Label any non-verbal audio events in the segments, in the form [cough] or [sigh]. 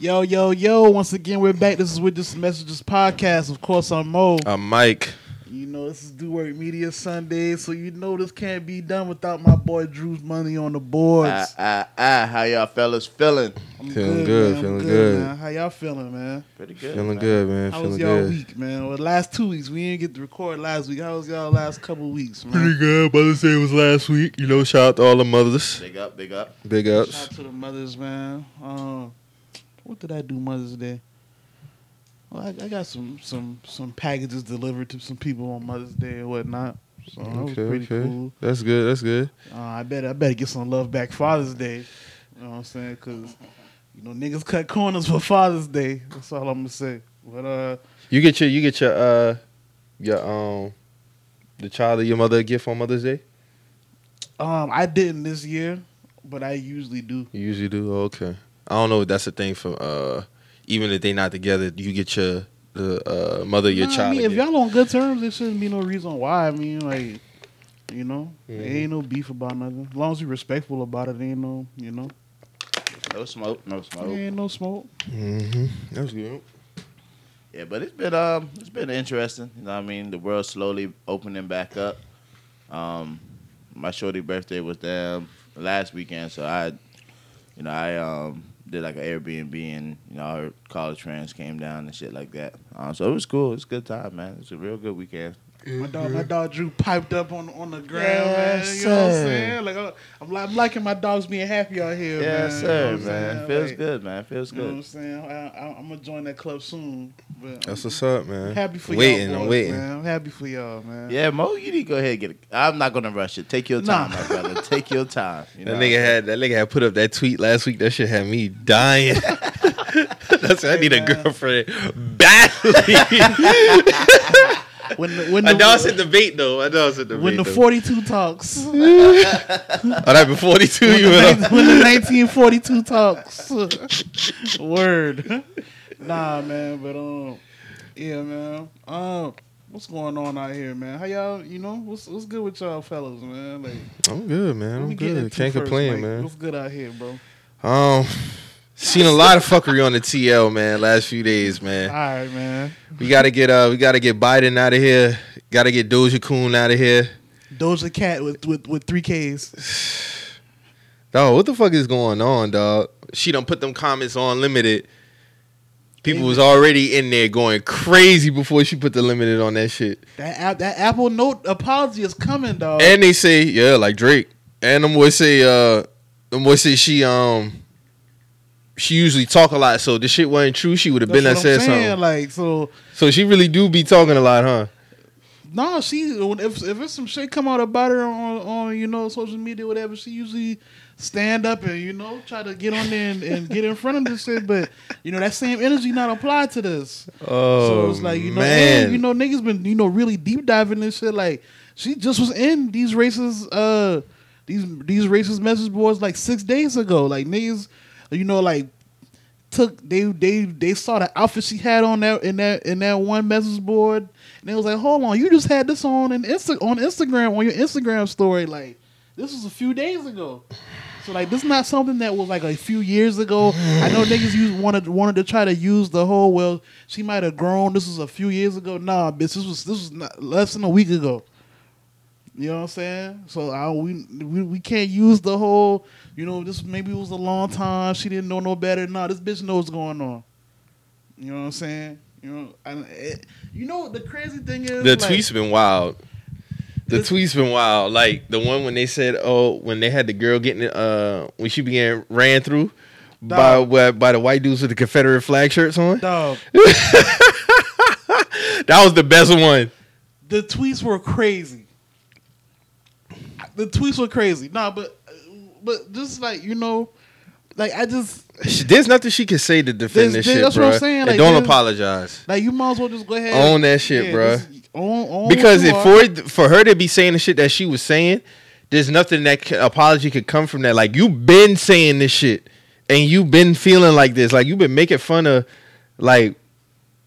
Yo, yo, yo. Once again, we're back. This is with this messages podcast. Of course, I'm Mo. Uh, Mike. You know, this is Do Work Media Sunday, so you know this can't be done without my boy Drew's money on the boards. Ah, ah, ah. How y'all fellas feeling? I'm Feeling good, man. I'm feeling good. man. How y'all feeling, man? Pretty good. Feeling man. good, man. How Feeling was y'all good. week, man? Well, last two weeks we didn't get to record last week. How was y'all last couple weeks, man? Pretty good. Mother's Day was last week. You know, shout out to all the mothers. Big up, big up. Big up. Shout ups. out to the mothers, man. Um, what did I do Mother's Day? Well, I, I got some some some packages delivered to some people on Mother's Day and whatnot. So that was Okay, pretty okay. cool. That's good. That's good. Uh, I better I better get some love back Father's Day. You know what I'm saying? Because you know niggas cut corners for Father's Day. That's all I'm gonna say. But uh, You get your you get your uh your um the child of your mother a gift on Mother's Day. um, I didn't this year, but I usually do. You usually do. Oh, okay. I don't know if that's a thing for uh even if they not together. You get your the uh, mother of your Nah, child. I mean, a if y'all on good terms, there shouldn't be no reason why. I mean, like, you know, Mhm. there ain't no beef about nothing. As long as you're respectful about it, ain't no, you know, No smoke, no smoke. there ain't no smoke. Mm-hmm. That's good. Yeah, but it's been um it's been interesting. You know what I mean? The world slowly opening back up. Um my shorty birthday was down last weekend, so I you know, I um did like an Airbnb and you know, our college friends came down and shit like that. Um, so it was cool. It was a good time, man. It was a real good weekend. My dog, my mm-hmm. dog Drew piped up on on the ground, Yes, man. You know what I'm saying? Like, I'm, I'm liking my dogs being happy out here, man. Yes, You know sir, man. saying? Feels Like, good, man. Feels good. You know what good. I'm saying? I, I, I'm gonna join that club soon. But That's I'm what's up, man. happy for waiting. y'all. I'm waiting. Man. I'm happy for y'all, man. Yeah, Mo, you need to go ahead and get it. I'm not gonna rush it. Take your Nah. time, my brother. Take your time. [laughs] You That what nigga had that nigga had put up that tweet last week. That shit had me dying. [laughs] [laughs] That's I need a girlfriend badly. When the, when I the, know it's a debate though. I know it's a debate. when the 42 talks. [laughs] oh, that been forty two. when, You the, when the [laughs] 1942 talks. [laughs] Word. Nah, man, but um, yeah, man. Um, what's going on out here, man? How y'all? You know, what's what's good with y'all fellas, man? Like, I'm good, man. I'm good. into Can't first, complain, Mike? man. What's good out here, bro? Um, seen a lot of fuckery on the TL, man. Last few days, man. All right, man. We gotta get uh, we gotta get Biden out of here. Gotta get Doja Coon out of here. Doja Cat with with with three Ks. [sighs] Dog, what the fuck is going on, dog? She don't put them comments on limited. People was already in there going crazy before she put the limited on that shit. That app, that Apple Note apology is coming, dog. And they say, yeah, like Drake. And them boys say, uh, them boys say she um she usually talk a lot, so the shit wasn't true. She would have been that said saying. something. Like, so So she really do be talking a lot, huh? No, she if if it's some shit come out about her on on you know social media whatever, she usually stand up and you know try to get on there and, and get in front of this shit. But you know that same energy not applied to this. Oh so it's like you know, man. you know niggas been you know really deep diving this shit. Like she just was in these races, uh, these these racist message boards like six days ago. Like niggas, you know, like took they they they saw the outfit she had on that in that in that one message board, and they was like, hold on, you just had this on an Insta on Instagram on your Instagram story. Like this was a few days ago. So like this is not something that was like a few years ago. I know niggas use wanted wanted to try to use the whole well she might have grown. This was a few years ago. Nah, bitch, this was this was not, less than a week ago. You know what I'm saying? So I, we, we we can't use the whole you know this maybe it was a long time she didn't know no better. Nah, this bitch knows what's going on. You know what I'm saying? You know, and it, you know the crazy thing is the like, tweets been wild. The tweets been wild. Like the one when they said, "Oh, when they had the girl getting it, uh, when she began ran through by Dog. by, by the white dudes with the Confederate flag shirts on." Dog, [laughs] That was the best one. the tweets were crazy. The tweets were crazy. Nah, but but just like you know, like I just There's nothing she can say to defend There's- this shit, that's what bro. I'm saying, And don't apologize. like you might as well just go ahead Own that shit, yeah, just Own, own Because if for it, for her to be saying the shit that she was saying, there's nothing that c- apology could come from that. Like you've been saying this shit, and you've been feeling like this. Like you've been making fun of, like,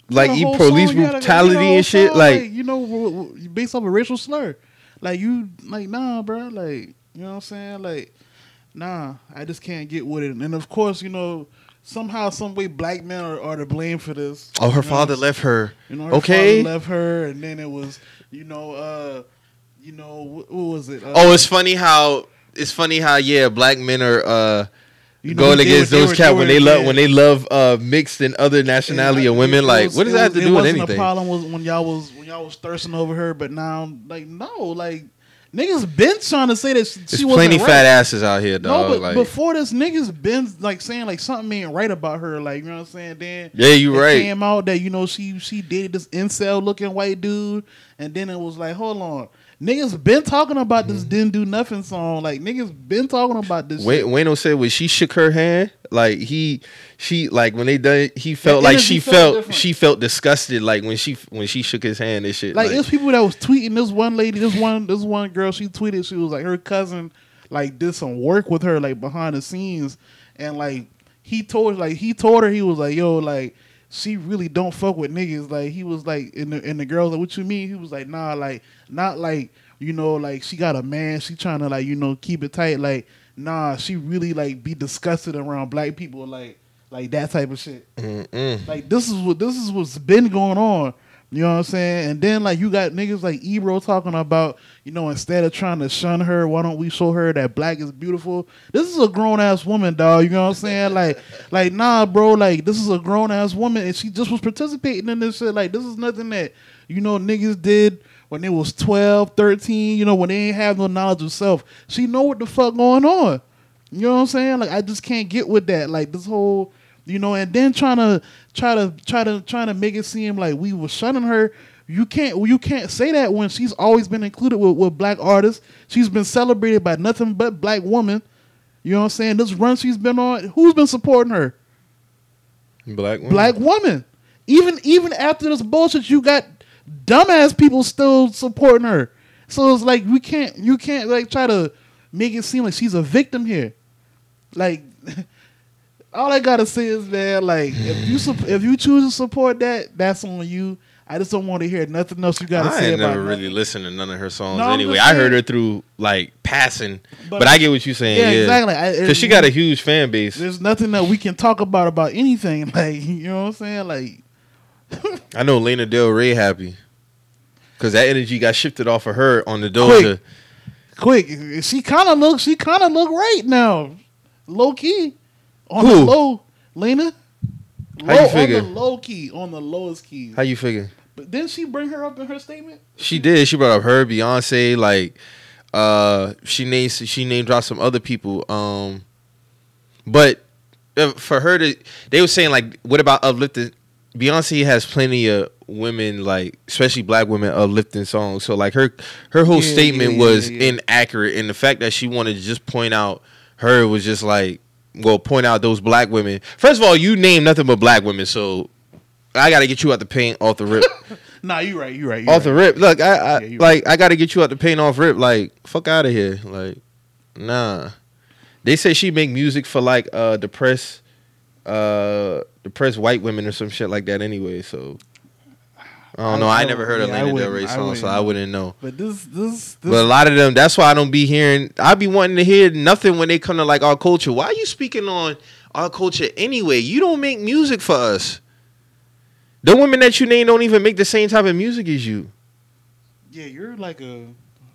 like You e police brutality and shit. song, Like you know, based off a racial slur, like you, like nah, bro, like you know what I'm saying, like nah, I just can't get with it. And of course, you know, somehow, some way, black men are, are to blame for this. Oh, her You know? father left her. You know, her Okay. father left her, and then it was, you know, uh, you know, what, what was it? Uh, Oh, it's funny how it's funny how yeah, black men are uh you know, going against were- those cats when they love yeah. when they love uh mixed and other nationality And, of uh, women. it Like, was- what does that have to do with anything? The problem was when y'all was y'all was thirsting over her, but now like no, like niggas been trying to say that she, There's plenty wasn't fat right. asses out here, dog. No, but like, before this, niggas been like saying like something ain't right about her. Like you know what I'm saying? Then yeah, you right. came out that you know she she dated this incel looking white dude, and then it was like, hold on, niggas been talking about this didn't do nothing song. Like niggas been talking about this. Shit. Wayno said when she shook her hand, like he, she like when they done, he felt The like energy she felt felt different. she felt disgusted, like when she when she shook his hand and shit. Like, Like, it's people that was tweeting this one lady, this one this one girl. She tweeted she was like her cousin like did some work with her like behind the scenes, and like he told like he told her he was like yo like she really don't fuck with niggas. Like he was like and the and the girls like what you mean? He was like nah like not like you know like she got a man. She trying to like you know keep it tight. Like nah she really like be disgusted around black people like like that type of shit. mm-mm. Like this is what this is what's been going on. You know what I'm saying? And then like you got niggas like Ebro talking about, you know, instead of trying to shun her, why don't we show her that black is beautiful? This is a grown ass woman, dog. You know what I'm saying? [laughs] Like, like nah, bro. Like this is a grown ass woman, and she just was participating in this shit. Like this is nothing that you know niggas did when they was 12, 13. You know when they ain't have no knowledge of self. She know what the fuck going on. You know what I'm saying? Like I just can't get with that. Like this whole, you know, and then trying to try to try to trying to make it seem like we were shunning her. You can't you can't say that when she's always been included with, with black artists. She's been celebrated by nothing but black women. You know what I'm saying? This run she's been on, who's been supporting her? black woman. Black woman. Even even after this bullshit, you got dumbass people still supporting her. So it's like we can't you can't like try to make it seem like she's a victim here. Like [laughs] all I gotta say is man, like if you sup- if you choose to support that, that's on you. I just don't want to hear nothing else you gotta I say about never nothing. really listened to none of her songs No, anyway. I heard her through like passing, But- but, I get what you're saying. Yeah, Yeah, exactly. Because she got a huge fan base. There's nothing that we can talk about about anything. [laughs] Like you know what I'm saying? Like [laughs] I know Lana Del Rey happy because that energy got shifted off of her on the Doja. quick, she kind of look she kind of look right now, low key, on Who? the low, Lana. How you Low, figure? On the low key, on the lowest key. How you figure? But didn't she bring her up in her statement? She did. She brought up her, Beyonce, like uh she named she named dropped some other people. Um but uh, for her to they were saying like what about uplifting Beyonce has plenty of women like especially black women uplifting songs. So like her her whole Yeah, statement yeah, yeah, was inaccurate and the fact that she wanted to just point out her was just like well point out those black women. First of all, you name nothing but black women, so I got to get you out the paint off the rip. [laughs] Nah, you right. You right. You off right. the rip. Look, I, I Yeah, like I gotta get you out the paint off rip. Like fuck out of here. Like nah. They say she make music for like uh depressed uh depressed white women or some shit like that anyway. So I don't know. I- I, I never heard yeah, I a Lana Del Rey song, wouldn't so I wouldn't know. But this this this. But a lot of them, that's why I don't be hearing. I be wanting to hear nothing when they come to like our culture. Why are you speaking on our culture anyway? You don't make music for us. The women that you name don't even make the same type of music as you. yeah, you're like a.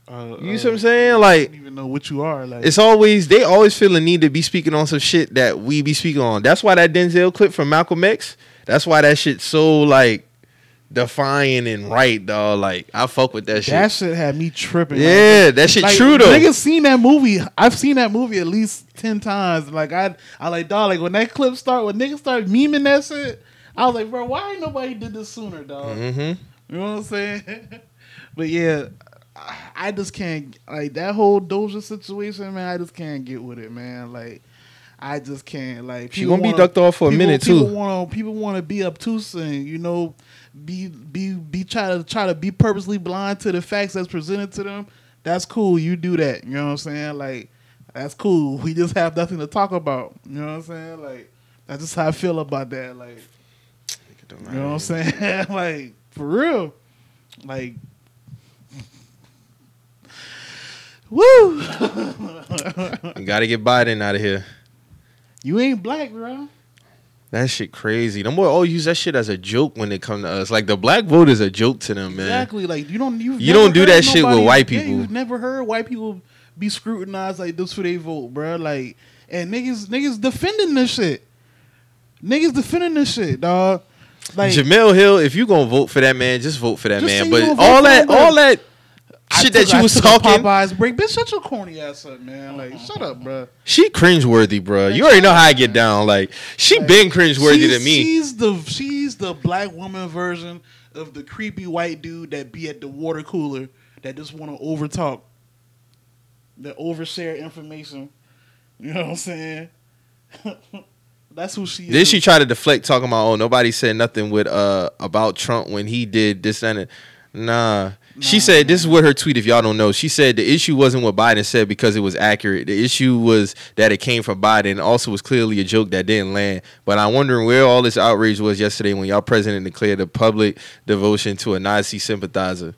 Uh, You see what I'm saying? Like I don't even know what you are. Like It's always they always feel the need to be speaking on some shit that we be speaking on. That's why that Denzel clip from Malcolm X. That's why that shit so like defying and right, dog. Like I fuck with that shit. that shit had me tripping. yeah, that shit like, true though. Niggas seen that movie. I've seen that movie at least ten times. Like I, I like dog. Like when that clip start, when niggas start memeing that shit, I was like, bro, why ain't nobody did this sooner, dog? hmm You know what I'm saying? [laughs] but yeah, I- just can't like that whole Doja situation, man. I just can't get with it, man. Like. I just can't like. She gonna be wanna- ducked off for a minute, people too. Want people want to be obtuse and you know, be be be try to try to be purposely blind to the facts that's presented to them. That's cool. You do that. You know what I'm saying? Like that's cool. [laughs] We just have nothing to talk about. You know what I'm saying? Like that's just how I feel about that. Like you know what I'm saying? [laughs] like for real. Like [laughs] Woo! You gotta get Biden out of here. you ain't black, bro. That shit crazy. Them boy all use that shit as a joke when it come to us. Like the black vote is a joke to them, man. Exactly. Like you don't you don't do that shit with white people. Yeah, you've never heard white people be scrutinized like this for their vote, bro. Like and niggas niggas defending this shit. Niggas defending this shit, dog. Like Jemele Hill, if you gonna vote for that man, just vote for that man. But you gonna all that, all that shit took- that you I was took a talking, Popeyes break, bitch. Shut your corny ass up, man. Like shut up, bro. she cringeworthy, bro. Man, You already know how I get down. Like she Like, been cringeworthy she's, to me. She's the she's the black woman version of the creepy white dude that be at the water cooler that just want to overtalk, that overshare information. You know what I'm saying? [laughs] That's who she is. Then is. she tried to deflect, talking about, oh, nobody said nothing with uh about Trump when he did this and it. Nah. She said this is what her tweet. If y'all don't know, she said the issue wasn't what Biden said because it was accurate. The issue was that it came from Biden. and Also, was clearly a joke that didn't land. But I'm wondering where all this outrage was yesterday when y'all president declared a public devotion to a Nazi sympathizer.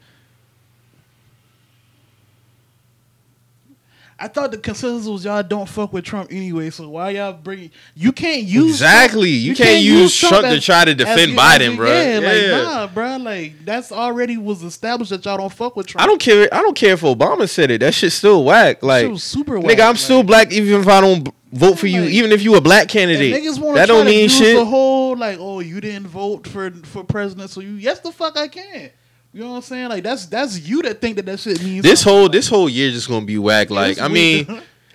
I thought the consensus was y'all don't fuck with Trump anyway. So why y'all bringing? You can't use Exactly. You can't use Trump to as- try to defend your- Biden, as your- bruh. Yeah, like nah, bro. Like that's already was established that y'all don't fuck with Trump. I don't care. I don't care if Obama said it. That shit's still whack. Like, super whack. nigga, I'm still black even if I don't vote for you. Like- even if you a black candidate, that to don't to mean use shit. the whole like, oh, you didn't vote for for president, so you yes the fuck I can. You know what I'm saying? Like that's that's you that think that that shit means this something. whole this whole year just gonna be whack. Like, I mean,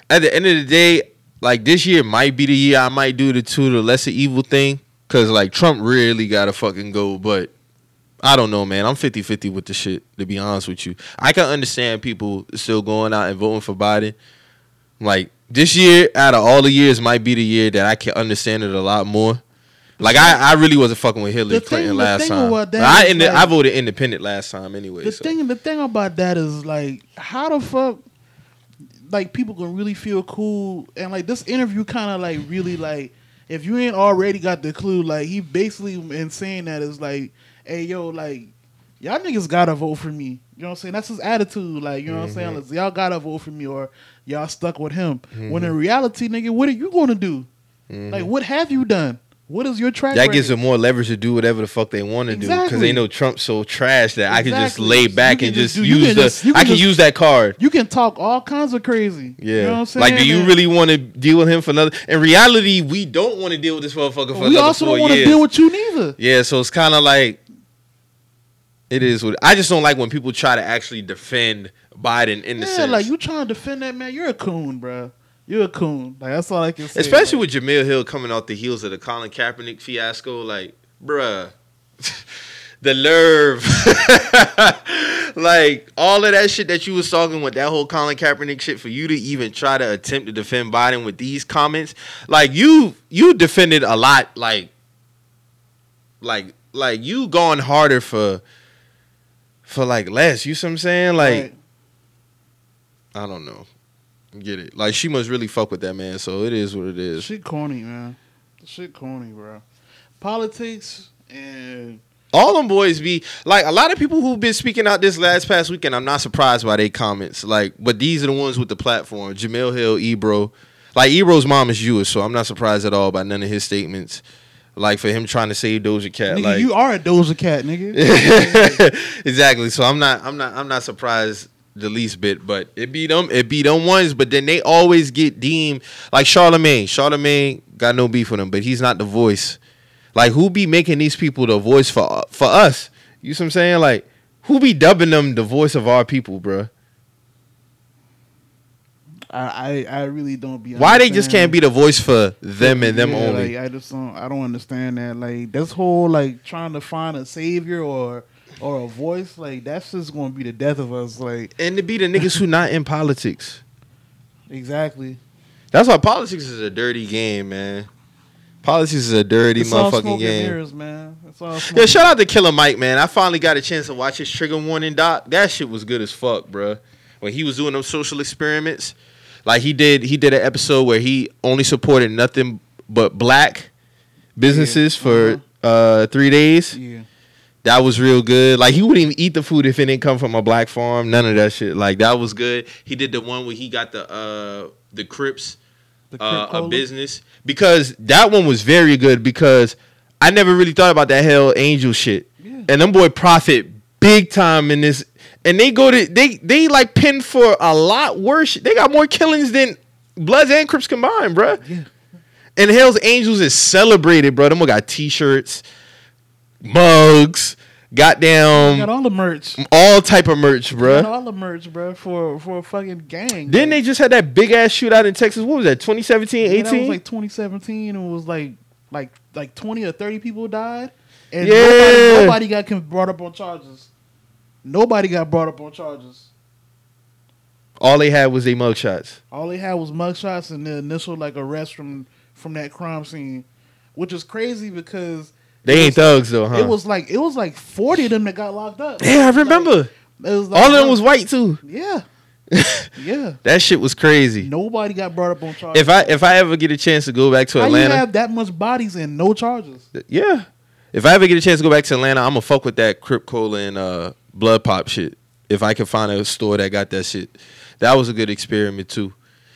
at the end of the day, like this year might be the year I might do the two the lesser evil thing. Cause like Trump really gotta fucking go, but I don't know, man. I'm 50-50 with the shit, to be honest with you. I can understand people still going out and voting for Biden. Like this year, out of all the years, might be the year that I can understand it a lot more. Like I, I really wasn't fucking with Hillary thing- Clinton last time. I, ended, like- I voted independent last time anyway. the so. thing the thing about that is like how the fuck like people can really feel cool? And like this interview kind of like really like if you ain't already got the clue like he basically in saying that is like hey yo like y'all niggas gotta vote for me. You know what i'm saying? That's his attitude like you know what i'm saying? Mm-hmm. Like, y'all gotta vote for me or y'all stuck with him. When in mm-hmm. reality nigga what are you gonna do? Like mm-hmm. what have you done what is your track That gives them more leverage to do whatever the fuck they want to do because they know Trump's so trash that I can just lay back and just do- use the. just- I can just- use that card. you can talk all kinds of crazy Yeah, you know what i'm saying like, do you And- really want to deal with him for another? In reality, we don't want to deal with this motherfucker for we another also four don't want to deal with you neither. yeah, so it's kind of like it is. What I just don't like when people try to actually defend Biden in the Yeah, sense, like you trying to defend that man, you're a coon, bro. You're a coon. Like that's all I can say. especially like, with Jemele Hill coming off the heels of the Colin Kaepernick fiasco. Like, bruh, [laughs] the nerve. [laughs] like all of that shit that you was talking with that whole Colin Kaepernick shit for you to even try to attempt to defend Biden with these comments. Like you you defended a lot like like like you going harder for for like less. You see what I'm saying? Like right. I don't know. Get it. Like she must really fuck with that man, so it is what it is. shit corny, man. Shit corny, bro. Politics and all them boys be like a lot of people who've been speaking out this last past weekend. I'm not surprised by their comments. Like, but these are the ones with the platform: Jemele Hill, Ebro. Like Ebro's mom is Jewish, so I'm not surprised at all by none of his statements. Like for him trying to save Doja Cat, nigga, like you are a Doja Cat, nigga. [laughs] exactly. So I'm not, I'm not, I'm not surprised the least bit. But it be them, it be them ones. But then they always get deemed like Charlemagne. Charlemagne got no beef with him, but he's not the voice. Like who be making these people the voice for for us? You see what I'm saying? Like who be dubbing them the voice of our people, bruh? I, I I really don't be. Why they just can't be the voice for them and them Yeah, only? Like, I just don't. I don't understand that. Like this whole like trying to find a savior or or a voice. Like that's just going to be the death of us. Like and to be the niggas who not in politics. exactly. That's why politics is a dirty game, man. Politics is a dirty It's motherfucking game. mirrors, man. Yeah, shout out to Killer Mike, man. I finally got a chance to watch his trigger warning doc. That shit was good as fuck, bruh. When he was doing those social experiments, like he did, he did an episode where he only supported nothing but black businesses for uh three days. Yeah. That was real good. Like he wouldn't even eat the food if it didn't come from a black farm. None of that shit. Like that was good. He did the one where he got the uh the Crips The uh, a business because that one was very good because I never really thought about that Hell Angel shit. Yeah. And them boy profit big time in this, and they go to they they like pin for a lot worse. They got more killings than Bloods and Crips combined, bruh. Yeah. And Hell's Angels is celebrated, bro. Them boy got t-shirts, mugs, goddamn, got all the merch. all type of merch, Got all the merch, bro, for for a fucking gang. Then they just had that big ass shootout in Texas. What was that? 2017, Yeah, that was like 2017. and It was like like like 20 or 30 people died, and Yeah. nobody, nobody got brought up on charges. Nobody got brought up on charges. All they had was their mugshots. All they had was mugshots and the initial like arrest from from that crime scene, which is crazy because They ain't thugs though, huh? It was like it was like 40 of them that got locked up. yeah, I remember. It was like, All of them was white too. yeah, [laughs] yeah. That shit was crazy. Nobody got brought up on charges. If I if I ever get a chance to go back to How you Atlanta, have that much bodies and no charges? yeah. If I ever get a chance to go back to Atlanta, I'm gonna fuck with that Crip Cola and uh, Blood Pop shit. If I can find a store that got that shit, that was a good experiment too.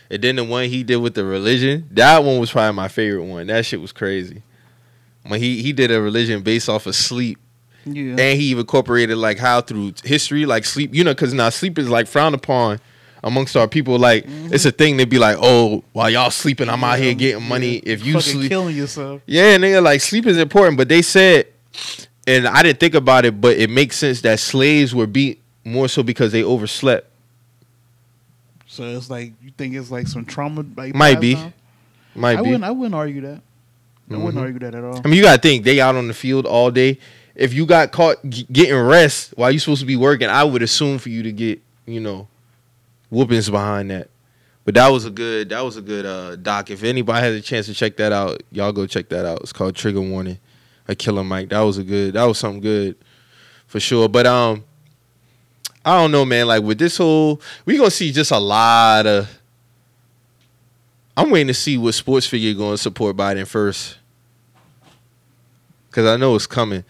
And then the one he did with the religion, that one was probably my favorite one. That shit was crazy. When he he did a religion based off of sleep, Yeah. and he even incorporated like how through history, like sleep, you know, because now sleep is like frowned upon amongst our people. Like mm-hmm. it's a thing to be like, oh, while y'all sleeping, I'm out here getting money. If you fucking sleep, killing yourself. yeah, and they're like sleep is important, but they said, and I didn't think about it, but it makes sense that slaves were beat more so because they overslept. So it's like you think it's like some trauma. Like, Might be. Might I be. wouldn't. I wouldn't argue that. I wouldn't Mhm. argue that at all. I mean, you gotta think they out on the field all day. If you got caught g- getting rest while you supposed to be working, I would assume for you to get you know whoopings behind that. But that was a good that was a good uh, doc. If anybody has a chance to check that out, y'all go check that out. It's called Trigger Warning, a Killer Mike. That was a good that was something good for sure. But um, I don't know, man. Like with this whole, we gonna see just a lot of. I'm waiting to see what sports figure going to support Biden first. Cause I know it's coming.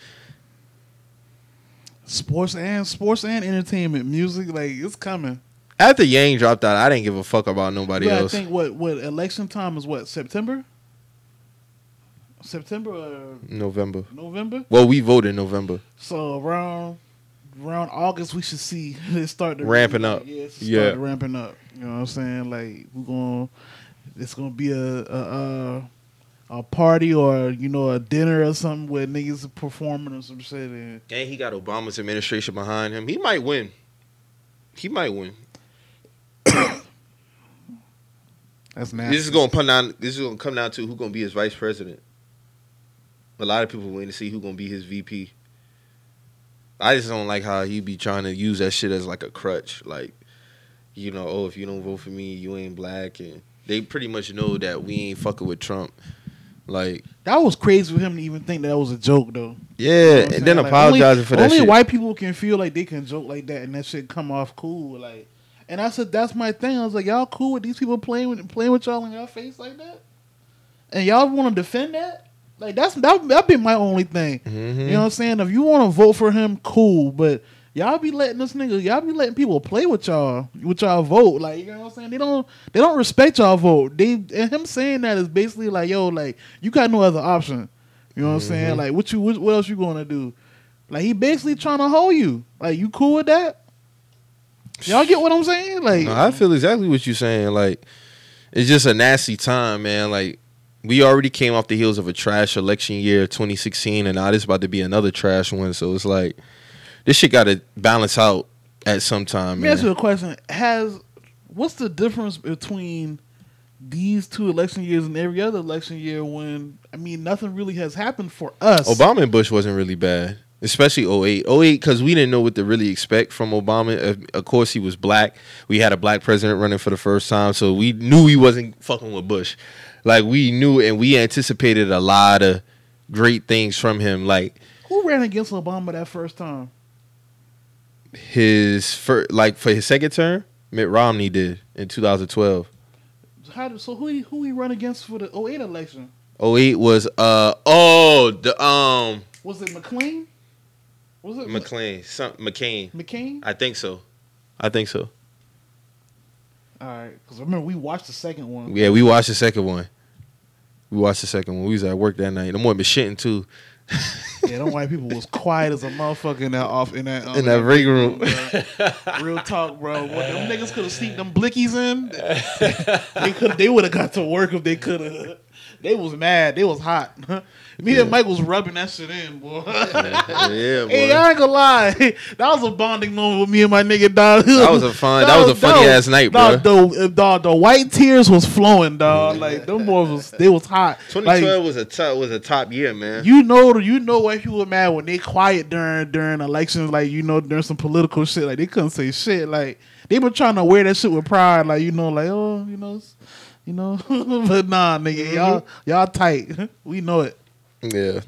Sports and sports and entertainment, music, like it's coming. After Yang dropped out, I didn't give a fuck about nobody But I think what what election time is what September. September or November. November. Well, we voted in November. So around around August, we should see [laughs] it start to Ramping up. Yeah, Yeah. ramping up. You know what I'm saying? Like we're going, to it's gonna be a a, a a party or you know a dinner or something where niggas are performing or some shit. And And he got Obama's administration behind him. He might win. He might win. [coughs] that's nasty. This is gonna come down. This is gonna come down to who gonna be his vice president. A lot of people waiting to see who gonna be his VP. I just don't like how he be trying to use that shit as like a crutch. Like, you know, oh, if you don't vote for me, you ain't black, and they pretty much know that we ain't fucking with Trump. Like, That was crazy for him to even think that, that was a joke though. yeah, You know and then Like, apologizing only, for that shit. Only shit. white people can feel like they can joke like that and that shit come off cool. Like, and I said that's my thing. I was like, y'all cool with these people playing with playing with y'all in your face like that, and y'all want to defend that? Like that's that that be my only thing. Mhm. You know what I'm saying? If you want to vote for him, cool. But y'all be letting this nigga, y'all be letting people play with y'all, with y'all vote. Like you know what I'm saying? They don't, they don't respect y'all vote. They and him saying that is basically like, yo, like you got no other option. You know what I'm mm-hmm. saying? Like what you, what, what else you gonna do? Like he basically trying to hold you. Like you cool with that? Y'all get what I'm saying? Like No, I feel exactly what you're saying. Like, it's just a nasty time, man. Like, we already came off the heels of a trash election year, 2016, and now this about to be another trash one. So it's like, this shit got to balance out at some time, Let me ask you a question. Has what's the difference between these two election years and every other election year when I mean nothing really has happened for us? Obama and Bush wasn't really bad, especially 08. 08, because we didn't know what to really expect from Obama. Of course, he was black. We had a black president running for the first time, so we knew he wasn't fucking with Bush. Like, we knew and we anticipated a lot of great things from him. Like, Who ran against Obama that first time? His first, like for his second term, Mitt Romney did in 2012. How so who he, who he run against for the 08 election? 08 was uh oh the um Was it McLean? Was it McLean some McCain. McCain? I think so. I think so. All right, because remember we watched the second one. Yeah, we watched the second one. We watched the second one. We was at work that night. The one been shitting too. Yeah, them white people was quiet as a motherfucker in that off in that um, In that ring room. bro. Real talk, bro. What them niggas could have sneaked them blickies in. [laughs] They could. They would have got to work if they could have. They was mad. They was hot. [laughs] Me and Mike was rubbing that shit in, boy. [laughs] yeah, [laughs] boy. Hey, I ain't gonna lie. [laughs] That was a bonding moment with me and my nigga dog. That was a fun- that was a funny ass night, dog, The, uh, dog, the white tears was flowing, dog. Like them boys was they was hot. 2012 Like, was a top was a top year, man. you know, you know, white people were mad when they quiet during during elections, like you know, during some political shit. Like they couldn't say shit. Like they been trying to wear that shit with pride. Like you know, like oh, you know, you know. but nah, nigga, mm-hmm. y'all y'all tight. we know it. Yeah,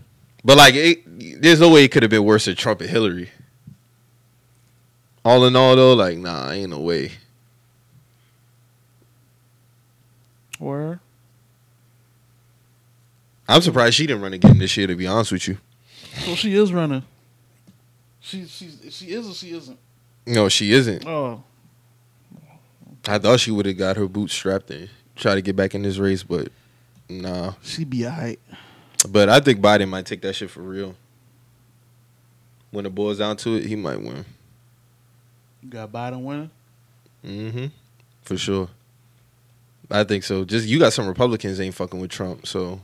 but like, it, there's no way it could have been worse than Trump and Hillary. All in all, though, like, nah, ain't no way. Where? I'm surprised she didn't run again this year. To be honest with you, So she is running. She she's she is or she isn't. no, she isn't. Oh, I thought she would have got her boots strapped and try to get back in this race, but nah. she be alright. But I think Biden might take that shit for real. When it boils down to it, he might win. You got Biden winning. Mm-hmm. For sure. I think so. Just you got some Republicans ain't fucking with Trump, so.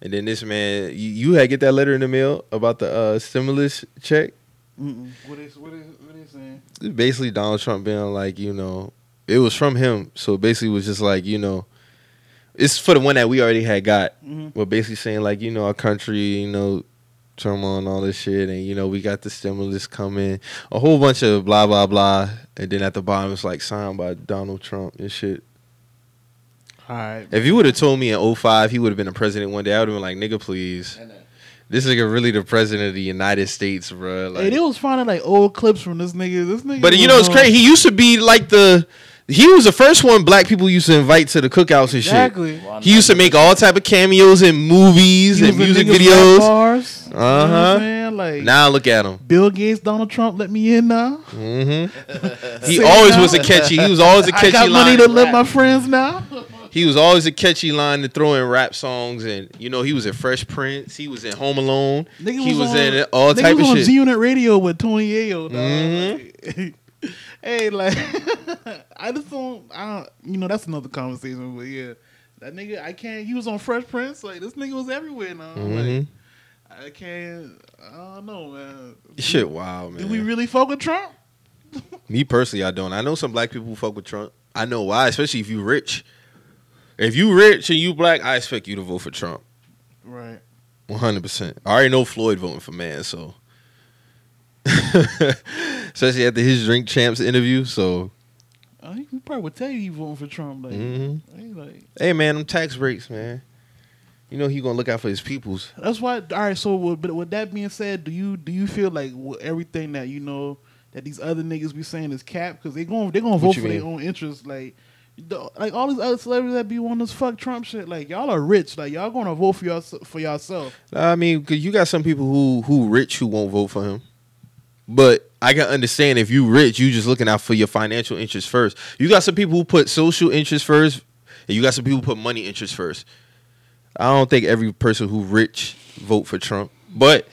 And then this man, you, you had get that letter in the mail about the uh, stimulus check. Mm-mm. What is what is what is saying? It's basically Donald Trump being like, you know, it was from him, so basically it was just like, you know, it's for the one that we already had got. Mhm. But basically saying like, you know, our country, you know, turmoil and all this shit, and you know, we got the stimulus coming, a whole bunch of blah blah blah, and then at the bottom it's like signed by Donald Trump and shit. All right. If you would have told me in 05 he would have been a president one day, I would have been like, nigga, please. This nigga really the president of the United States, bro. Like, hey, they was finding like old clips from this nigga. This nigga. but you know it's crazy. He used to be like the he was the first one black people used to invite to the cookouts and shit. Exactly. Well, He used to make all type of cameos in movies He and music niggas' rap videos. Bars, you know what I'm Uh-huh. saying? Like Now look at him. Bill Gates, Donald Trump, let me in now. hmm [laughs] He Say always now. was a catchy. He was always a I catchy got line. money to let my friends now. He was always a catchy line to throw in rap songs, and you know he was in Fresh Prince. He was in Home Alone. Nigga he was, on, in all nigga type was of on shit. G Unit Radio with Tony Yayo. Dog. Mhm. [laughs] Hey, like [laughs] I just don't. I don't. You know, that's another conversation. But yeah, that nigga, I can't. He was on Fresh Prince. Like this nigga was everywhere now. Mhm. Like I can't. I don't know, man. Shit, wow, man. Do we really fuck with Trump? [laughs] Me personally, I don't. I know some black people who fuck with Trump. I know why, especially if you rich. If you rich and you black, I expect you to vote for Trump. Right. One hundred percent. I already know Floyd voting for man, so [laughs] especially after his drink champs interview. So, Uh, he probably would tell you he voting for Trump. Like, mhm. like hey man, them tax breaks, man. You know he gonna look out for his peoples. That's why. All right. So, with, but with that being said, do you do you feel like everything that you know that these other niggas be saying is cap because they going they gonna vote for their own interests? Like, like all these other celebrities that be on this fuck Trump shit. Like y'all are rich. Like y'all gonna vote for y'all for yourself. I mean, cause you got some people who who rich who won't vote for him. But I can understand if you rich, you just looking out for your financial interest first. You got some people who put social interest first, and you got some people who put money interest first. I don't think every person who rich vote for Trump. But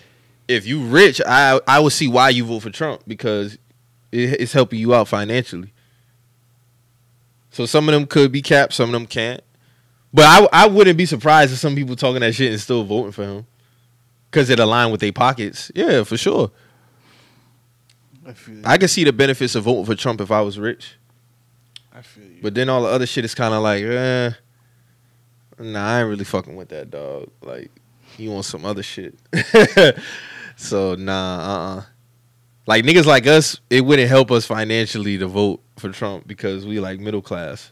if you rich, I I would see why you vote for Trump because it, it's helping you out financially. So some of them could be capped, some of them can't. But I I wouldn't be surprised if some people talking that shit and still voting for him because it aligned with their pockets. Yeah, for sure. I feel. You. I can see the benefits of voting for Trump if I was rich. I feel you. But then all the other shit is kind of like, eh, nah, I ain't really fucking with that dog. Like, you want some other shit. [laughs] so nah, uh, uh Like niggas like us, it wouldn't help us financially to vote for Trump because we like middle class.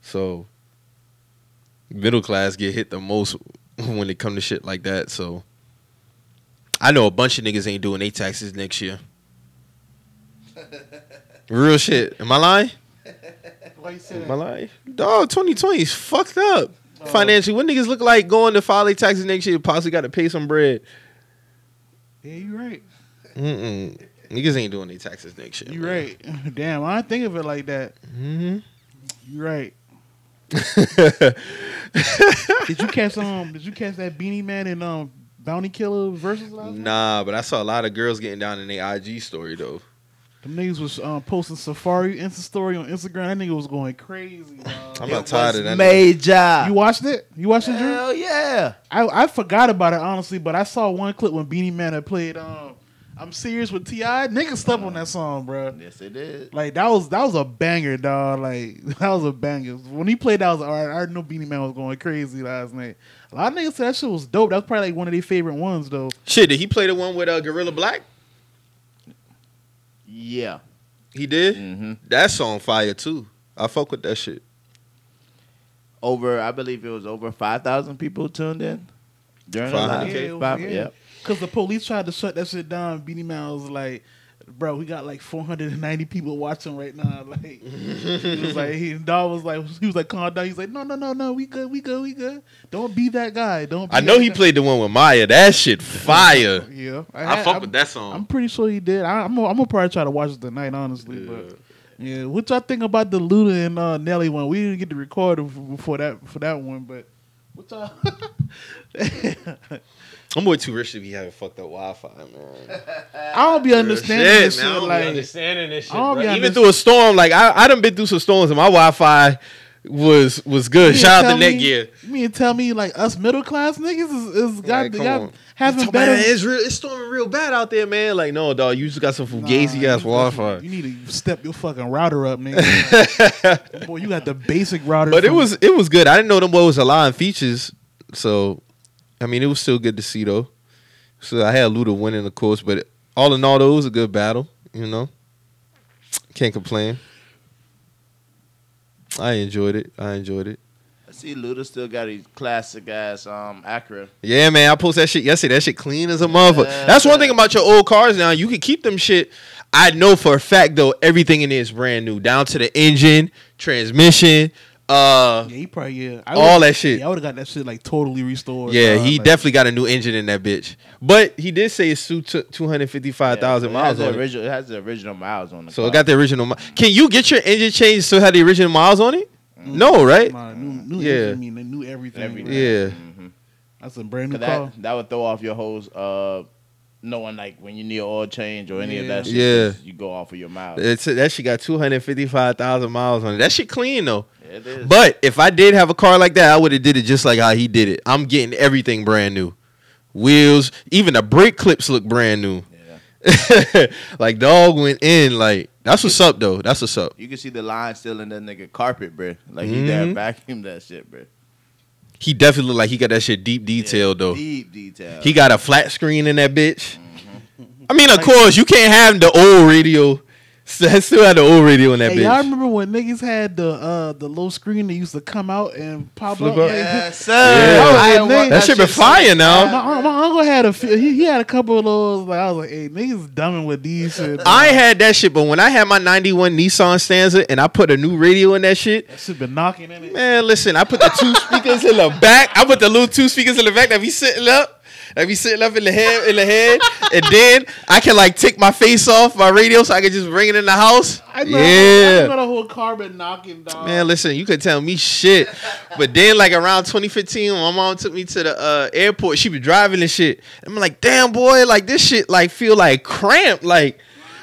So middle class get hit the most [laughs] when it come to shit like that. So I know a bunch of niggas ain't doing their taxes next year. Real shit. Am I lying? Why you say Am I lying? Dog, 2020 is fucked up. Oh. Financially, what niggas look like going to file their taxes next year? Possibly got to pay some bread. Yeah, you right. Mm-mm. Niggas ain't doing their taxes next year. You man. right. Damn, I didn't think of it like that. Mm-hmm. You right. [laughs] Did you catch um? Did you catch that Beenie Man and um Bounty Killer versus? Nah, but I saw a lot of girls getting down in their IG story though. Them niggas was um, posting Safari Insta story on Instagram. That nigga was going crazy. dog. I'm It not tired was of that. Major. You watched it? You watched it, Drew? Hell yeah. I, I forgot about it honestly, but I saw one clip when Beenie Man had played um I'm serious with Ti. Niggas slept on that song, bro. Yes, it is. Like that was that was a banger, dog. Like [laughs] that was a banger. When he played that, I was all right. I already know Beenie Man was going crazy last night. A lot of niggas said that shit was dope. That was probably like one of their favorite ones, though. Shit, did he play the one with uh, Guerilla Black? Yeah. He did. hmm That song fire too. I fuck with that shit. Over, I believe it was over 5,000 people tuned in during the live. Yeah, it was- Five- yeah. yeah. Cause the police tried to shut that shit down. Beenie Man was like, "Bro, we got like 490 people watching right now." [laughs] Like, he was like, he dog was like, he was like, calm down. He's like, no, no, no, no, we good, we good, we good. Don't be that guy. Don't. Be I know he guy." played the one with Mya. That shit [laughs] fire. Yeah, I had- fuck I'm- with that song. I'm pretty sure he did. I, I'm gonna, I'm gonna probably try to watch it tonight, honestly. But yeah, what y'all think about the Luda and uh, Nelly one? We didn't get to record it before that for that one, but what y'all? [laughs] I'm way too rich to be having fucked up Wi-Fi, man. [laughs] I don't be understanding Shit, this man, I shit. don't be understanding this shit, I don't bro. be Even underst- through a storm, like I, I done been through some storms and my Wi-Fi was was good. you Shout out tell to me- Netgear. You mean tell me like us middle class niggas is, is got, Like, come got on. having Talk better. about it's real. It's storming real bad out there, man. Like, no, dog. You just got some fugazi you- ass Wi-Fi. You need to step your fucking router up, nigga. [laughs] Boy, you got the basic router. But it was it was good. I didn't know them boys was allowing features, so I mean it was still good to see though. So I had Luda winning, of course, but all in all, though, it was a good battle. You know, can't complain. I enjoyed it. I enjoyed it. I see Luda still got his classic ass um Acura. Yeah, man. I posted that shit yesterday. That shit clean as a motherfucker. Yeah. That's one thing about your old cars now. You can keep them shit. I know for a fact though, everything in it is brand new, down to the engine, transmission. Uh, Yeah, he probably yeah. I All that shit. Yeah, I would have got that shit like totally restored. yeah, dog. he Like, definitely got a new engine in that bitch. But he did say it's two hundred fifty five thousand Yeah, so it has miles the on it. original, it has the original miles on it. So car. it got the original. mi- Can you get your engine changed still have the original miles on it? No, right? Nah, new, new Yeah. engine, I mean, they knew everything. Everything. right? Yeah. Mhm. That's a brand new car. that that would throw off your whole uh knowing like when you need oil change or any of that shit. Yeah. You go off of your miles. It's, that shit got two hundred fifty five thousand miles on it. That shit clean though. Yeah, it is. But if I did have a car like that, I would have did it just like how he did it. I'm getting everything brand new. Wheels, even the brake clips look brand new. yeah. [laughs] like dog went in. Like that's what's up though. That's what's up. You can see the line still in that nigga carpet, bro. Like he there Mhm. vacuum that shit, bro. He definitely look like he got that shit deep detailed though. Deep detail. He got a flat screen in that bitch. Mm-hmm. I mean, of course, you can't have the old radio. [laughs] Still still had the old radio in that Hey, y'all remember when niggas had the uh the low screen that used to come out and pop Flip up? up? Like, Yes, [laughs] sir. Yeah. I That ain't want shit been fire since. now. My, my uncle had a few, he, he had a couple of those. Like I was like, hey, niggas dumbing with these [laughs] shit. I had that shit, but when I had my '91 Nissan Stanza and I put a new radio in that shit, that shit been knocking in it. Man, listen, I put the two speakers in the back. I put the little two speakers in the back that be sitting up. That be sitting up in the head in the head. And then I can like take my face off my radio so I can just bring it in the house. I know, I Yeah. know the whole car been knocking, dog. Man, listen, you could tell me shit. But then like around 2015, when my mom took me to the uh, airport, she be driving and shit. I'm like, damn boy, like this shit like feel like cramped. Like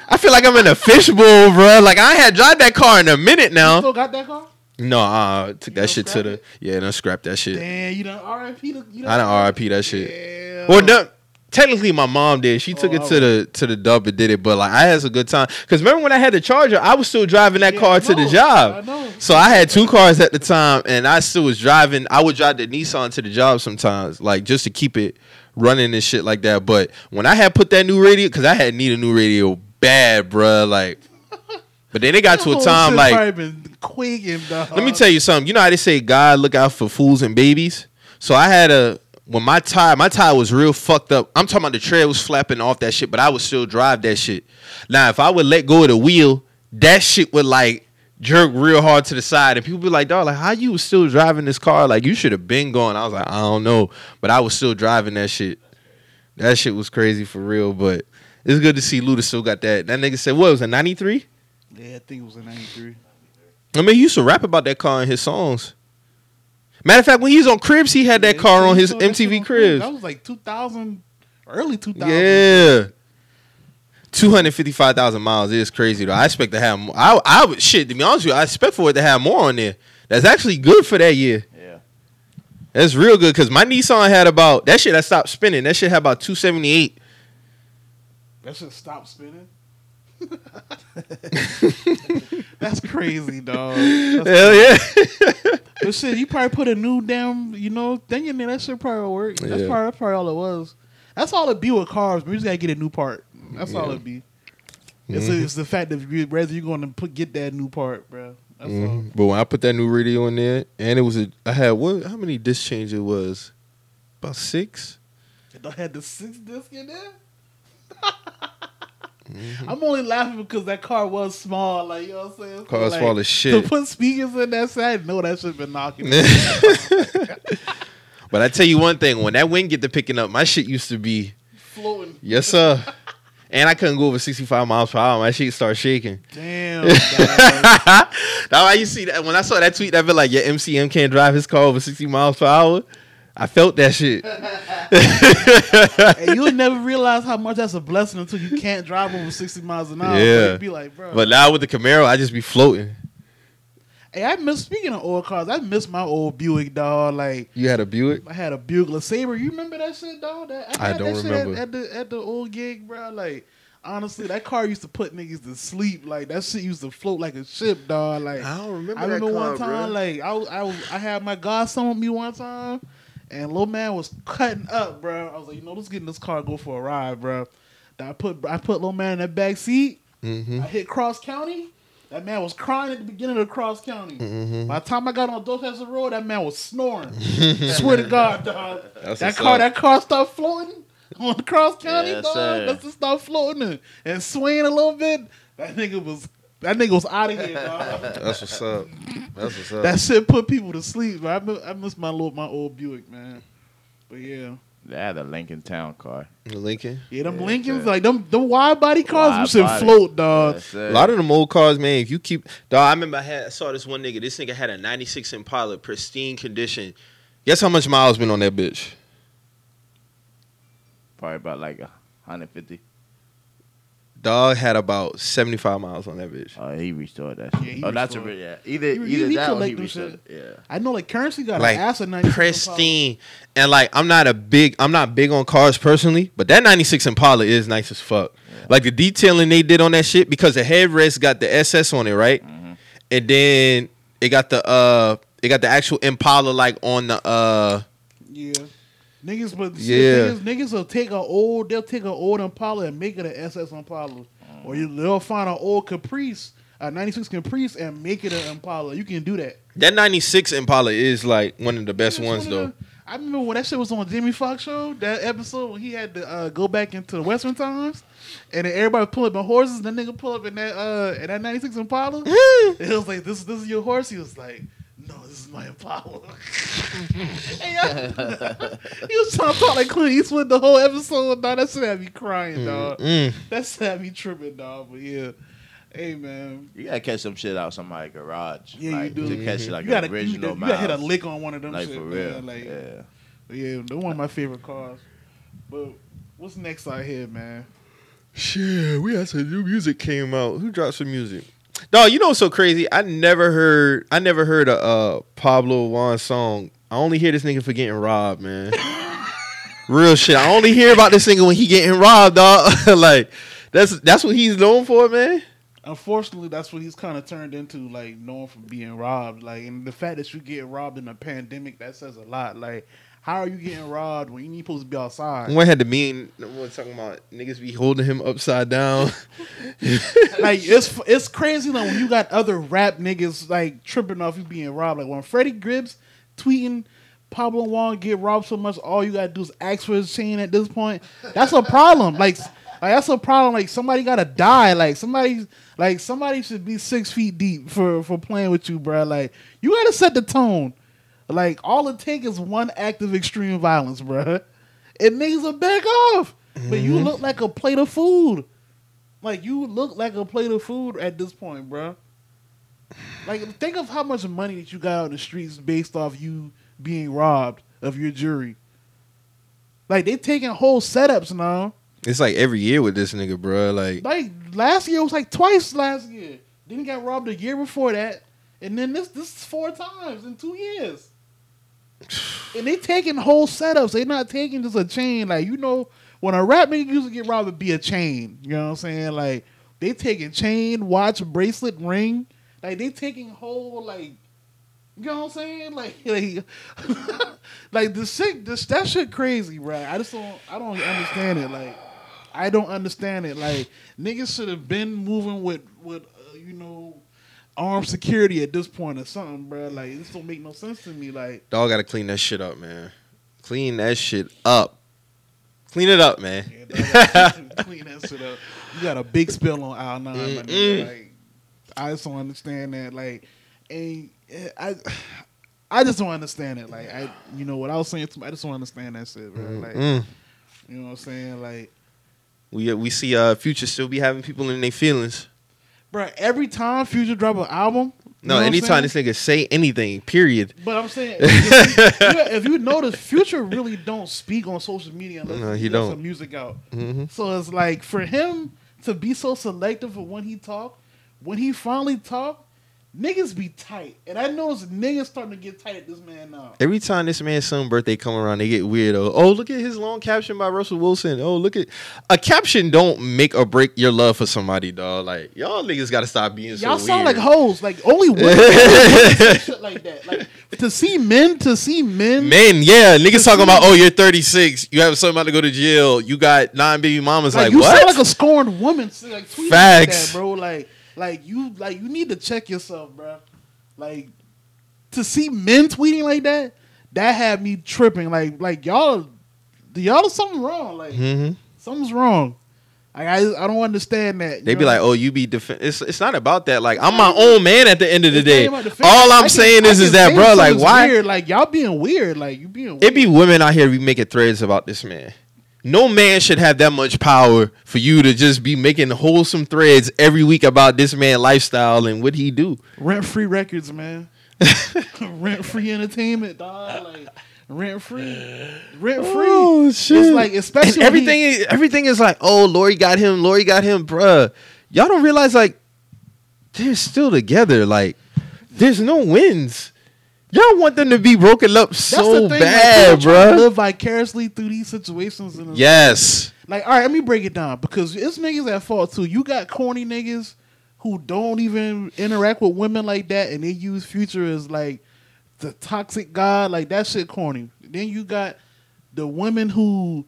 I feel like I'm in a fishbowl, bro. Like I had drive that car in a minute now. still got that car? No, uh, took that shit to the it? yeah, don't scrap that shit. Damn, you done RIP? You done, I done RIP that shit. Damn. Well, no, technically my mom did. She took Oh, it to the to the dub and did it, but like I had a good time. Cause remember when I had the Charger, I was still driving that Yeah, car I to the job. I. So I had two cars at the time, and I still was driving. I would drive the Nissan to the job sometimes, like just to keep it running and shit like that. But when I had put that new radio, cause I had need a new radio bad, bruh. Like, but then it got [laughs] to a time like probably been quaking, dog. let me tell you something. You know how they say God look out for fools and babies? So I had a when my tire, my tire was real fucked up. I'm talking about the tread was flapping off that shit, but I would still drive that shit. Now, if I would let go of the wheel, that shit would like jerk real hard to the side, and people be like, "Dog, like how you was still driving this car? Like you should have been going." I was like, "I don't know," but I was still driving that shit. That shit was crazy for real, but It's good to see Luda still got that. That nigga said, what was it, 93? Yeah, I think it was a '93. I mean, he used to rap about that car in his songs. Matter of fact, when he was on Cribs, he had that car on his MTV Cribs. That was like 2000, early 2000. Yeah. 255,000 miles is crazy though. I expect to have more. I, I would, shit, to be honest with you, I expect for it to have more on there. That's actually good for that year. Yeah. That's real good because my Nissan had about, that shit I stopped spinning. That shit had about 278. That should stop spinning. [laughs] That's crazy, dog. [laughs] That's Hell yeah. But shit, you probably put a new damn, you know, thing in there. That shit probably work. That's Yeah. probably that's probably all it was. That's all it be with cars. But you just gotta get a new part. That's all it be. It's, Mhm. it's the fact that you, whether you're going to put get that new part, bro. That's Mhm. But when I put that new radio in there, and it was a, I had what? How many disc change it was? About six. all. It had the six disc in there. [laughs] Mm-hmm. I'm only laughing because that car was small. Like you know what I'm saying. So, Car was like, small as shit. To put speakers in that side, no, that should have been knocking. [laughs] But I tell you one thing: when that wind get to picking up, my shit used to be floating. yes sir, [laughs] and I couldn't go over sixty five miles per hour. My shit start shaking. Damn. [laughs] That's why you see that when I saw that tweet, that been like, "Yeah, MCM can't drive his car over sixty miles per hour." I felt that shit. and you would never realize how much that's a blessing until you can't drive over 60 miles an hour. Yeah. Be like, bro. But now with the Camaro, I just be floating. hey, I miss, speaking of old cars, I miss my old Buick, dog. Like, You had a Buick. I had a Buick LeSabre. You remember that shit, dog? That, I had don't that shit remember. At, at the, at the old gig, bro. Like, honestly, that car used to put niggas to sleep. Like, that shit used to float like a ship, dog. Like, I don't remember. I remember one time, like I was, I was, I had my godson with me one time, and little man was cutting up, bro. I was like, you know, let's get in this car, go for a ride, bro. Then I put, I put little man in that back seat. hmm I hit Cross County. That man was crying at the beginning of Cross County. Mhm. By the time I got on Dorchester Road, that man was snoring. [laughs] Swear to God, dog. That's that car, up. that car started floating on Cross County, Yes, dog. sir. Let's just start floating and, and swaying a little bit. That nigga was, that nigga was out of here, dog. That's what's up. That's what's up. That shit put people to sleep. man. I miss, I miss my little my old Buick, man. But yeah, They had a Lincoln Town car. The Lincoln. yeah, them Yeah, Lincolns, sir. like them, them wide body cars, Wide them should body. float, dog. Yes. A lot of them old cars, man. If you keep, dog, I remember I had I saw this one nigga. This nigga had a '96 Impala, pristine condition. Guess how much miles been on that bitch? Probably about like a 150. Dog had about 75 miles on that bitch. Oh, he restored that Yeah, shit. he oh, that's a restored. yeah. Either He- either he that or collect he them restored shit. it. Yeah. I know, like currency got Like an ass of 96 pristine, and like I'm not a big, I'm not big on cars personally, but that '96 Impala is nice as fuck. Like the detailing they did on that shit because the headrest got the SS on it, right? Mhm. And then it got the uh, it got the actual Impala like on the uh. Yeah. Niggas, but Yeah. yeah. niggas, niggas will take an old, they'll take an old Impala and make it an SS Impala, or you, they'll find an old Caprice, a '96 Caprice, and make it an Impala. You can do that. That '96 Impala is like one of the best That's ones one though. the- I remember when that shit was on Jamie Foxx show. That episode when he had to uh, go back into the Western times, and then everybody pull up in horses. And the nigga pull up in that uh in that '96 Impala. [laughs] it was like this. This is your horse. He was like. No, this is my Impala. [laughs] Hey, I- he was trying to talk like Clint Eastwood the whole episode. Dog, that shit had me crying, dog. Mm. That shit had me tripping, dog. But yeah, hey man, You gotta catch some shit out of somebody's garage. Yeah, you like, do. To catch like you gotta, an you, original you gotta hit a lick on one of them. Like shit, for real. Man. Like, yeah. Yeah, they're one of my favorite cars. But what's next out here, man? Shit, we had some new music came out. Who dropped some music? Dog, you know what's so crazy? I never heard I never heard a uh, Pablo Juan song. I only hear this nigga for getting robbed, man. [laughs] Real shit. I only hear about this nigga when he getting robbed, dog. [laughs] like that's that's what he's known for, man. Unfortunately, that's what he's kind of turned into, like known for being robbed. Like, and the fact that you get robbed in a pandemic, that says a lot. Like, how are you getting robbed when you ain't supposed to be outside? One had the mean one talking about niggas be holding him upside down. [laughs] like, it's it's crazy. Like when you got other rap niggas like tripping off you being robbed. Like when Freddie Gibbs tweeting. Pablo Juan get robbed so much, all you gotta do is ask for his chain at this point. That's a problem. Like, like that's a problem. Like somebody gotta die. Like somebody, like somebody should be six feet deep for for playing with you, bro. Like you gotta set the tone. Like all it take is one act of extreme violence, bro. It niggas will back off. but you mm-hmm. look like a plate of food. Like you look like a plate of food at this point, bro. Like think of how much money that you got on the streets based off you being robbed of your jury. Like they taking whole setups now. It's like every year with this nigga, bro. Like Like last year was like twice last year. Then he got robbed a year before that, and then this this is four times in two years. And they taking whole setups. They not taking just a chain. Like you know, when a rap nigga used to get robbed, it'd be a chain. You know what I'm saying? Like they taking chain, watch, bracelet, ring. Like they taking whole like. You know what I'm saying? Like, [laughs] like, [laughs] like the shit, this that shit crazy, right? I just don't, I don't understand it. Like, I don't understand it. Like, niggas should have been moving with, with, uh, you know, armed security at this point or something, bro. Like, this don't make no sense to me. Like, dog gotta clean that shit up, man. Clean that shit up. Clean it up, man. yeah, clean that shit up. You got a big spill on aisle nine, my nigga. Mm-mm. Like, I just don't understand that. Like, and eh, I. I just don't understand it. Like I, you know what I was saying. To, I just don't understand that shit, bro. Like Mm. you know what I'm saying. Like, We we see uh Future still be having people in their feelings. Bro, every time Future drop an album, you No, know anytime this nigga say anything, period. But I'm saying, [laughs] if you, if you notice, Future really don't speak on social media unless No, he, he don't. some music out. hmm So it's like for him to be so selective of when he talk, when he finally talk, niggas be tight, and I notice niggas starting to get tight at this man now. Every time this man's son birthday come around, they get weirdo. Oh, look at his long caption by Russell Wilson. Oh, look at a caption don't make or break your love for somebody, dog. Like y'all niggas got to stop being so Y'all sound weird. like hoes. Like only women, only women say shit like that. Like to see men, to see men, Men, yeah, niggas talking about, oh, you're 36, you have something about to go to jail, you got nine baby mamas. Like, you what? sound like a scorned woman. Like tweeting Facts. like that, bro. Like, like you, like you need to check yourself, bro. Like to see men tweeting like that, that had me tripping. Like, like y'all, do y'all, something wrong. Like Mhm. something's wrong. Like, I, I don't understand that. They be like, oh, you be defend. It's it's not about that. Like, I'm my own man at the end of the day. even about defense. All I'm can- saying is, is that, bro, like, why? Weird. Like y'all being weird. Like you being. Weird. It be women out here be making threads about this man. No man should have that much power for you to just be making wholesome threads every week about this man lifestyle and what he do. rent free records, man. [laughs] rent free entertainment, dog. Like rent free, rent free. Oh, It's like especially And everything. he- is- everything is like, oh, Lori got him. Lori got him, bruh. Y'all don't realize like they're still together. Like, there's no wins. Y'all want them to be broken up so thing, bad, like, people trying to bruh. Live vicariously through these situations. Yes. Like, all right, let me break it down because it's niggas at fault too. You got corny niggas who don't even interact with women like that, and they use Future as like the toxic god. Like that shit corny. Then you got the women who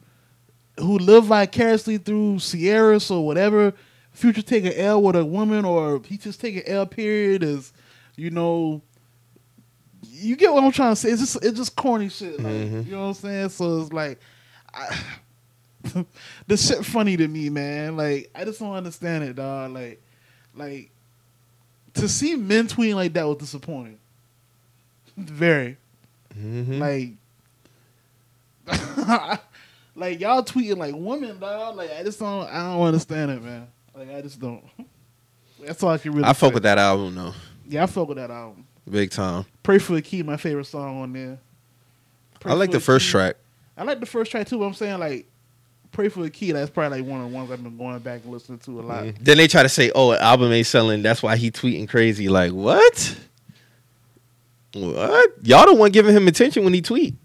who live vicariously through Ciara's or whatever Future take an L with a woman, or he just take an L period is, you know. You get what I'm trying to say? It's just it's just corny shit, like Mhm. you know what I'm saying. So it's like, I, [laughs] the shit funny to me, man. Like I just don't understand it, dog. Like, like to see men tweeting like that was disappointing. [laughs] Very Mhm. like, [laughs] like y'all tweeting like women, dog. Like I just don't, I don't understand it, man. Like I just don't. That's all I can really. I fuck with that album though, Yeah, I fuck with that album. Big time. Pray for a key, my favorite song on there. Pray I like the first Key. track. I like the first track too, but I'm saying like Pray for a Key, that's probably like one of the ones I've been going back and listening to a lot. Mm. Then they try to say, "Oh, an album ain't selling. That's why he tweeting crazy." Like what? What? Y'all the one giving him attention when he tweet.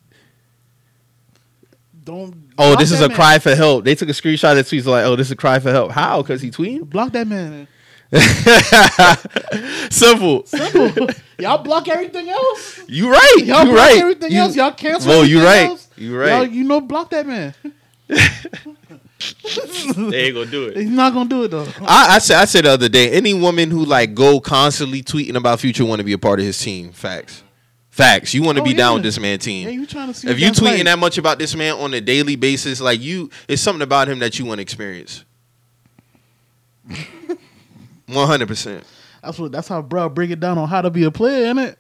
Don't Oh, this is a man. cry for help. They took a screenshot of the tweets like, "Oh, this is a cry for help." How? Because he tweeting. Block that man. [laughs] Simple. Simple. Y'all block everything else. You right. Y'all you block right. everything You- else. Y'all cancel. Whoa, you everything right. else. You Y'all, right. you know, block that man. [laughs] They ain't gonna do it. He's not gonna do it though. I, I said I said the other day, any woman who like go constantly tweeting about Future want to be a part of his team. Facts. Facts. You want to Oh, be down with this man team. Yeah, you trying to see if you tweeting like. that much about this man on a daily basis, like you, it's something about him that you want to experience. One hundred percent. That's what. That's how bro break it down on how to be a player, isn't it?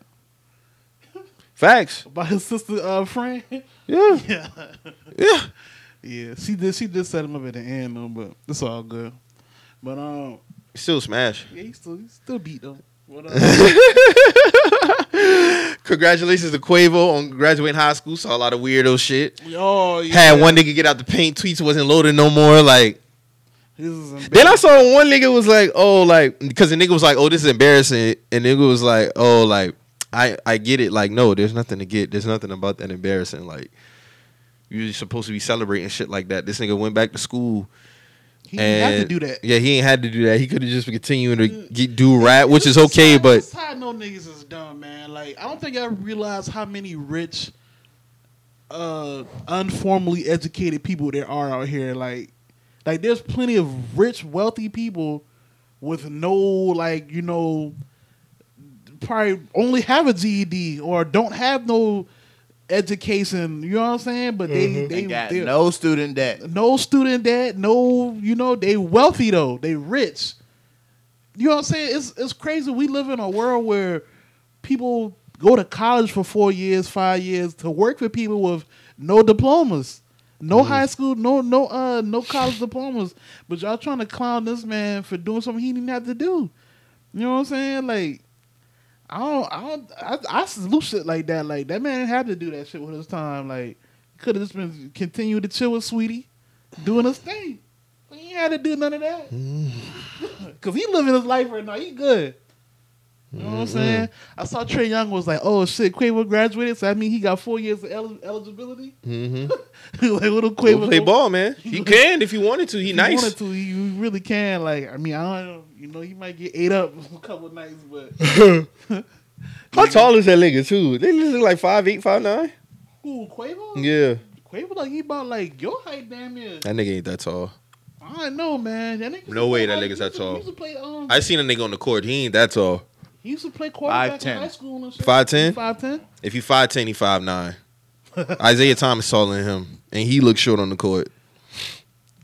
Facts. By his sister uh, friend. Yeah. [laughs] yeah. Yeah. Yeah, she did. She did set him up at the end though, but it's all good. But um, Still smash. yeah, he still he still beat them. Uh, [laughs] Congratulations to Quavo on graduating high school. Saw a lot of weirdo shit. oh yeah, Had one nigga get out the paint. Tweets wasn't loaded no more. Like This is embarrassing. Then I saw one nigga was like, oh, like because the nigga was like, oh, this is embarrassing, and nigga was like, oh, like I I get it. Like no, there's nothing to get. There's nothing about that embarrassing. Like you're supposed to be celebrating shit like that. This nigga went back to school. he didn't have to do that. Yeah, he ain't had to do that. He could have just been continuing to get, do rap, which is okay, but This how know niggas is dumb, man. Like I don't think I realize how many rich, uh, unformally educated people there are out here. Like, like there's plenty of rich, wealthy people with no like you know, probably only have a GED or don't have no education. You know what I'm saying? But they Mm-hmm. they Ain't got they- no student debt. no student debt, no, you know, they wealthy though. They rich. You know what I'm saying? It's it's crazy. We live in a world where people go to college for four years, five years to work for people with no diplomas. No high school, no no uh no college diplomas. But y'all trying to clown this man for doing something he didn't have to do. You know what I'm saying? Like I don't I don't I, I salute shit like that. Like that man didn't have to do that shit with his time. Like he could have just been continue to chill with Saweetie, doing his thing. He had to do none of that. [laughs] Cause he living his life right now. He good. You know what I'm saying? I saw Trae Young was like, "Oh shit, Quavo graduated, so that mean he got four years of el- eligibility." mm-hmm. [laughs] like little Quavo play ball, man. He [laughs] can if he wanted to. He if nice. wanted to, he, he really can. Like, I mean, I don't know. You know, he might get ate up [laughs] a couple nights, but How tall is that nigga too? They look like five eight, five nine. who Quavo? Yeah, Quavo like he about like your height, damn near. that nigga ain't that tall. I know, man. That nigga No way that nigga's that tall. He play. Um, I seen a nigga on the court. He ain't that tall. He used to play quarterback in 5'10". high school and shit. 5'10"? Five ten. If he five ten, he five nine. [laughs] Isaiah Thomas taller than him, and he looks short on the court.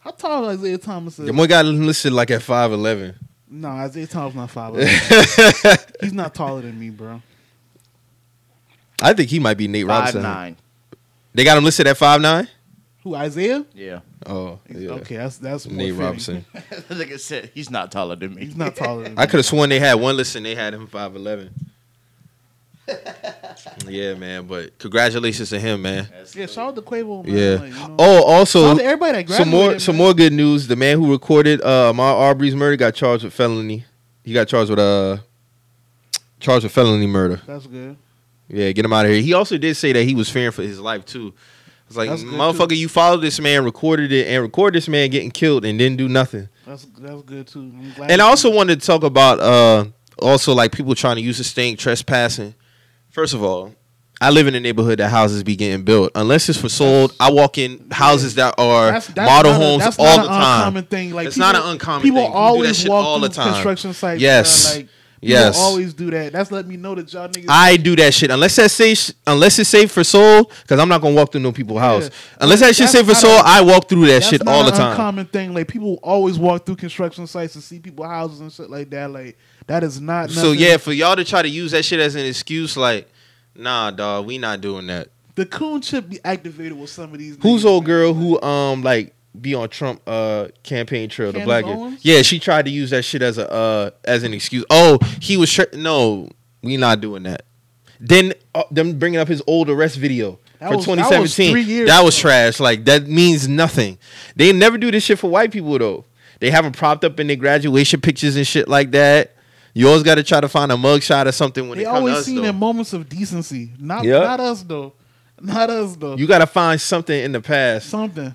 How tall is Isaiah Thomas? Is? The boy got listed like at five eleven. No, Isaiah Thomas not five. [laughs] He's not taller than me, bro. I think he might be Nate Five Robinson. nine. They got him listed at five nine. Who Isaiah? Yeah. Oh, yeah. Okay, that's that's more Nate fitting. Robinson. [laughs] like I said, he's not taller than me. He's not taller than [laughs] me. I could have sworn they had one listen. they had him five eleven. [laughs] yeah, man. But congratulations to him, man. Yeah, shout out to Quavo. Man. Yeah. Like, you know. Oh, Shout also out to everybody that some more graduated, some more good news. The man who recorded uh Ahmaud Arbery's murder got charged with felony. He got charged with uh charged with felony murder. That's good. Yeah, get him out of here. He also did say that he was fearing for his life too. It's like That's good, motherfucker, you followed this man, recorded it, and record this man getting killed and didn't do nothing. That's that's good too. And I also wanted to talk about uh also like people trying to use this thing trespassing. First of all, I live in a neighborhood that houses be getting built. Unless it's for sold, I walk in houses that are That's- that's model a- homes all the time. thing. Like It's people, not an uncommon people thing. People do that always walk all the time. construction sites. Yes. bruh, like, Yes. always do that. That's letting me know that y'all niggas. I do that shit unless that's safe. Unless it's safe for soul because I'm not gonna walk through no people's house. Unless that shit safe for soul, a- I walk through that shit all the time. Common thing. Like people always walk through construction sites and see people houses and shit like that. Like that is not. So yeah, for y'all to try to use that shit as an excuse, like, nah, dog, we not doing that. the coon chip be activated with some of these. Who's niggas, old man. girl who um like be on Trump uh campaign trail, the black girl? Owens? Yeah, she tried to use that shit as a uh as an excuse. Oh, he was tr- no, we not doing that. Then uh, them bringing up his old arrest video That for was- that was 2017. years that was trash. Like that means nothing. They never do this shit for white people though. They have them propped up in their graduation pictures and shit like that. You always got to try to find a mugshot or something when They it comes to always us. seen though. in moments of decency. Not Yeah. not us though. Not us though. You got to find something in the past. something,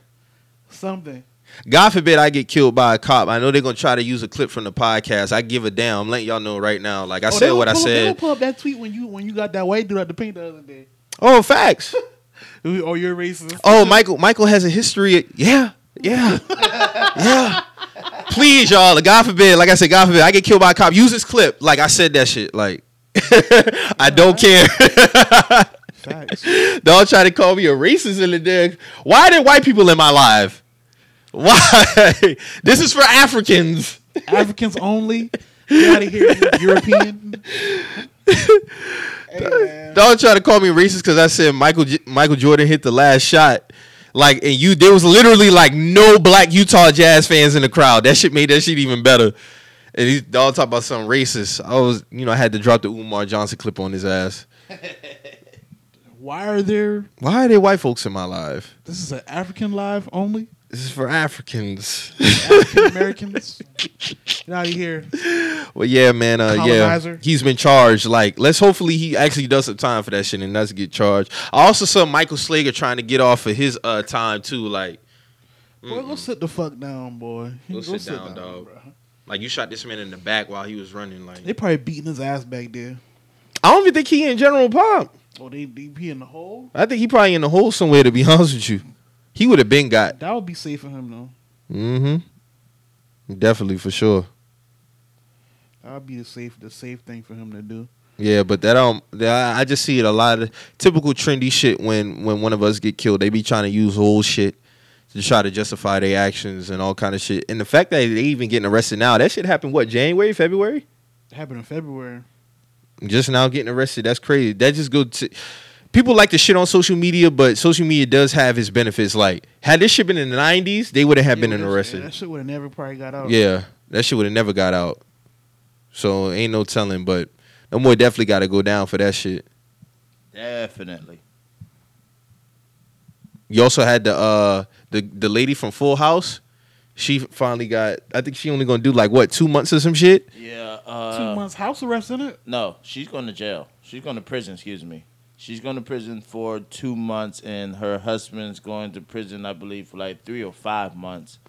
something. God forbid I get killed by a cop. I know they're gonna try to use a clip from the podcast. I give a damn. I'm letting y'all know right now. Like I Oh, said what I pull up- They gonna said. pull up that tweet when you when you got that white dude at the paint the other day. Oh, facts. [laughs] Oh, you're racist. Oh, Michael. Michael has a history. Yeah, yeah, [laughs] yeah. Please, y'all. God forbid. Like I said, God forbid I get killed by a cop. Use this clip. Like I said that shit. Like [laughs] I don't care. Facts. [laughs] Don't try to call me a racist in the day. Why are there white people in my life? Why? [laughs] this is for Africans. Africans only. Get out of here, European. [laughs] hey. Don't try to call me racist because I said Michael J- Michael Jordan hit the last shot. Like, and you, there was literally like no black Utah Jazz fans in the crowd. That shit made that shit even better. And he all talk about something racist. I was, you know, I had to drop the Umar Johnson clip on his ass. Why are there? Why are there white folks in my life? This is an African live only. This is for Africans. African Americans. [laughs] Get out of here. well, yeah, man. Uh, yeah, Colonizer. he's been charged. Like, let's hopefully he actually does some time for that shit and doesn't get charged. I also saw Michael Slager trying to get off of his uh time too. Like, Boy, go sit the fuck down, boy. Go sit down, dog. like you shot this man in the back while he was running. Like, They probably beating his ass back there. I don't even think he in General Pop. Oh, they they be in the hole. I think he probably in the hole somewhere. To be [laughs] honest with you, he would have been got. That would be safe for him though. Mm-hmm. Definitely for sure. That would be the safe the safe thing for him to do. Yeah, but that um, that, I just see it a lot of typical trendy shit when when one of us get killed. They be trying to use old shit to try to justify their actions and all kind of shit. And the fact that they even getting arrested now, that shit happened what January, February? It happened in February. Just now getting arrested. That's crazy. That just go to people like to shit on social media, but social media does have its benefits. Like had this shit been in the nineties, they would have Yeah, been that shit- arrested. That shit would have never probably got out. Yeah, that shit would have never got out. So ain't no telling, but no more definitely got to go down for that shit. Definitely. You also had the uh the the lady from Full House. She finally got. I think she only gonna do like what two months or some shit. Yeah. Uh, Two months house arrest in it. No, she's going to jail. She's going to prison. Excuse me. She's going to prison for two months, and her husband's going to prison, I believe, for like three or five months.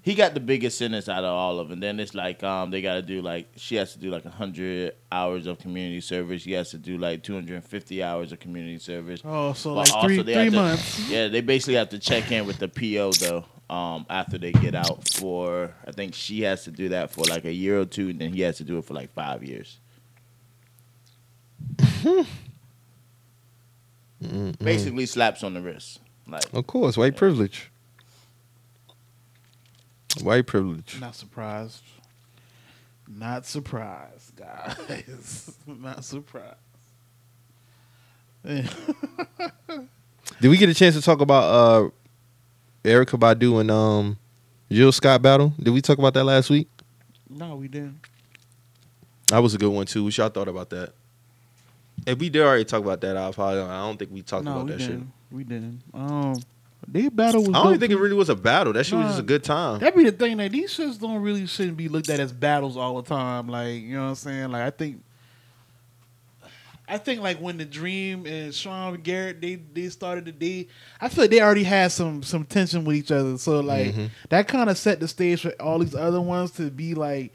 He got the biggest sentence out of all of them. Then it's like um they got to do like she has to do like hundred hours of community service. He has to do like two hundred and fifty hours of community service. Oh, so But like three three to- months. Yeah, they basically have to check in with the PO though. Um, after they get out for, I think she has to do that for like a year or two, and then he has to do it for like five years. Basically, slaps on the wrist. Like, Of course, white privilege. White privilege. Not surprised. Not surprised, guys. [laughs] Not surprised. [laughs] Did we get a chance to talk about uh Erykah Badu and um Jill Scott battle? Did we talk about that last week? no, we didn't. That was a good one too. What y'all thought about that? If we did already talk about that, I probably I don't think we talked no, about we that didn't. shit. We didn't. Um, their battle was. I don't think it really was a battle. That shit was just a good time. That be the thing that these shits don't really shouldn't be looked at as battles all the time. Like you know what I'm saying? Like I think, I think like when the Dream and Sean Garrett they they started the day, I feel like they already had some some tension with each other. So like Mhm. that kind of set the stage for all these other ones to be like,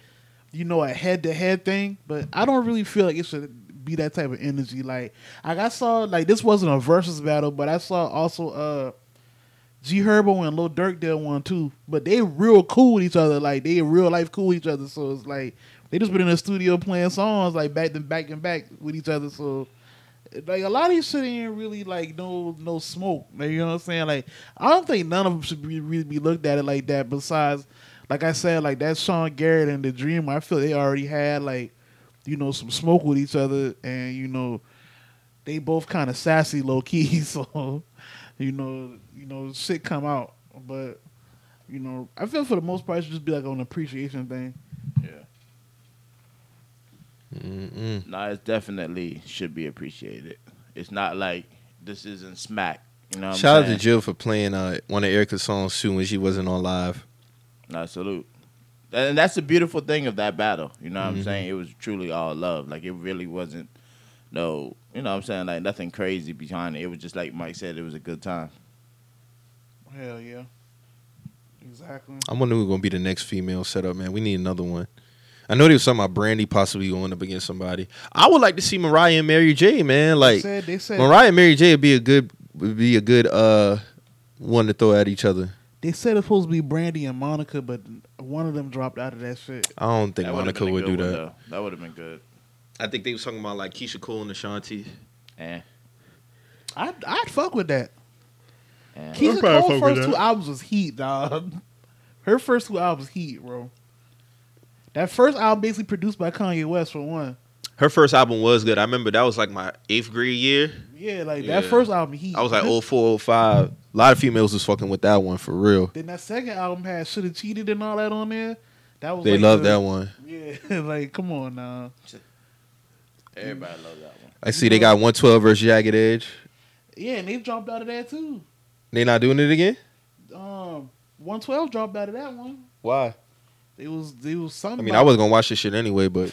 you know, a head to head thing. But I don't really feel like it should be that type of energy. Like like I saw like this wasn't a versus battle, but I saw also uh. G Herbo and Lil Durk did one too, but they real cool with each other. Like they real life cool with each other. So it's like they just been in the studio playing songs like back to back and back with each other. So like a lot of these shit ain't really like no no smoke. Like, you know what I'm saying? Like I don't think none of them should be, really be looked at it like that. Besides, like I said, like that Sean Garrett and the Dream, I feel they already had like you know some smoke with each other, and you know they both kind of sassy low key. [laughs] So you know you know shit come out, but you know I feel for the most part it should just be like an appreciation thing. yeah. Mm-mm. No, it definitely should be appreciated. It's not like this isn't smack. You know what Shout I'm out saying? to Jill for playing uh, one of Erykah's songs too when she wasn't on live. No, salute. And that's the beautiful thing of that battle. You know what Mhm. I'm saying? It was truly all love. Like it really wasn't no, you know what I'm saying? Like nothing crazy behind it. It was just like Mike said, it was a good time. Hell yeah, exactly. I'm wondering who's gonna be the next female setup, man. We need another one. I know there was something about Brandy possibly going up against somebody. I would like to see Mariah and Mary J, man. they Like said they said Mariah and Mary J would be a good would be a good uh one to throw at each other. they said it's supposed to be Brandy and Monica, but one of them dropped out of that shit. I don't think That Monica would do that. though. That would have been good. I think they was talking about like Keyshia Cole and Ashanti. Eh, I'd I'd fuck with that. eh. Keyshia Cole's [laughs] first two albums was heat, dog. Her first two albums heat, bro. That first album basically produced by Kanye West for one. Her first album was good. I remember that was like my eighth grade year. Yeah, like Yeah. that first album, he. I was like 04, 05. A lot of females was fucking with that one for real. Then that second album had should have cheated and all that on there. That was They like love that one. Yeah, [laughs] like come on now. Everybody love that one. I see they got 112 versus Jagged Edge. Yeah, and they dropped out of that too. They not doing it again? Um, one twelve dropped out of that one. Why? It was it was some I mean, I was gonna watch this shit anyway, but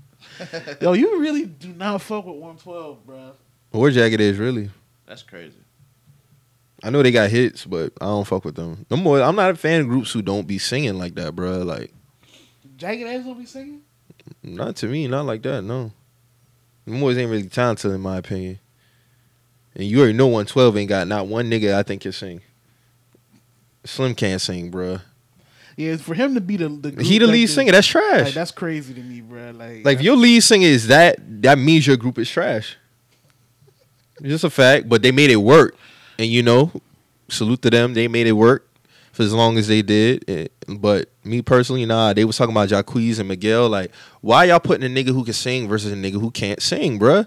[laughs] yo, you really do not fuck with one twelve, bro. where Jagged Edge really? That's crazy. I know they got hits, but I don't fuck with them. No more. I'm not a fan of groups who don't be singing like that, bro. Like, Jagged Edge don't be singing. not to me, not like that. No, them boys ain't really talented in my opinion. And you already know 112 ain't got not one nigga I think can sing. Slim can't sing, bro. Yeah, for him to be the, the He the lead singer. That's trash. Like, that's crazy to me, bro. Like, Like if your lead singer is that, that means your group is trash. It's just a fact. But they made it work, and you know, salute to them. They made it work for as long as they did. But me personally, nah. They was talking about Jacquees and Miguel. Like, why y'all putting a nigga who can sing versus a nigga who can't sing, bruh?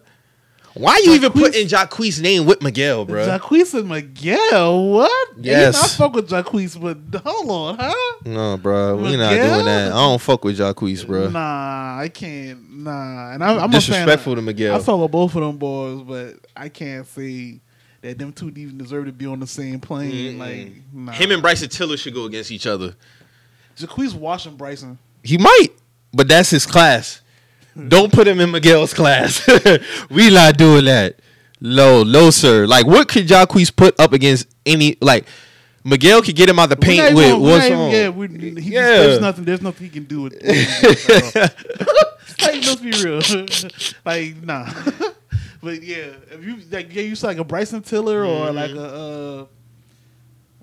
Why you even Jacquees- putting Jacquees' name with Miguel, bro? Jacquees and Miguel, what? Yes. I fuck with Jacquees, but hold on, huh? no, bruh. We not doing that. I don't fuck with Jacquees, bro. Nah, I can't. Nah, and I'm, I'm Disrespectful a to. Miguel. I follow both of them boys, but I can't say that them two even deserve to be on the same plane. Mm-mm. Like, nah. Him and Bryson Tiller should go against each other. Jacquees washing Bryson. He might, but that's his class. Don't put him in Miguel's class. [laughs] we not doing that. Low, low, sir. Like, what could Jacquees put up against any? Like, Miguel could get him out the paint with even- we're one not even- song. Yeah, we, he, Yeah. there's nothing. There's nothing he can do with. [laughs] [laughs] like, let's be real. like, nah. but yeah, if you like, yeah, you saw like a Bryson Tiller or Mm-hmm. like a.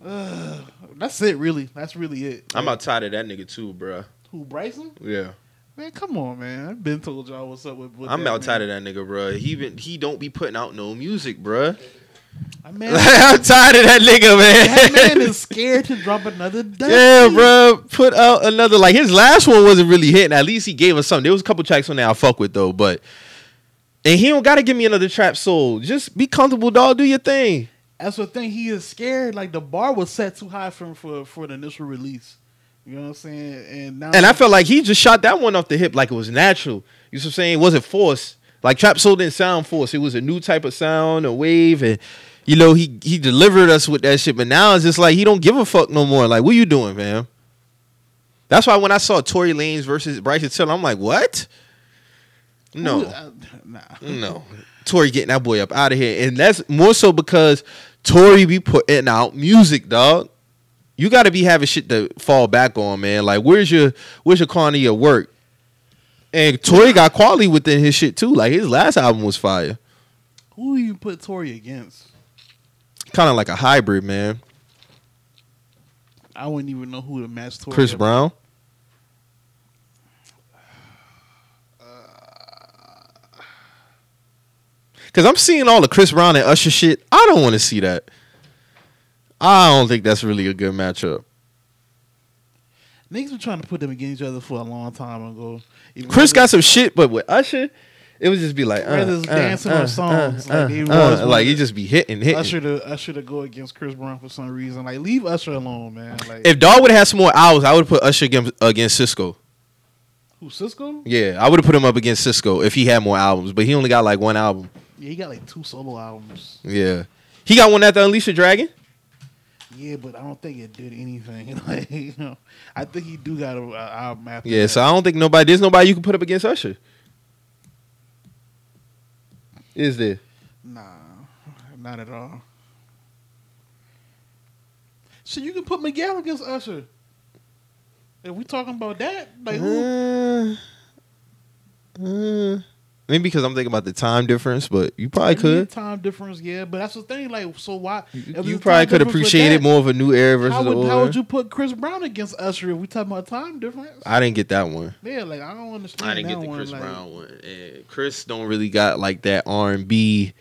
Uh, uh, that's it, really. That's really it. I'm Like, outside of that nigga too, bruh. Who Bryson? Yeah, Man, come on, man. I've been told y'all what's up with. with I'm outside man. of that nigga, bruh. He been, he don't be putting out no music, bruh. I man, [laughs] I'm tired of that nigga, man. that man. is [laughs] scared to drop another. Yeah, dusty. bro. Put out another. Like his last one wasn't really hitting. At least he gave us something. There was a couple tracks on there I fuck with though, but and he don't gotta give me another trap soul. Just be comfortable, dog. Do your thing. That's the thing. He is scared. Like the bar was set too high for him for for the initial release. You know what I'm saying? And now, And I felt like he just shot that one off the hip like it was natural. You know what I'm saying? It wasn't forced. Like trap soul didn't sound forced. It was a new type of sound, a wave, and you know he he delivered us with that shit. But now it's just like he don't give a fuck no more. Like what you doing, man? That's why when I saw Tory Lanez versus Bryson Tiller, I'm like, what? No. Who- uh, nah. No. Tory getting that boy up out of here. And that's more so because Tory be putting out music, dog. You gotta be having shit to fall back on, man. Like where's your where's your quantity of work? And Tory got quality within his shit too. Like his last album was fire. Who you put Tory against? Kind of like a hybrid, man. I wouldn't even know who to match Tory. Chris up. Brown. Uh, Cause I'm seeing all the Chris Brown and Usher shit. I don't want to see that. I don't think that's really a good matchup. Niggas been trying to put them against each other for a long time ago. Even Chris got some shit, but with Usher, it would just be like, uh, it's uh, dancing uh, on songs, uh, like, uh, they uh, like he just be hitting, hitting. Usher to Usher to go against Chris Brown for some reason. Like leave Usher alone, man. Like If Dog would have had some more hours, I would put Usher against, against Sisqó. who Sisqó? Yeah, I would have put him up against Sisqó if he had more albums, but he only got like one album. Yeah, he got like two solo albums. Yeah, he got one at the Unleash the Dragon. Yeah, but I don't think it did anything. [laughs] like you know, I think he do got a, a album after. Yeah, that. so I don't think nobody. There's nobody you can put up against Usher. Is there? Nah, not at all. So you can put Miguel against Usher. If we talking about that, like who? Uh, uh, maybe because I'm thinking about the time difference, but you probably could. time difference, yeah. But that's the thing. Like, so why? if You probably could appreciate that, it more of a new era versus How the would, old how era. would you put Chris Brown against Usher if we talking about time difference? I didn't get that one. yeah, like I don't understand. I didn't that get the one, Chris like, Brown one. And Chris don't really got like that R and B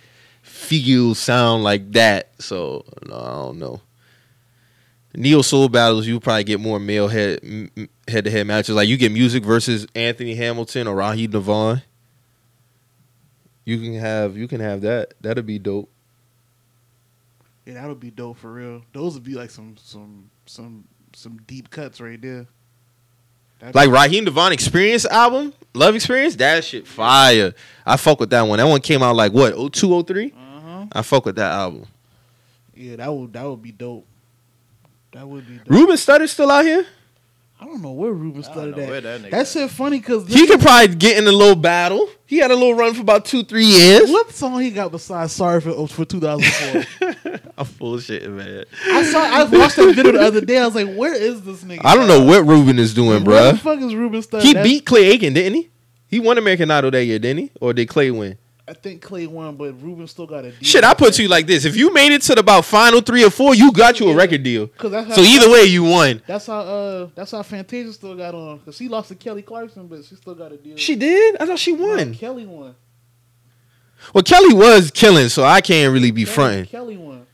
feel sound like that. So no, I don't know. Neo Soul battles, you probably get more male head head to head matches. Like you get Musiq versus Anthony Hamilton or Raheem DeVaughn. You can have you can have that. That'll be dope. Yeah, that would be dope for real. Those would be like some some some some deep cuts right there. That'd Like Raheem DeVaughn Experience album, Love Experience, that shit fire. I fuck with that one. That one came out like what, 02, 03? Uh-huh. I fuck with that album. Yeah, that would that would be dope. That would be dope. Ruben Studdard still out here? I don't know where Ruben I started at. that nigga That shit funny because He could probably get in a little battle. He had a little run for about two, three years. what song he got besides Sorry for oh, for 2004? [laughs] I'm full bullshitting, man. I saw I watched that video the other day. I was like, where is this nigga? I don't know what Ruben is doing, Where the bruh. fuck is Ruben Studdard? He beat Clay Aiken, didn't he? He won American Idol that year, didn't he? Or did Clay win? I think Clay won, but Ruben still got a deal. Shit, I put you like this. If you made it to the about final three or four, you got you a Yeah. record deal. 'Cause that's how- So either way, you won. That's how uh that's how Fantasia still got on because she lost to Kelly Clarkson, but she still got a deal. She did? I thought she won. Kelly won. Well, Kelly was killing, so I can't really be Kelly- fronting. Kelly won.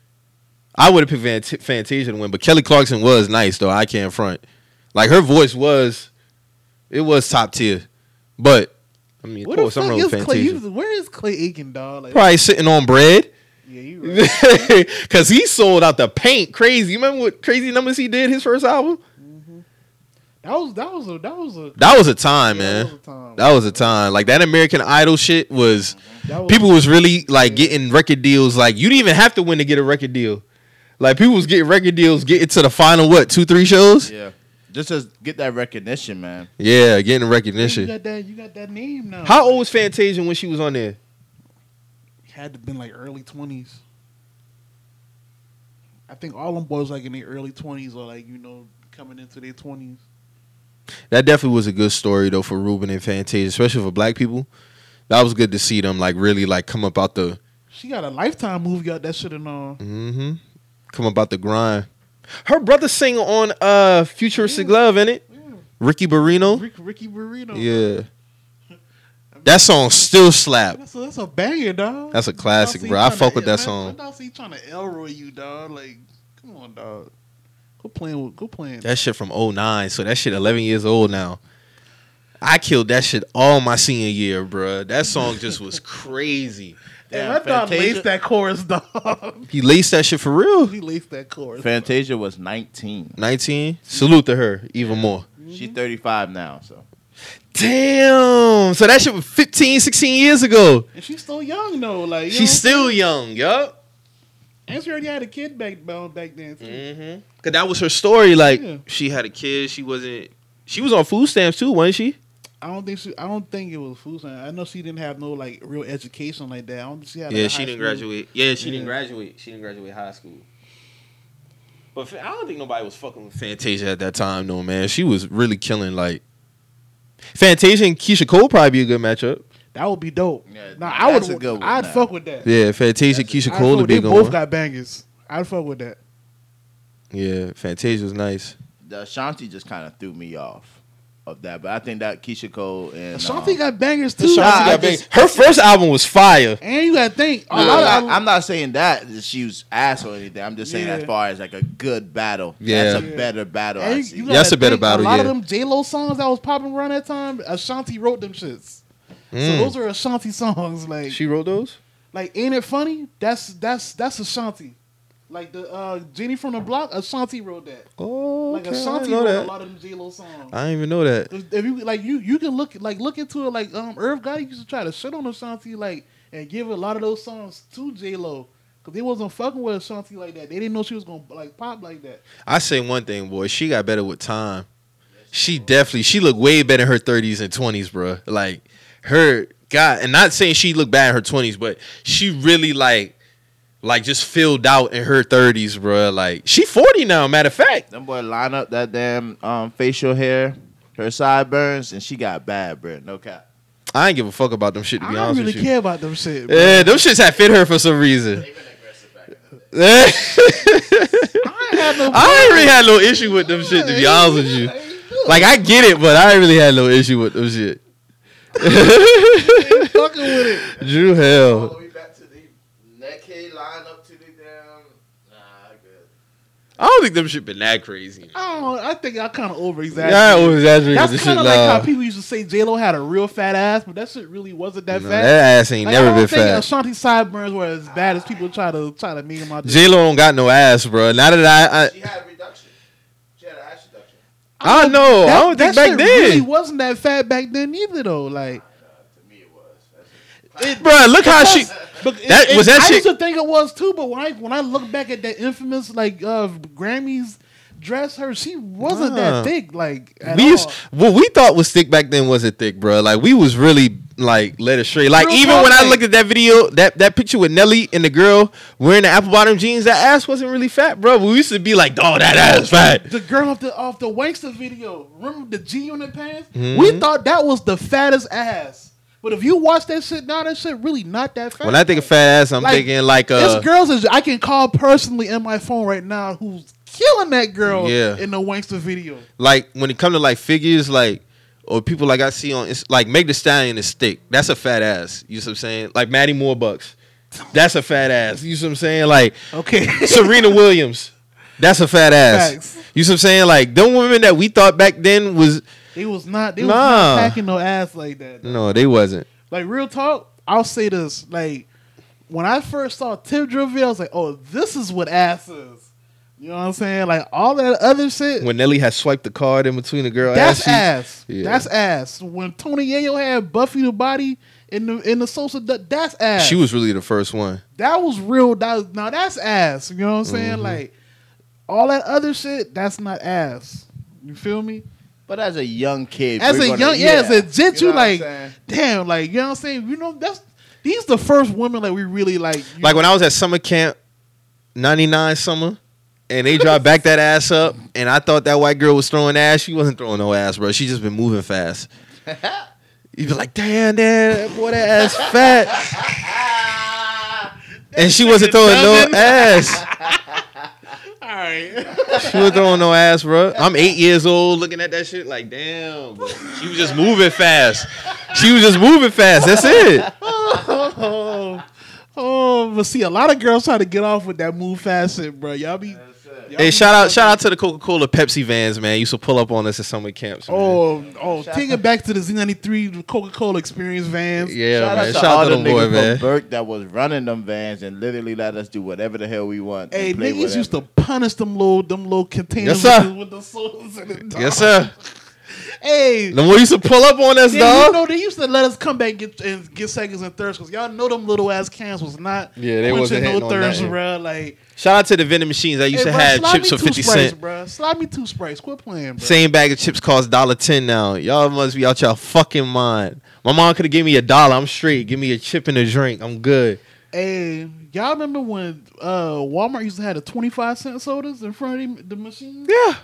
I would have picked Fantasia to win, but Kelly Clarkson was nice though. I can't front. Like her voice was, it was top tier. But I mean, of Where oh, the course, I'm fuck is with Clay? Fantasia. You- Where is Clay Aiken, dog? Like, Probably sitting on bread. Yeah, you right. [laughs] Cause he sold out the paint crazy. You remember what crazy numbers he did his first album? Mm-hmm. that was that was a that was a That was a time, yeah, man. That was a time. That was a time. Like that American Idol shit was That was- people was really like getting record deals. Like you didn't even have to win to get a record deal. Like people was getting record deals, getting to the final what two three shows. Yeah. Just to get that recognition, man. Yeah, getting recognition. You recognition. got that. You got that name now. How old was Fantasia when she was on there? Had to been like early twenties. I think all them boys like in their early twenties or like you know coming into their twenties. That definitely was a good story though for Ruben and Fantasia, especially for black people. That was good to see them like really like come up out the She got a lifetime movie out that shit and all. Mm-hmm. come up out the grind. Her brother sing on uh Futuristic Love in it. Yeah. Ricky Barrino. Rick, Ricky Burrito. Yeah. [laughs] That song still slap. That's a, that's a banger, dog. That's a classic, bro. I fuck with that song. I see trying to Elroy you, dog. Like, come on, dog. Go playing with. Go playing. That shit from 09, so that shit 11 years old now. I killed that shit all my senior year, bro. That song just was crazy. Hey, Damn, I thought Fantasia- laced that chorus, dog. [laughs] He laced that shit for real. he laced that chorus. Fantasia was 19. 19. Salute to her even more. She's 35 now, so. Damn. So that shit was 15, 16 years ago. And she's still young though. Like you She's know? still young, yup. and she already had a kid back back then. Too. Mm-hmm. Cause that was her story. Like Yeah. she had a kid. She wasn't. She was on food stamps too, wasn't she? I don't think she. I don't think it was food science. I know she didn't have no like real education like that. I don't think she had. like, Yeah, she high didn't school- graduate. Yeah, she didn't graduate. She didn't graduate high school. But I don't think nobody was fucking with Fantasia at that time, though, man. She was really killing. Like Fantasia and Keyshia Cole probably be a good matchup. That would be dope. Yeah, nah, I would. that's a good one I'd now. fuck with that. Yeah, Fantasia, That's- Keyshia I'd Cole fuck the with- They both got bangers. I'd fuck with that. Yeah, Fantasia was nice. The Ashanti just kind of threw me off of that, but I think that Keyshia Cole and Ashanti um, got bangers too. Ashanti Nah, I got big- just- Her first album was fire. and you got to think a No, lot I'm, of. not, I'm not saying that that she was ass or anything. I'm just saying Yeah. as far as like a good battle. Yeah. That's a Yeah. better battle. and I you- see. you Yeah, that's a better battle, A lot of them J Lo songs that was popping around that time, Ashanti wrote them shits. So Mm. those are Ashanti songs. Like, She wrote those. like, ain't it funny? That's that's that's Ashanti. Like the uh Jenny from the Block, Ashanti wrote that. Oh, Like okay, I Ashanti wrote a lot of them J Lo songs. I didn't even know that. If you like, you you can look like look into it. Like um, Irv Gotti used to try to shit on Ashanti, like and give a lot of those songs to J Lo because they wasn't fucking with Ashanti like that. They didn't know she was gonna like pop like that. I say one thing, boy. She got better with time. She definitely she looked way better in her thirties and twenties, bro. Like her God, and not saying she looked bad in her twenties, but she really like like just filled out in her thirties, bro. Like she forty now. Matter of fact, Them boy line up that damn um, facial hair, her sideburns, and she got bad, bro. No cap. I ain't give a fuck about them shit. To I be don't honest really with you, care about them shit. bro. yeah, them shits had fit her for some reason. [laughs] I ain't had no. I ain't really had no issue with them shit. To be honest with you, like I get it, but I ain't really had no issue with them shit. fucking with it. [laughs] Drew hell. we back to the neck hair line up to the damn. Nah, good. I don't think them shit been that crazy. I don't. I think I kind of over Yeah, exaggerated. I over exaggerated That's kind of like how people used to say J Lo had a real fat ass, but that shit really wasn't that Nah, fat. that ass ain't Like, never I don't been think fat. Ashanti sideburns were as bad as people try to try to make them out. J Lo don't got no ass, bro. Now that I, I She had reduction. She had an ass reduction. I don't know. I don't think back shit then. really wasn't that fat back then either though. Like, To me, it was. That's it. bro, look how she. That- was that I shit- used to think it was too, but when I when I look back at that infamous like uh Grammys dress, her she wasn't Nah. that thick. Like, at We all. used, what we thought was thick back then wasn't thick, bro. Like we was really like led astray. Like Real even when I looked at that video, that that picture with Nelly and the girl wearing the apple bottom jeans, that ass wasn't really fat, bro. We used to be like, oh, that ass fat. The girl off the off the Wanksta video, remember the G Unit pants? Mhm. We thought that was the fattest ass. But if you watch that shit now, that shit really not that fat. When I think of fat ass, I'm Like, thinking like uh, There's girls that I can call personally in my phone right now who's killing that girl Yeah. in the Wanksta video. like when it come to like figures, like or people like I see on it's like Meg the Stallion is thick. That's a fat ass. You know what I'm saying? Like Maddie Moore Bucks. That's a fat ass. You know what I'm saying? Like Okay. [laughs] Serena Williams. That's a fat ass. Facts. You know what I'm saying? Like them women that we thought back then was They was not they was Nah. not packing no ass like that. no, they wasn't. Like real talk, I'll say this. Like when I first saw Tip Drill I was like, oh, this is what ass is. You know what I'm saying? Like all that other shit. When Nelly had swiped the card in between the girl That's ass. ass. Yeah. That's ass. When Tony Yayo had Buffy the Body in the in the that- that's ass. She was really the first one. that was real. That was, now that's ass. You know what I'm saying? Mhm. Like all that other shit, that's not ass. You feel me? But as a young kid, As a young, yeah, as a jit, You you know like, damn, like you know what I'm saying? You know, that's these the first women like we really like. Like know, when I was at summer camp, '99 summer, and they dropped back that ass up, and I thought that white girl was throwing ass. She wasn't throwing no ass, bro. She just been moving fast. [laughs] You'd be like, damn, damn, boy, that ass fat. [laughs] And she wasn't throwing no ass. [laughs] all right. She wasn't throwing no ass, bro. I'm eight years old looking at that shit like, damn, bro. She was just moving fast. She was just moving fast. That's it. oh, [laughs] oh, but see, a lot of girls try to get off with that move fast shit, bro. Y'all be. Y'all Hey, shout out, shout out to the Coca Cola Pepsi vans, man. Used to pull up on us at summer camps. Man. Oh, oh, take it back to the Z93 Coca Cola experience vans. yeah, Shout man. out to Shout all out to the them boy, niggas man. from Burke that was running them vans and literally let us do whatever the hell we want. and Hey, play niggas used to punish them little, them little containers Yes, sir. with, the, with the sodas in it. dog. Yes, sir. [laughs] Hey, The more used to pull up on us, They, dog. you know, they used to let us come back and get, and get seconds and thirds because y'all know them little ass cans was not Yeah, they wasn't no on thirst, bro. Like, Shout out to the vending machines that used hey, to bro, have chips for fifty cents. cent. bro. Slide me two sprites. Quit playing, bro. Same bag of chips cost dollar ten now. Y'all must be out y'all fucking mind. My mom could have gave me a dollar. I'm straight. Give me a chip and a drink. I'm good. Hey, y'all remember when uh, Walmart used to have the twenty five cent sodas in front of the, the machine? Yeah.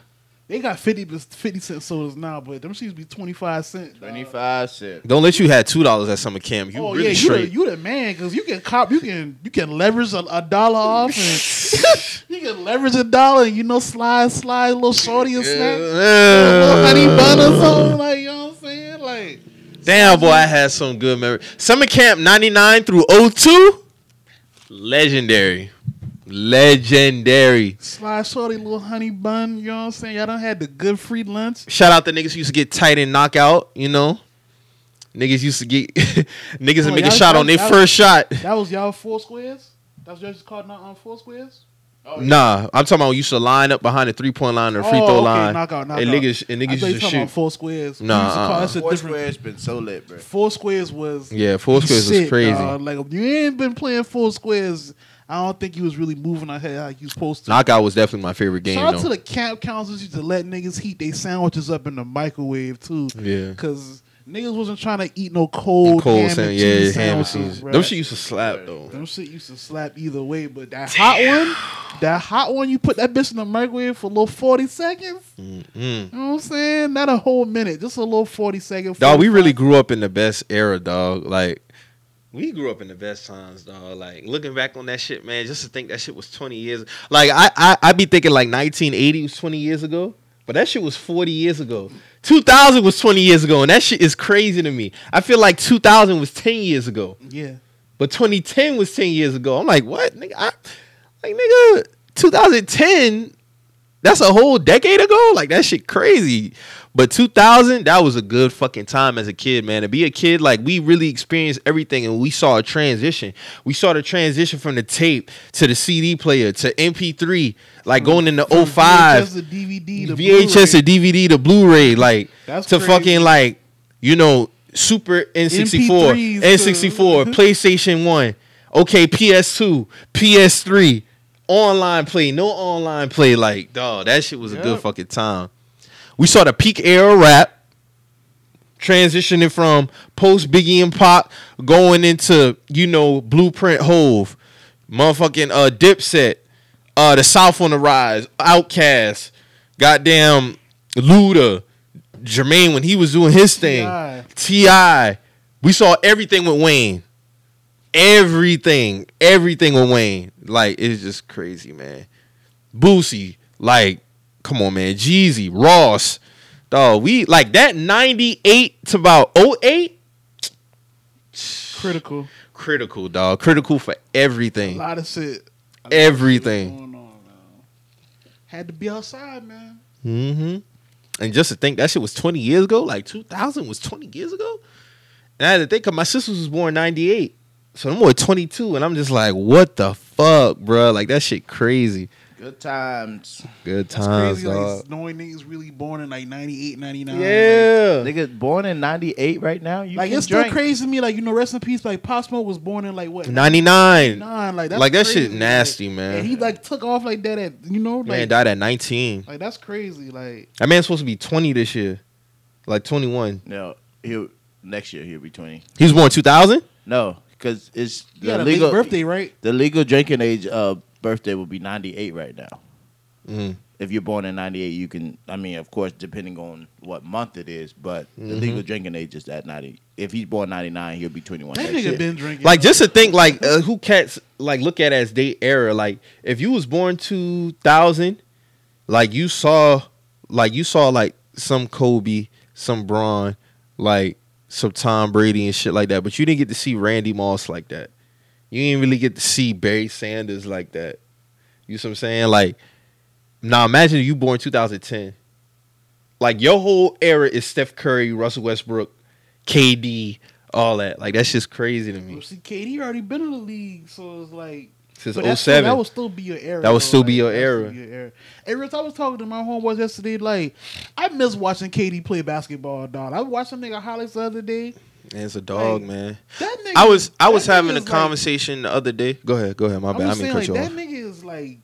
They got 50, 50 cent sodas now, but them machines be twenty five cent. Twenty five cent. Don't let you had two dollars at summer camp. You oh really yeah, you the, you the man because you can cop, you can you can leverage a, a dollar off, and [laughs] you can leverage a dollar, and you know slide slide a little shorty and snack. a little honey bun or something, like you know what I'm saying? Like Damn, boy, I had some good memory. Summer camp '99 through 02, legendary, legendary. slide shorty, little honey bun. You know what I'm saying? Y'all done had the good free lunch. Shout out the niggas who used to get tight and knock out. You know, niggas used to get [laughs] niggas Oh, and make a y'all- shot on their y'all- first shot. That was y'all four squares. That's what y'all just called not on four squares. Oh, nah, I'm talking about we used to line up behind the three point line or free Oh, throw okay, line. knockout, and niggas and I niggas thought you used to shoot. about four squares. Nah, used to uh-uh. that shit Four different. squares been so lit, bro. Four squares was Yeah, four squares shit, was crazy. dawg. Like you ain't been playing four squares, I don't think he was really moving ahead like you supposed to. Knockout was definitely my favorite game Shout out to the camp counselors used to let niggas heat their sandwiches up in the microwave too. Yeah. Cause niggas wasn't trying to eat no cold, Cold ham sand, and yeah, cheese ham sandwiches, cheese. Them shit used to slap though. Them shit used to slap either way, but that hot one, that hot one, you put that bitch in the microwave for a little forty seconds. Mm. You know what I'm saying? Not a whole minute, just a little forty forty second. Dog, we really grew up in the best era, dog. Like, we grew up in the best times, dog. Like, looking back on that shit, man, just to think that shit was 20 years. Like, I, I, I be thinking like 1980 was 20 years ago, but that shit was 40 years ago. 2000 was 20 years ago, and that shit is crazy to me. I feel like 2000 was 10 years ago, Yeah. but 2010 was 10 years ago. I'm like, what, nigga? I, like, nigga, 2010 That's a whole decade ago. Like that shit crazy. But 2000, that was a good fucking time as a kid, man. To be a kid, like we really experienced everything, and we saw a transition. We saw the transition from the tape to the CD player to MP3, like going into From 05, VHS to DVD to VHS to. DVD to Blu-ray, like That's to crazy. fucking like you know Super N64, MP3s to- N64, PlayStation One, okay, PS2, PS3, online play, no online play, like dog, that shit was a good fucking time. We saw the peak era rap transitioning from post Biggie and Pop going into you know Blueprint Hov, motherfucking uh Dipset, uh the South on the Rise, Outkast, goddamn Luda, Jermaine when he was doing his thing, T.I. We saw everything with Wayne. Everything, everything with Wayne. Like it's just crazy, man. Boosie, like, come on, man. Jeezy, Ross, dog. We like that 98 to about 08. critical. Critical, dog. Critical for A everything. lot of shit. a lot of shit Everything. on. Had to be outside, man. Mm-hmm. And just to think that shit was 20 years ago, like 2000 was 20 years ago. And I had to think of my sister was born 98. So I'm more 22, and I'm just like, what the fuck, bro? Like that shit crazy. Good times. Good That's times, crazy. dog. Like knowing niggas really born in like 98, 99. yeah. Nigga born in '98 right now. You Like, can it's still crazy to me. Like you know, rest in peace. Like Pop Smoke was born in like what 99. Nine. Like that's Like, that crazy. shit nasty, Like, man. And he like took off like that at you know like Man died at 19. like that's crazy. Like That man's supposed to be 20 this year. Like 21. No, he'll next year he'll be 20. He was born 2000? No, because it's he the a legal birthday, right? The legal drinking age uh birthday will be 98 right now. Mm. If you're born in 98, you can. I mean, of course, depending on what month it is, but the Mhm. legal drinking age is at 90. If he's born 99, he'll be 21. That nigga year. been drinking. Like just to think like uh, who cats like look at as they era like if you was born 2000 like you saw like you saw like some Kobe, some Bron, like some Tom Brady and shit like that, but you didn't get to see Randy Moss like that. You didn't really get to see Barry Sanders like that. You see what I'm saying? Like now imagine you born 2010. Like your whole era is Steph Curry, Russell Westbrook, KD, all that. Like that's just crazy to me. Well, see, KD already been in the league, so it's like Since but that's still- 07. That would still be your era. That would still be your era. still be your era. Hey, Rich, I was talking to my homeboys yesterday. Like, I miss watching KD play basketball, dog. I watched some nigga highlights the other day. Man, it's a dog, Like, man. That nigga, I was I was having a is like- conversation the other day. Go ahead, go ahead. My I'm bad. I mean like that off. nigga is like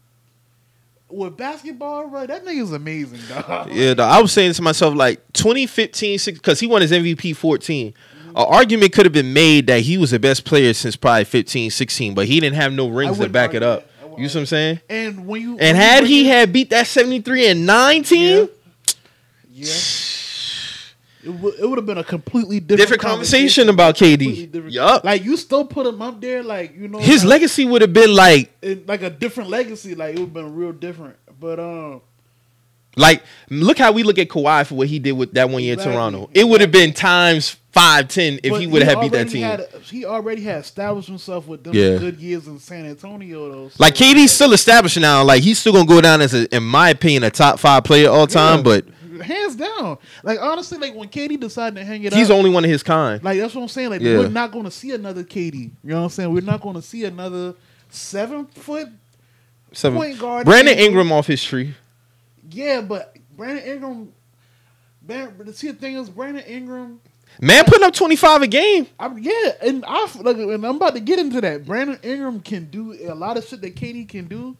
with basketball, right? That nigga is amazing, dog. Yeah, dog, I was saying to myself like 2015, because he won his MVP 14. An argument could have been made that he was the best player since probably 15, 16, but he didn't have no rings to back it up. that. I wouldn't You see what I'm saying? And when you And when had bring he had beat that 73 and 9 team, yeah, it would it would have been a completely different, different conversation about KD. Yup. Like you still put him up there, like you know His like, legacy would have been like it- like a different legacy. Like it would have been real different. But um, Like, look how we look at Kawhi for what he did with that one year Exactly. in Toronto. It would have been times five, ten if but he would have beat that team. Had, he already had established himself with them Yeah. good years in San Antonio, though. so, like KD's still established now. Like he's still gonna go down as, a, in my opinion, a top five player all time. Yeah. But hands down. Like honestly, like when KD decided to hang it he's up, only one of his kind. like that's what I'm saying. Like Yeah. we're not going to see another KD. You know what I'm saying? We're not going to see another seven foot. Seven. point guard Brandon. Ingram off his tree. Yeah, but Brandon Ingram. Brandon, see the thing is, Brandon Ingram. Man, putting up twenty five a game. I'm, yeah, and I like, and I'm about to get into that. Brandon Ingram can do a lot of shit that KD can do.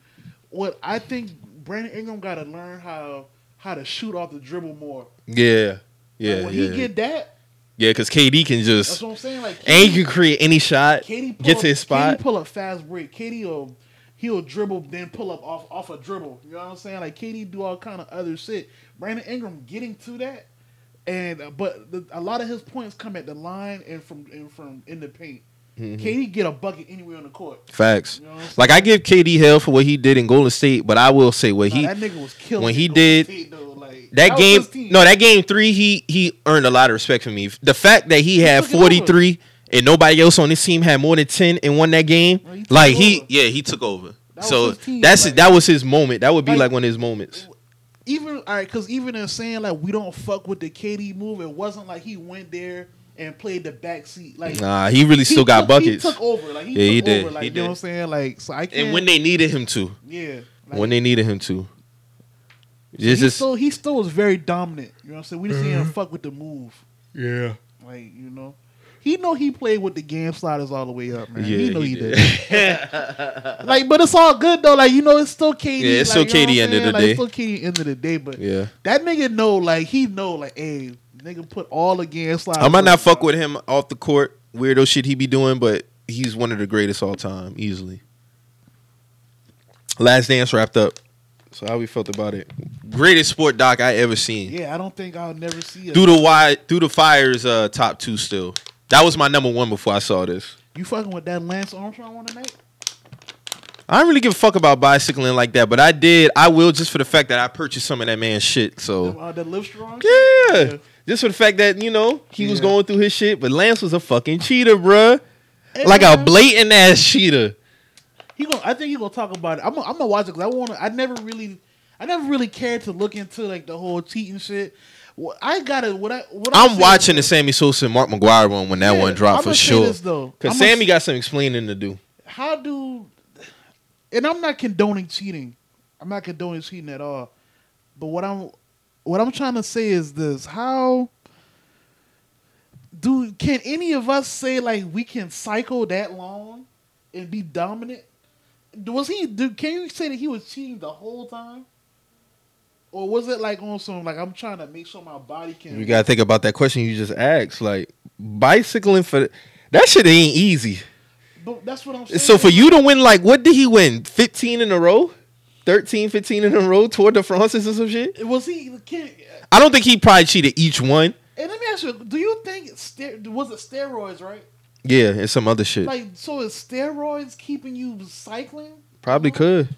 What I think Brandon Ingram got to learn how how to shoot off the dribble more. Yeah, yeah, And when yeah, he get that, yeah. Because KD can just. that's what I'm saying. Like and he can create any shot. KD pull Get up, to his spot. KD pull up fast break. KD will he'll dribble then pull up off off a dribble. You know what I'm saying? Like KD do all kind of other shit. Brandon Ingram getting to that, and uh, but the, a lot of his points come at the line and from and from in the paint. Mhm. KD get a bucket anywhere on the court. Facts. You know what I'm saying? Like I give KD hell for what he did in Golden State, but I will say what Nah, he that nigga was killing when he did- State, like, that was game no that game three he he earned a lot of respect from me the fact that he had 43 and nobody else on this team had more than 10 and won that game Well, he like it he yeah he took over That so team, that's like- that was his moment that would be Like- like one of his moments even all right, because even in saying like we don't fuck with the KD move, it wasn't like he went there and played the back seat. Like Nah, he really he still got took- buckets. He took over. Like he Yeah, took he did. over. Like He you know what I'm saying? Like so I can't. and when they needed him to, yeah, like, when they needed him to, he just still he still was very dominant. You know what I'm saying? We just Mm-hmm. didn't fuck with the move. yeah. Like you know, he know he played with the game sliders all the way up, man. Yeah, he know he he, did. did. [laughs] [laughs] like, but it's all good though. Like you know, it's still KD. Yeah, it's like, still KD end of the like, day. It's still KD end of the day, but Yeah. that nigga know, like he know, like, hey, nigga put all the game sliders. I might not fuck with him off the court, weirdo shit he be doing, but he's one of the greatest all time, easily. Last Dance wrapped up. So how we felt about it? Greatest sport doc I ever seen. Yeah, I don't think I'll never see it. Through the wide, through the fires, uh, top two still. That was my number one before I saw this. You fucking with that Lance Armstrong one tonight? I don't really give a fuck about bicycling like that, but I did. I will just for the fact that I purchased some of that man's shit. So Uh, the Livestrong. yeah, just for the fact that you know he was going through his shit, but Lance was a fucking cheater, bruh. Hey, Like a blatant ass cheater. He gonna. I think he gonna talk about it. I'm. Gonna, I'm gonna watch it because I want to. I never really. I never really cared to look into like the whole cheating shit. I gotta. What I. What I'm saying watching the Sammy Sosa and Mark McGwire one when that Yeah, one dropped for sure. Cause Sammy got some explaining to do. How do? And I'm not condoning cheating. I'm not condoning cheating at all. But what I'm, what I'm trying to say is this: How do can any of us say like we can cycle that long and be dominant? Was he? Do, can you say that he was cheating the whole time? Or was it like on some like I'm trying to make sure my body can? You gotta think about that question you just asked. Like bicycling for that shit ain't easy. But that's what I'm saying. So for you to win, like, what did he win? 15 in a row? 13, 15 in a row toward the Francis or some shit? was he? Can, I don't think he probably cheated each one. and let me ask you: Do you think ster- was it steroids? Right? Yeah, and some other shit. Like, so is steroids keeping you cycling? Probably could.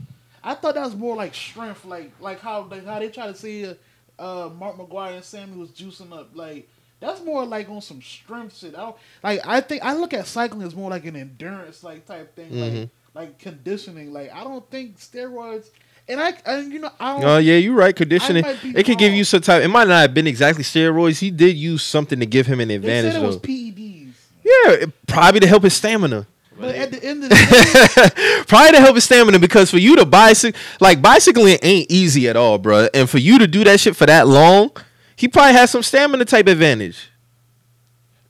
I thought that was more like strength, like like how like how they try to see uh, uh, Mark McGwire and Sammy was juicing up. Like that's more like on some strength shit. I don't, like I think I look at cycling as more like an endurance like type thing, like Mhm. like conditioning. Like I don't think steroids. And I and you know I don't. Oh yeah, you're right. Conditioning. It could give you some type. It might not have been exactly steroids. He did use something to give him an they advantage said it was. PEDs, yeah, it- probably to help his stamina. But at the end of the day, [laughs] probably to help his stamina because for you to bicycle, like bicycling ain't easy at all, bro. And for you to do that shit for that long, he probably has some stamina type advantage.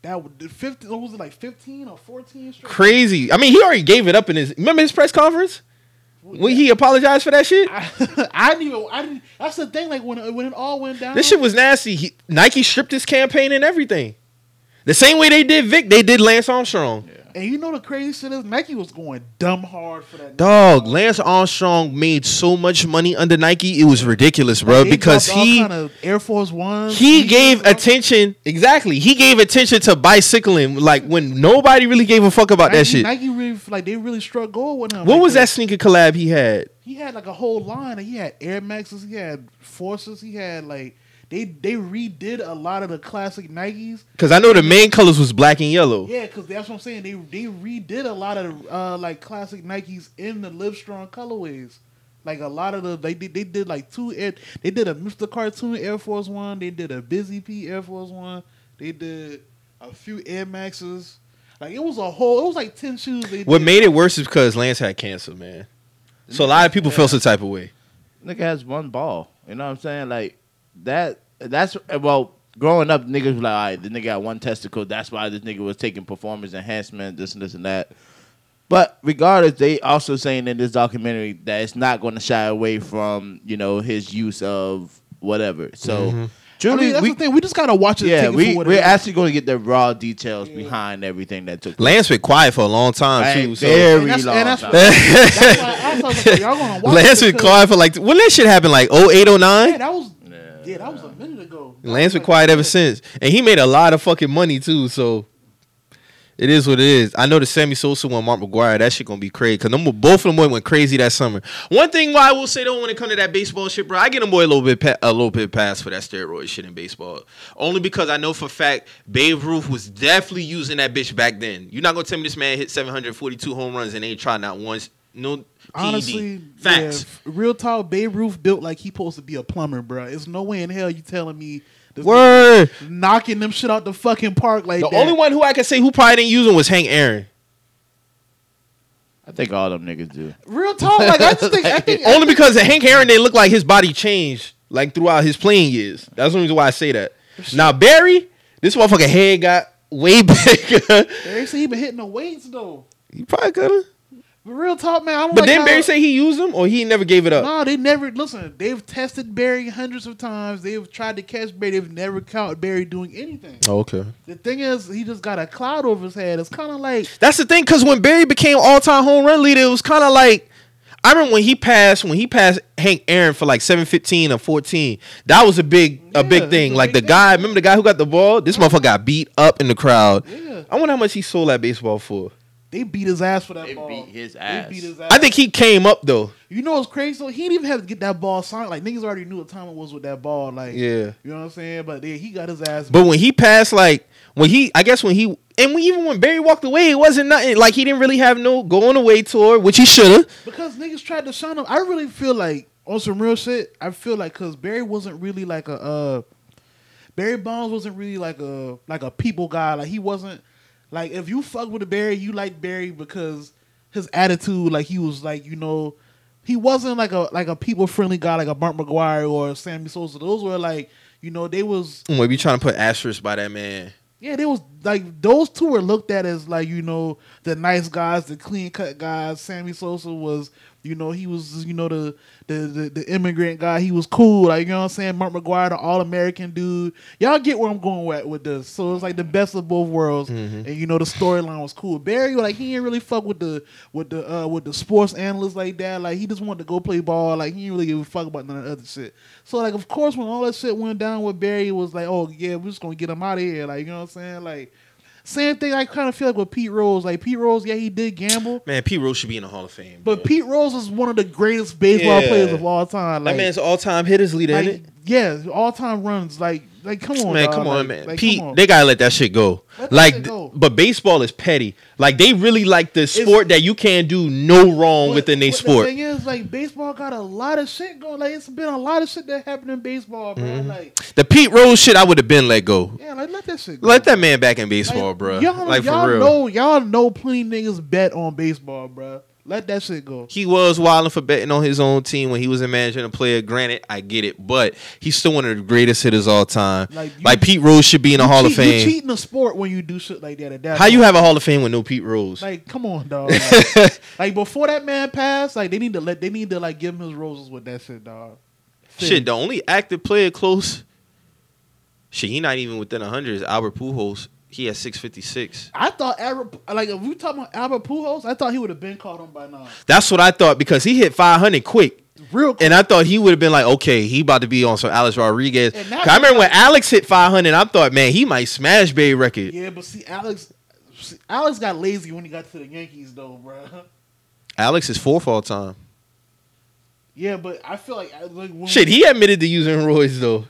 that fifteen. What was it like fifteen or fourteen? straight? Crazy. I mean, he already gave it up in his. Remember his press conference when he apologized for that shit. I, [laughs] I didn't even. I didn't. That's the thing. Like when it- when it all went down. This shit was nasty. He, Nike stripped his campaign and everything. The same way they did Vick, they did Lance Armstrong. And you know the crazy shit is Nike was going dumb hard for that. Dog, Lance Armstrong made so much money under Nike, it was ridiculous, bro. They Because he kind of Air Force One. he gave attention exactly. He gave attention to bicycling, like when nobody really gave a fuck about Nike, that shit. Nike really like they really struck gold with him. What Like, was that sneaker collab he had? He had like a whole line. He had Air Maxes. He had Forces. He had like they they redid a lot of the classic Nikes. Because I know the main colors was black and yellow. Yeah, because that's what I'm saying. They they redid a lot of uh, like classic Nikes in the Livestrong colorways. Like a lot of the they did they did like two air they did a Mr. Cartoon Air Force One. They did a Busy P Air Force One. They did a few Air Maxes. Like it was a whole. It was like ten shoes. They What did. made it worse is because Lance had cancer, man. So a lot of people felt some type of way. Nigga has one ball. You know what I'm saying? Like that. That's well. Growing up, niggas was like, all right, the nigga got one testicle. That's why this nigga was taking performance enhancement, this and this and that. But regardless, they also saying in this documentary that it's not going to shy away from you know his use of whatever. So, Mm-hmm. I truly, mean, that's we, the thing. We just gotta watch it. yeah, we we're it is. actually going to get the raw details behind everything that took. place. Lance been quiet for a long time Like, too. So very And that's- long and that's time. That's why I was like, y'all gonna watch [laughs] Lance it been because- quiet for like when that shit happened, like 08, 09? Yeah, that was yeah, that was a minute ago. Lance been quiet ever since, and he made a lot of fucking money too. So it is what it is. I know the Sammy Sosa one, Mark McGwire, that shit gonna be crazy because them both of them went crazy that summer. One thing why I will say though, when it come to that baseball shit, bro, I get them boy a little bit pa- a little bit pass for that steroid shit in baseball. Only because I know for fact Babe Ruth was definitely using that bitch back then. You're not gonna tell me this man hit 742 home runs and ain't tried not once no PED. Honestly, facts. yeah, real talk. Babe Ruth built like he supposed to be a plumber, bro. There's no way in hell you telling me this Word. knocking them shit out the fucking park like The that. only one who I can say who probably didn't use him was Hank Aaron. I think all them niggas do. real talk. Like I just think, I [laughs] think Only because of Hank Aaron, they look like his body changed like throughout his playing years. That's the reason why I say that. Now Barry, this motherfucker head got way [laughs] bigger. Barry said he been hitting the weights though. he probably could have. But real talk, man. I don't But like then how- Barry say he used them or he never gave it up. No, they never listen. They've tested Barry hundreds of times. They've tried to catch Barry. They've never caught Barry doing anything. Oh, okay. The thing is, he just got a cloud over his head. It's kind of like That's the thing, because when Barry became all time home run leader, it was kind of like I remember when he passed when he passed Hank Aaron for like seven fifteen or fourteen. That was a big a big thing. a Like big the guy, thing. remember the guy who got the ball? This motherfucker got beat up in the crowd. Yeah. I wonder how much he sold that baseball for. They beat his ass for that They ball. beat his They beat his ass. I think he came up though. You know what's crazy? though? he didn't even have to get that ball signed. Like niggas already knew what time it was with that ball. Like Yeah. you know what I'm saying? But yeah, he got his ass. But when he passed, like when he, I guess when he, and we, even when Barry walked away, it wasn't nothing. Like he didn't really have no going away tour, which he should have. because niggas tried to shine him. I really feel like on some real shit. I feel like because Barry wasn't really like a uh, Barry Bonds wasn't really like a like a people guy. Like he wasn't like if you fuck with a Barry, you like Barry because his attitude. Like he was like you know. He wasn't like a like a people friendly guy like a Mark McGwire or Sammy Sosa. Those were like you know they was mm, Maybe trying to put asterisk by that man. Yeah, they was like those two were looked at as like you know the nice guys, the clean cut guys. Sammy Sosa was you know he was you know the the the, the immigrant guy. He was cool, like you know what I'm saying. Mark McGwire, the all American dude. Y'all get where I'm going with with this. So it's like the best of both worlds, and you know the storyline was cool. Barry like he didn't really fuck with the with the uh with the sports analysts like that. Like he just wanted to go play ball. Like he didn't really give a fuck about none of the other shit. So like of course when all that shit went down with Barry, it was like oh yeah we're just gonna get him out of here. Like you know what I'm saying like. Same thing I kind of feel like with Pete Rose. Like Pete Rose, yeah, he did gamble, Man, Pete Rose should be in the Hall of Fame. but bro. Pete Rose is one of the greatest baseball Yeah. players of all time. Like, that man's all time hitters leader, like, it? yeah, all time runs. Like, like come on, Man, dog. come on, Like- man. like, Pete, on. they gotta let that shit go. Let like, go. but baseball is petty. Like, they really like the sport that you can't do no wrong But- within their sport. The thing is, like, baseball got a lot of shit going. Like, it's been a lot of shit that happened in baseball, bro. Mm-hmm. Like, The Pete Rose shit, I would have been let go. yeah, like let that shit go. Let that man back in like, baseball, bro. Y'all, Like y'all for real. know, y'all know, plenty niggas bet on baseball, bro. Let that shit go. He was wilding for betting on his own team when he was a managing a player. Granted, I get it, but he's still one of the greatest hitters all time. Like, Like, Pete Rose should be in the You Hall of cheat- You Fame. cheating the sport when you do shit like that. At that How you have a Hall of Fame with no Pete Rose? Like, come on, dog. [laughs] Like, like, before that man passed, like they need to let they need to like give him his roses with that shit, dog. Shit, the only active player close. Shit, he not even within hundred is Albert Pujols. He had six fifty six. I thought Albert, like if we talking about Albert Pujols, I thought he would have been caught on by now. That's what I thought because he hit five hundred quick. Real quick. And I thought he would have been like, okay, he about to be on some Alex Rodriguez. And 'Cause that's I remember when Alex hit 500, I thought, man, he might smash Bay record. yeah, but see, Alex, see, Alex got lazy when he got to the Yankees, though, bro. Alex is fourth all time. Yeah, but I feel like, like Shit, he admitted to using roids though.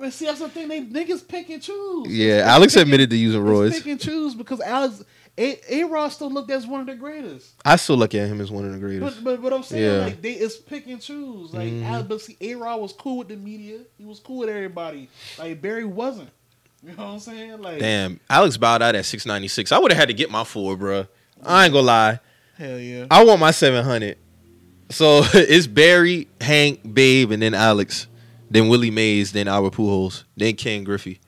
But see, that's the thing. They niggas pick and choose. Yeah, Alex pick and- admitted to using roids. Pick and choose because Alex A A Rod still looked as one of the greatest. I still look at him as one of the greatest. But but but I'm saying Yeah. like they it's pick and choose. Like. Mm-hmm. Alex, but see, A Rod was cool with the media. He was cool with everybody. Like Barry wasn't. You know what I'm saying? Like Damn, Alex bowed out at 696. I would have had to get my four, bruh. I ain't gonna lie. hell yeah. I want my 700. So [laughs] it's Barry, Hank, Babe, and then Alex. Then Willie Mays, then Albert Pujols, then Ken Griffey.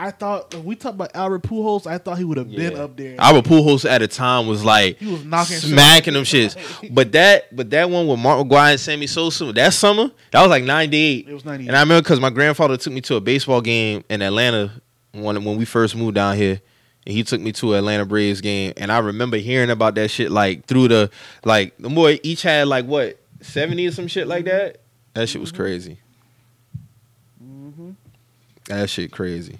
I thought if we talked about Albert Pujols, I thought he would have been up there. Albert Pujols at a time was like He was knocking shit smacking them shits. But that, but that one with Mark McGwire and Sammy Sosa, that summer, that was like '98. It was 98. And I remember because my grandfather took me to a baseball game in Atlanta when when we first moved down here, and he took me to an Atlanta Braves game, and I remember hearing about that shit like through the like the boy each had like what seventy or some shit like that. That shit was mm-hmm. crazy. That shit crazy.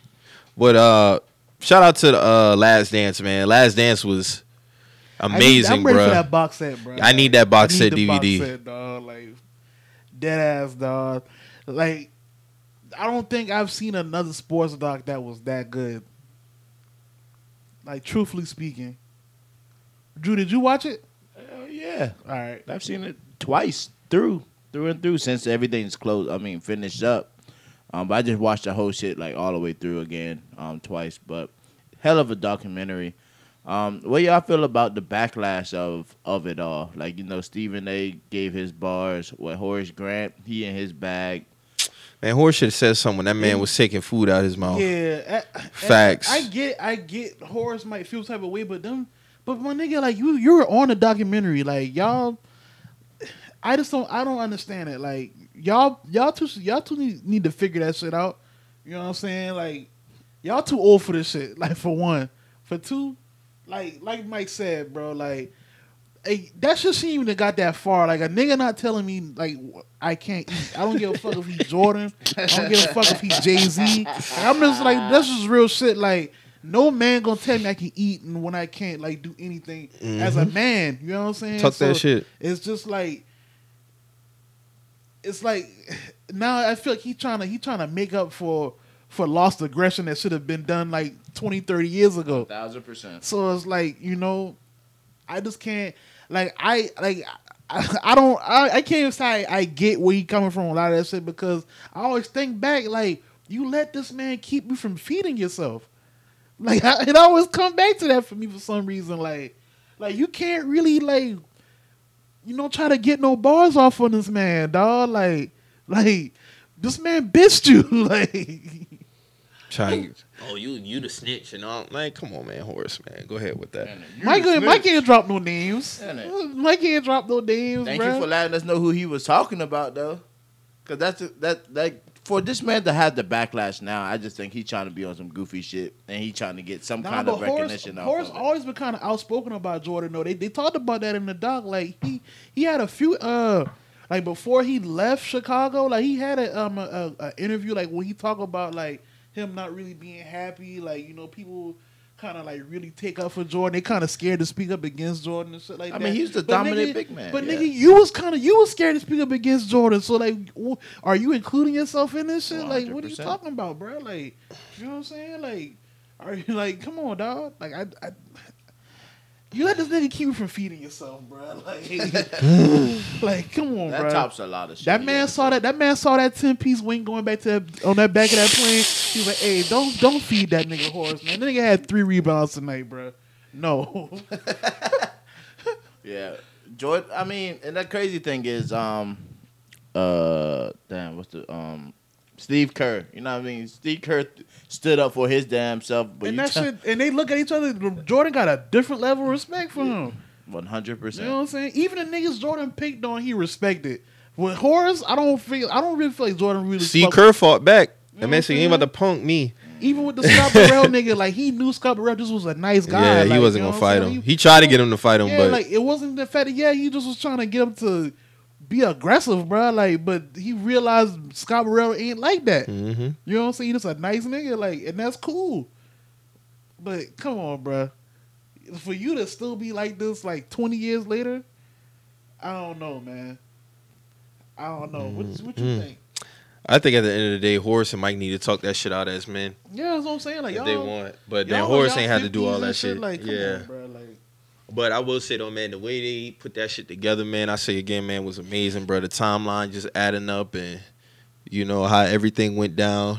But uh, shout out to the uh, Last Dance, man. Last Dance was I need- amazing, I'm ready bro. for that box set, bro. I need that box I set the DVD. Box set, dog. Like dead ass, dog. Like I don't think I've seen another sports doc that was that good. Like truthfully speaking, Drew, did you watch it? Hell yeah, All right. I've seen it twice through, through and through since everything's closed. I mean, finished up. Um, but I just watched the whole shit like all the way through again, um, twice. But hell of a documentary. Um, what y'all feel about the backlash of of it all? Like you know, Stephen A. gave his bars. What Horace Grant, he in his bag. Man, Horace should have said something that man was taking food out of his mouth. Yeah, I- I- Facts. I, get, I get. Horace might feel type of way, but them, but my nigga, like you, you were on a documentary, like y'all. I just don't, I don't understand it. Like y'all, y'all two, y'all two need, need to figure that shit out. You know what I'm saying? Like y'all too old for this shit. [laughs] Like for one, for two, like like Mike said, bro, like. Hey, that shit shouldn't even got that far. Like a nigga not telling me like I can't eat. I don't give a fuck if he's Jordan. I don't give a fuck if he's Jay Z. I'm just like this is real shit. Like no man gonna tell me I can eat and when I can't like do anything as a mm-hmm. man. You know what I'm saying? Talk that shit. It's just like it's like now I feel like he trying to he trying to make up for for lost aggression that should have been done like 20, 30 years ago. Thousand percent. So it's like you know, I just can't like I like I, I don't I, I can't even say I, I get where he coming from a lot of that shit because I always think back like you let this man keep you from feeding yourself. Like I, [laughs] it always come back to that for me for some reason. Like like you can't really like you don't try to get no bars off on this man, dog. Like like this man bitched you [laughs] like. Trying, [laughs] oh, you you the snitch and all. Like, come on, man, Horace, man, go ahead with that. Mike, Mike can't drop no names. Yeah, man. Mike can't drop no names, Thank bruh. you for letting us know who he was talking about, though. Cause that's that that for this man to have the backlash now, I just think he's trying to be on some goofy shit and he trying to get some Nah, kind of Horace, recognition. off Horace of it. always been kind of outspoken about Jordan. though. they they talked about that in the doc. Like he he had a few uh like before he left Chicago. Like he had a um a, a, a interview like when he talked about like him not really being happy. Like you know people kind of like really take up for Jordan. They kind of scared to speak up against Jordan and shit like I that. I mean, he's the But dominant nigga- big man, But yeah. nigga, you was kind of you was scared to speak up against Jordan. So like, w- are you including yourself in this shit? Like, what are you talking about, bro? Like, you know what I'm saying? Like, are you like, come on, dog? Like, I, I you let this nigga keep you from feeding yourself, bro. [laughs] Like, [sighs] like, come on, bro. that bro. tops a lot of shit. That man had. saw that. That man saw that ten piece wing going back to that, on that back of that plane. He was like, "Hey, don't don't feed that nigga Horace, man. That nigga had three rebounds tonight, bro. No, [laughs] Yeah, Jordan. I mean, and that crazy thing is, um, uh, damn, what's the um, Steve Kerr. You know what I mean? Steve Kerr th- stood up for his damn self, but and you that shit, and they look at each other. Jordan got a different level of respect for him. One hundred percent. You know what I'm saying? Even the niggas Jordan picked on, he respected. With Horace, I don't feel. I don't really feel like Jordan really. See, fuck- Kerr fought back. You That know man what said I'm he ain't about to punk me. Even with the Scott Burrell [laughs] nigga, like he knew Scott Burrell just was a nice guy. yeah, he like, wasn't you know gonna fight saying? him. He tried to get him to fight him, yeah, but like it wasn't the fact that yeah, he just was trying to get him to be aggressive, bro. Like, but he realized Scott Burrell ain't like that. hmm You know what I'm saying? He's a nice nigga, like, and that's cool. But come on, bro. For you to still be like this, like 20 years later, I don't know, man. I don't know. What, what you Mm. think? I think at the end of the day, Horace and Mike need to talk that shit out as men Yeah, that's what I'm saying. Like, if y'all, they want. But then Horace ain't had to do all that shit. Like, come yeah. on, bro. Like, But I will say though, man, the way they put that shit together, man, I say again, man, was amazing, bro. The timeline just adding up and you know how everything went down.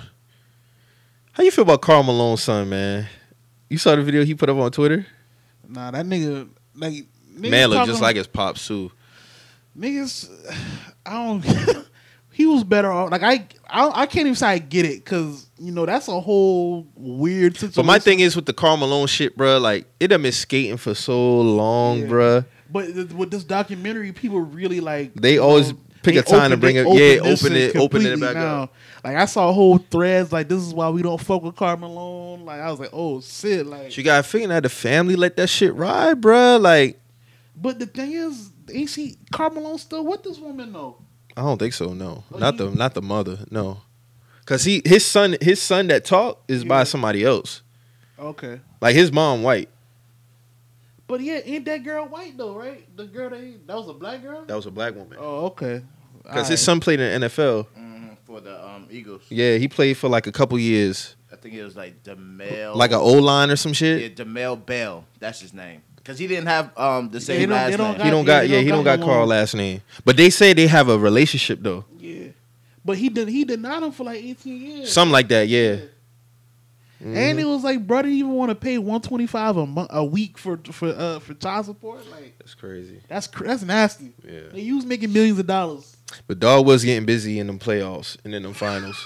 How you feel about Karl Malone's son, man? You saw the video he put up on Twitter? nah, that nigga, like, man talking- just like his pops too. niggas. [sighs] I don't. [laughs] he was better off. Like I, I, I can't even say I get it because you know that's a whole weird situation. But my thing is with the Karl Malone shit, bro, like it done been skating for so long, Yeah. bruh. But with this documentary, people really like. They always um, pick they a time to bring it- yeah, open it- open it back up. Like I saw whole threads like this is why we don't fuck with Karl Malone. Like I was like, oh shit, like. You gotta figure out the family let that shit ride, bro. Like But the thing is, ain't she Karl Malone still with this woman though? I don't think so. No, Oh, not you- the not the mother. No, because he his son his son that talk is Yeah. by somebody else. Okay. Like his mom white. But yeah, ain't that girl white though, right? The girl that that was a black girl. That was a black woman. Oh, okay. Because his son played in the NFL. Mhm, for the um, Eagles. Yeah, he played for like a couple years, I think it was like Demel. like an O line or some yeah, shit. Demel Bell. That's his name. Because he didn't have um the same don't- last they don't name. He don't got yeah he don't got got no Carl more. last name. But they say they have a relationship though. Yeah, but he did he denied him for like eighteen years. Something like that. Yeah. Mm-hmm. And it was like, brother, you even want to pay one twenty five a month a week for for uh for child support? Like That's crazy. that's cr- that's nasty. Yeah. Like, you was making millions of dollars. But dog was getting busy in them playoffs and in them finals.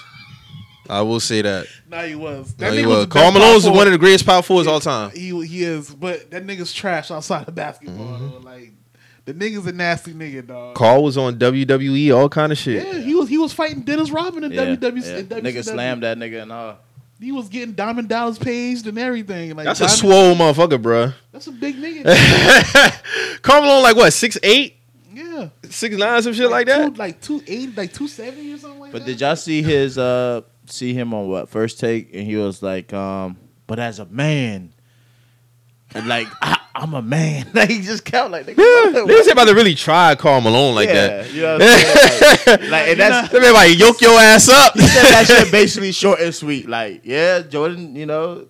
I will say that. Nah, he was. No, nigga he the was. Karl power Malone's forward. one of the greatest power forwards all time. He he is, but that nigga's trash outside of basketball. Mm-hmm. Like the nigga's a nasty nigga, dog. Karl was on WWE, all kind of shit. Yeah, he was he was fighting Dennis Rodman in Yeah, WWE. yeah. in Nigga WCW. slammed that nigga and all. He was getting Diamond Dallas paged and everything. Like That's a Diamond- swole motherfucker, bruh. That's a big nigga. [laughs] Karl Malone like what, six eight, yeah, six nine, some shit like, that? Two, like two eighty, like two seventy or something like But that. did y'all see his uh see him on what first take and he was like um but as a man and like I, I'm a man [laughs] like he just kept like Yeah, they was about to really try Karl Malone like yeah, that. you know what I'm like, [laughs] like and that's They been like yoke your ass up. he said that shit [laughs] basically short and sweet like yeah Jordan you know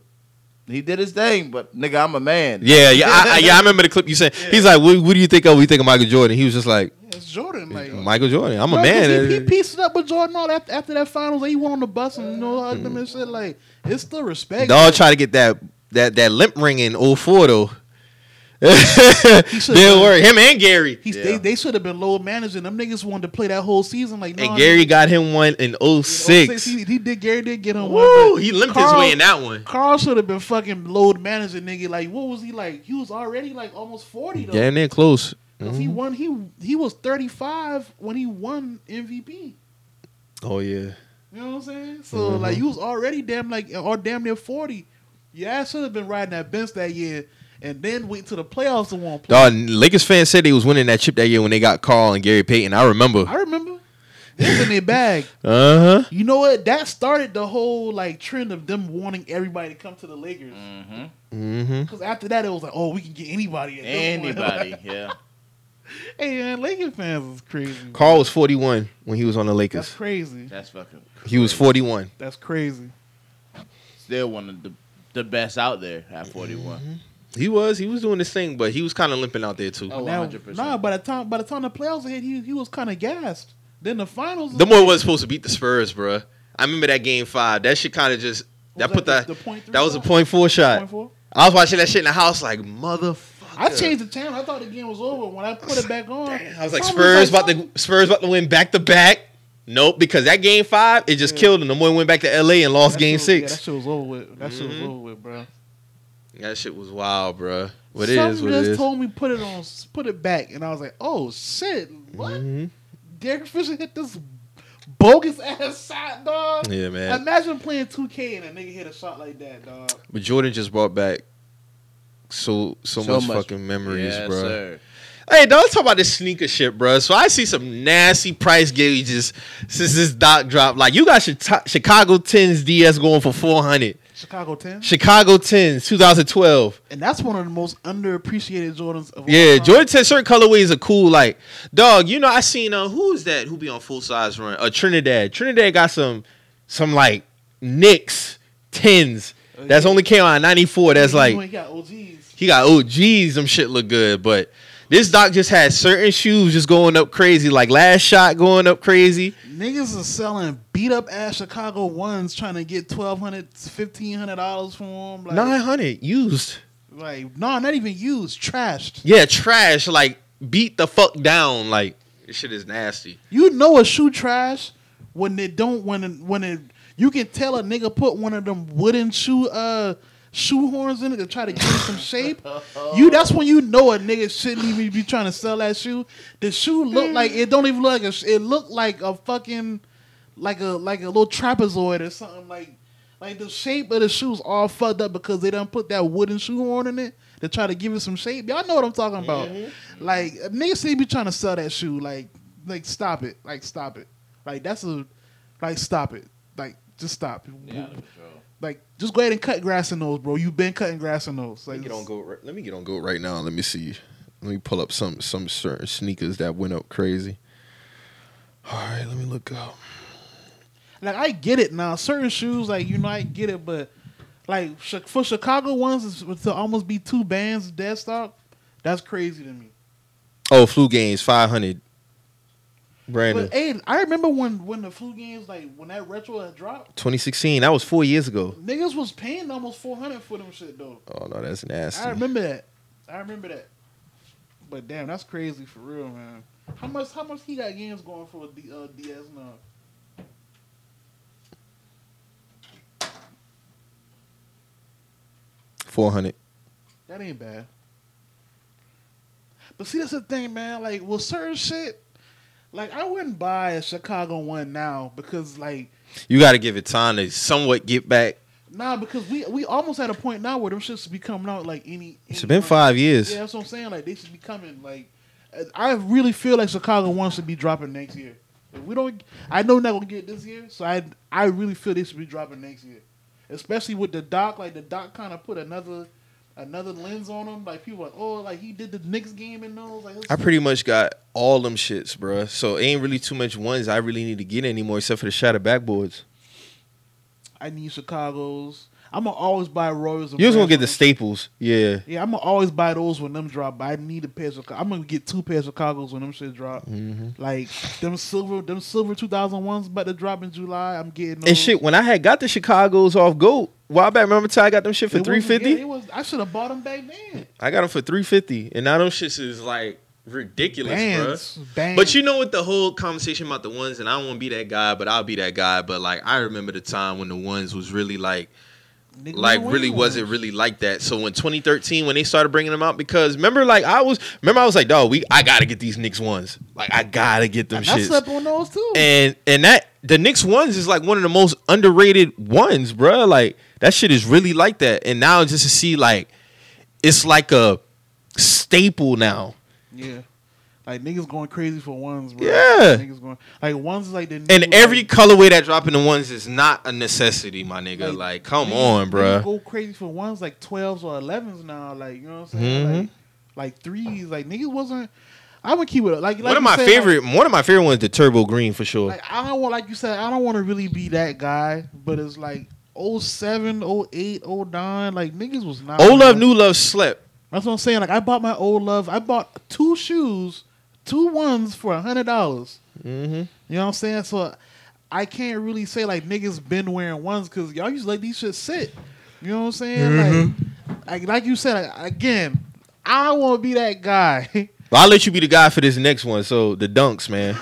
he did his thing but nigga I'm a man Yeah, yeah, I, I, yeah. I remember the clip you said. He's like, what, "What do you think of? We think of Michael Jordan." He was just like, Yeah, it's Jordan. Like "Michael Jordan. I'm a man." He, he pieced it up with Jordan all after, after that finals. He went on the bus and you know hugged him and shit. Like it's still respect. Dog try to get that that that limp ring in 04 though. [laughs] Didn't work. Him and Gary. Yeah. they they should have been low managing. Them niggas wanted to play that whole season. Like And no, Gary got him one in oh in 06, 06. He, he did. Gary did get him Woo, one. he limped Karl- his way in that one. Karl should have been fucking load managing nigga. Like what was he like? He was already like almost forty though. Getting in close. 'Cause he won. He he was thirty five when he won MVP. Oh yeah. You know what I'm saying? So Mm-hmm. like you was already damn like or damn near forty. Yeah, I should have been riding that bench that year and then went to the playoffs to one. Dog, Lakers fans said they was winning that chip that year when they got Karl and Gary Payton. I remember. I remember. They was in their bag. [laughs] Uh huh. You know what? That started the whole like trend of them wanting everybody to come to the Lakers. Mm-hmm. Because after that, it was like, oh, we can get anybody. at [laughs] anybody yeah hey man, Lakers fans is crazy. Karl was 41 when he was on the Lakers. That's crazy. that's fucking He was 41. That's crazy. still one of the the best out there at mm-hmm. 41 He was. He was doing this thing, but he was kind of limping out there too. Oh, 100%. nah, by the time by the time the playoffs hit, he he was kind of gassed. Then the finals. The boy was supposed to beat the Spurs, bro. I remember that game five. That shit kind of just that Was put that that the- the point three that was a point four shot. Point four? I was watching that shit in the house like motherfucker. I changed the channel. I thought the game was over. When I put it [laughs] back on, I was like Spurs like- about to Spurs about to win back to back. Nope, because that game five it just killed him. The boy went back to L.A. and lost that game shit was- Yeah, that shit was over with. That shit was Mhm. over with, bro. That shit was wild, bro. What it Something is, what just is. told me put it on, put it back, and I was like, oh shit, what? Mhm. Derek Fisher hit this bogus ass shot, dog. Yeah, man. Imagine playing 2K and a nigga hit a shot like that, dog. But Jordan just brought back so so, much, fucking memories, yes, bruh. sir. Hey, don't talk about this sneaker shit, bro. So I see some nasty price gauges since this doc drop. Like you got Chicago Tens DS going for four hundred. Chicago 10. Chicago Tens, 2012. And that's one of the most underappreciated Jordans of all Yeah, time. Jordan 10 certain colorways are cool. Like, dog, you know, I seen uh who's that who be on full size run? Uh Trinidad. Trinidad got some some like Knicks tens. That's only came out in 94. That's like He got OGs. He got oh geez, them shit look good. But this doc just had certain shoes just going up crazy, like last shot going up crazy. Niggas are selling beat up ass Chicago ones trying to get twelve hundred, fifteen hundred dollars for them. Like, Nine hundred used. like no, not even used, trashed. Yeah, trash. Like beat the fuck down. Like this shit is nasty. You know a shoe trash when it don't when it, when it you can tell a nigga put one of them wooden shoe uh shoe horns in it to try to give it some shape. You that's when you know a nigga shouldn't even be trying to sell that shoe. The shoe look like it don't even look like a it look like a fucking like a like a little trapezoid or something like like the shape of the shoes all fucked up because they done put that wooden shoe horn in it to try to give it some shape. Y'all know what I'm talking about. Like niggas see be trying to sell that shoe. Like like stop it. Like stop it. Like that's a like stop it. Like just stop. Like just go ahead and cut grass in those, bro. You've been cutting grass in those. Like Let me get on go. Right, let me get on go right now. Let me see. Let me pull up some some certain sneakers that went up crazy. All right, let me look up. like I get it now. Certain shoes, like you know, I get it, but Like for Chicago ones is- to almost be two bands dead stock. That's crazy to me. Oh, flu games five hundred. Brandon, But hey, I remember when when the flu games like when that retro had dropped, 2016. That was four years ago. niggas was paying almost four hundred for them shit though. Oh no, that's nasty. I remember that. I remember that. But damn, that's crazy for real, man. How much? How much he got games going for the uh, DS now? Four hundred. That ain't bad. But see, that's the thing, man. Like, well, certain shit, like I wouldn't buy a Chicago one now because, like, You got to give it time to somewhat get back. nah, because we we almost at a point now where them shits should be coming out like any. It's any been month. five years. Yeah, that's what I'm saying. Like, they should be coming. Like, I really feel like Chicago wants to be dropping next year. If we don't, I know not gonna get it this year, so I I really feel they should be dropping next year, especially with the doc. Like the doc kind of put another another lens on them. Like people like, oh, like he did the Knicks game and those. Like I pretty much got all them shits, bruh. So ain't really too much ones I really need to get anymore, except for the shatter backboards. I need Chicago's. I'm gonna always buy Royals. and You just gonna get the staples, yeah. Yeah, I'm gonna always buy those when them drop. But I need a pair of. I'm gonna get two pairs of Chicago's when them shit drop. Mm-hmm. Like them silver, them silver 2001s about to drop in July. I'm getting those. And shit, when I had got the Chicago's off Goat, while back, remember I got them shit for three fifty. yeah, it was. I should have bought them back then. I got them for three fifty, and now them shits is like ridiculous. Bands, bands. But you know what the whole conversation about the ones, and I don't want to be that guy, but I'll be that guy. But like, I remember the time when the ones was really like, Niggas like really wasn't really like that. So in 2013, when they started bringing them out, because remember, like I was, remember I was like, dog, we, I gotta get these Knicks ones. Like I gotta get them And I slept on those too. And and that the Knicks ones is like one of the most underrated ones, bruh. Like that shit is really like that. And now just to see like, it's like a staple now. yeah, like niggas going crazy for ones, bro. Yeah. niggas going like ones is like the And every like, colorway that dropping the ones is not a necessity, my nigga. Like, Like, come niggas- on, bro. Go crazy for ones like twelves or elevens now. Like you know what I'm saying? Mhm. Like, like threes. Like niggas wasn't. I would keep it like like one of my said, like- favorite, one of my favorite ones, the turbo green for sure. Like I don't want, like you said, I don't want to really be that guy, but it's like 07, 08, 09, like niggas was not. Old love, new love, slept. That's what I'm saying. Like I bought my old love. I bought two shoes, two ones for a hundred dollars. Mm-hmm. You know what I'm saying? So I can't really say like niggas been wearing ones because y'all used to let these shit sit. You know what I'm saying? Like, like, like you said like, again. I want to be that guy. [laughs] But I'll let you be the guy for this next one. So the dunks, man.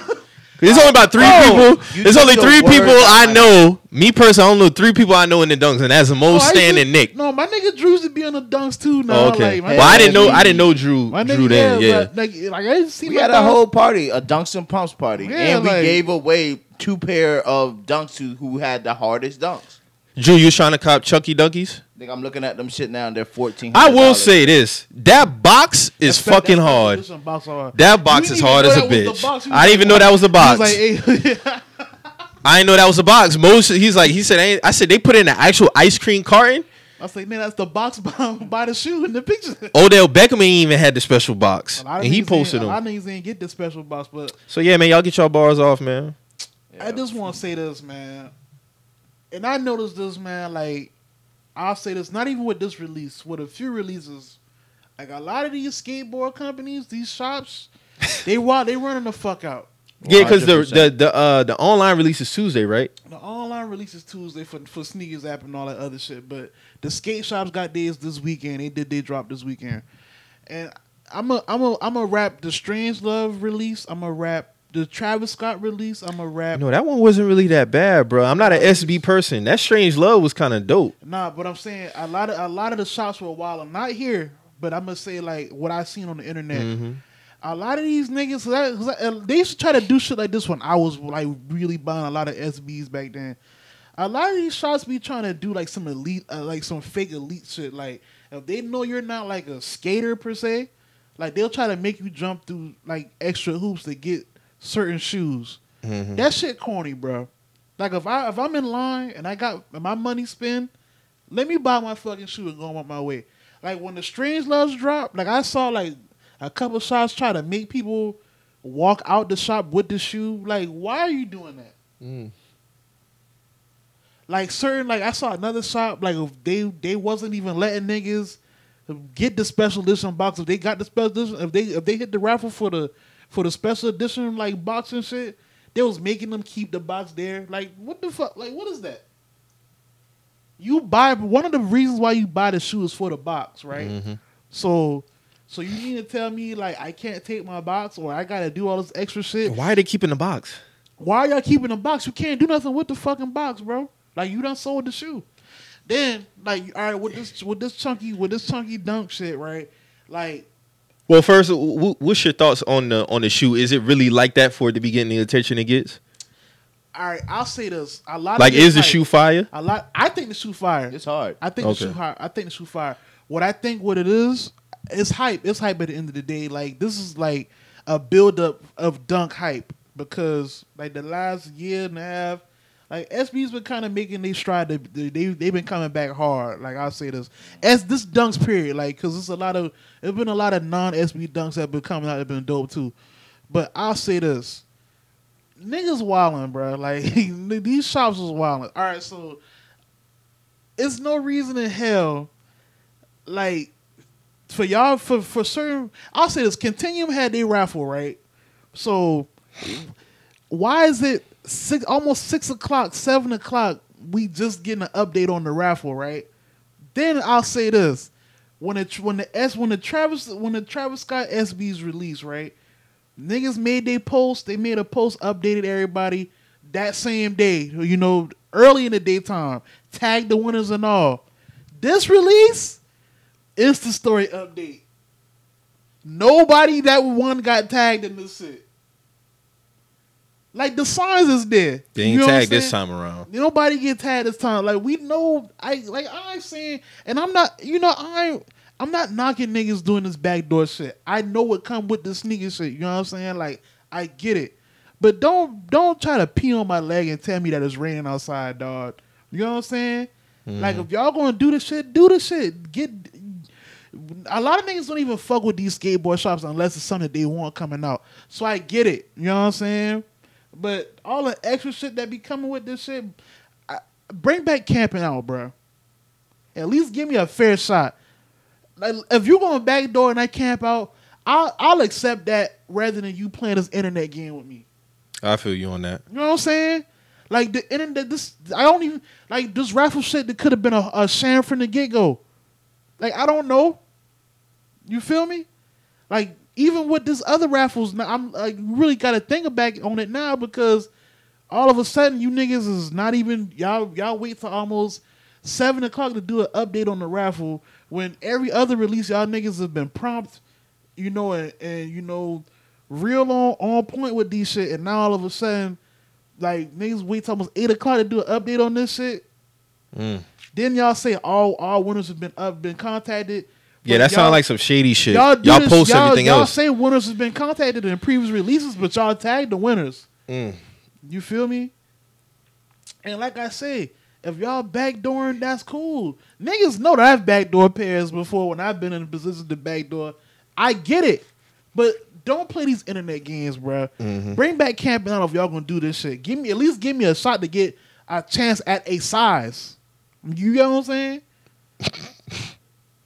'Cause There's only about three Oh, people. you There's only three people I my know. Me personally, I don't know three people I know in the dunks, and that's Mo, Oh, I used Stan, and Nick. No, my nigga Drew used to be on the dunks too. Now, Oh, okay. like, well, I didn't know. I didn't know Drew. My Drew nigga, then. yeah, Yeah. like, like I didn't see We my had a whole party, a dunks and pumps party, Yeah, and we like- gave away two pair of dunks to who had the hardest dunks. Drew, you was trying to cop Chunky Dunkies? I think I'm looking at them shit now, and they're fourteen. I will say this: that box is That's fucking that's hard. special edition box art. That box You is didn't hard even as a know that was the bitch. box. He I didn't like- even know that was a he box. was like, hey, [laughs] I didn't know that was a box. Most he's like he said. "Ain't-" I said they put in an actual ice cream carton. I was like, man, that's the box [laughs] by, by the shoe in the picture. Odell Beckham ain't even had the special box, A lot of and he niggas posted ain't- A lot them. of niggas didn't get the special box, but So yeah, man, y'all get y'all bars off, man. I just want to say this, man. And I noticed this, man. Like, I'll say this, not even with this release, with a few releases. Like a lot of these skateboard companies, these shops, [laughs] they wa- they running the fuck out. Yeah, because the the the uh the online release is Tuesday, right? The online release is Tuesday for for sneakers app and all that other shit. But the skate shops got theirs this weekend. They did they drop this weekend, and I'm a I'm a I'm a rap the Strange Love release. I'm a rap the Travis Scott release. I'm a rap. No, that one wasn't really that bad, bro. I'm not an SB person. That Strange Love was kind of dope. Nah, but I'm saying a lot of a lot of the shops were wild. I'm not here, but I'm gonna say like what I seen on the internet. Mhm. A lot of these niggas, 'cause I- 'cause I- uh, they used to try to do shit like this when I was like really buying a lot of SBs back then. A lot of these shots be trying to do like some elite, uh, like some fake elite shit. Like if they know you're not like a skater per se, like they'll try to make you jump through like extra hoops to get certain shoes. Mhm. That shit corny, bro. Like if I if I'm in line and I got my money spent, let me buy my fucking shoe and go on my way. Like when the Strange Loves dropped, like I saw like a couple shops try to make people walk out the shop with the shoe. Like, why are you doing that? Mm. like certain like I saw another shop like if they they wasn't even letting niggas get the special edition box if they got the special edition if they if they hit the raffle for the for the special edition like box and shit they was making them keep the box there like what the fuck like what is that you buy one of the reasons why you buy the shoe is for the box right Mhm. so so you mean to tell me like I can't take my box or I gotta do all this extra shit Why are they keeping the box? why are y'all keeping the box? You can't do nothing with the fucking box, bro. Like you done sold the shoe. Then, like, all right, with this with this chunky with this chunky dunk shit, right? Like, Well, first, wh- wh- what's your thoughts on the on the shoe? Is it really like that for it to be getting the attention it gets? all right, I'll say this: a lot. Like, of this is the hype- shoe fire? A lot. I think the shoe fire. It's hard. I think Okay. the shoe fire. I think the shoe fire. What I think what it is, it's hype. It's hype at the end of the day. Like this is like a buildup of dunk hype because like the last year and a half, like SB's been kind of making they stride. To, they they they've been coming back hard. Like I'll say this as this dunks period. Like because it's a lot of there's been a lot of non SB dunks that have been coming out that been dope too. But I'll say this. Niggas wildin', bro. [laughs] Like these shops was wildin'. All right, so it's no reason in hell, like for y'all for for certain. I'll say this: Continuum had their raffle right. So why is it six almost six o'clock, seven o'clock? We just getting an update on the raffle, right? Then I'll say this: when it when the S when the Travis when the Travis Scott SB's released, right? Niggas made they post. They made a post, updated everybody that same day. You know, early in the daytime, tagged the winners and all. This release, Insta story update. Nobody that won got tagged in this shit. Like the signs is there. They You ain't know tagged this time around. Nobody get tagged this time. Like we know, I like I ain't saying, and I'm not, you know, I I'm not knocking niggas doing this backdoor shit. I know what come with the sneaker shit. You know what I'm saying? Like I get it, but don't don't try to pee on my leg and tell me that it's raining outside, dog. You know what I'm saying? Mm-hmm. Like if y'all gonna do this shit, do this shit. Get a lot of niggas don't even fuck with these skateboard shops unless it's something they want coming out. So I get it. You know what I'm saying? But all the extra shit that be coming with this shit, I, bring back camping out, bro. At least give me a fair shot. Like if you're going backdoor and I camp out, I'll I'll accept that rather than you playing this internet game with me. I feel you on that. You know what I'm saying? Like the internet, this I don't even like this raffle shit that could have been a, a sham from the get go. Like I don't know. You feel me? Like even with this other raffles, now I'm like really got to think back on it now because all of a sudden you niggas is not even y'all y'all wait for almost seven o'clock to do an update on the raffle when every other release y'all niggas have been prompt, you know, and, and you know, real on on point with these shit, and now all of a sudden, like niggas wait till almost eight o'clock to do an update on this shit. Mm. Then y'all say all all winners have been up been contacted. Yeah, that y'all- sounds like some shady shit. Y'all, Y'all, this- post y'all- everything y'all else. say winners has been contacted in previous releases, but y'all tagged the winners. Mm. You feel me? And like I say, if y'all backdooring, that's cool. Niggas know that I've backdoor pairs before when I've been in a position to backdoor. I get it. But don't play these internet games, bruh. Mm-hmm. Bring back camping out if y'all gonna do this shit. Give me at least give me a shot to get a chance at a size. You get what I'm saying? [laughs]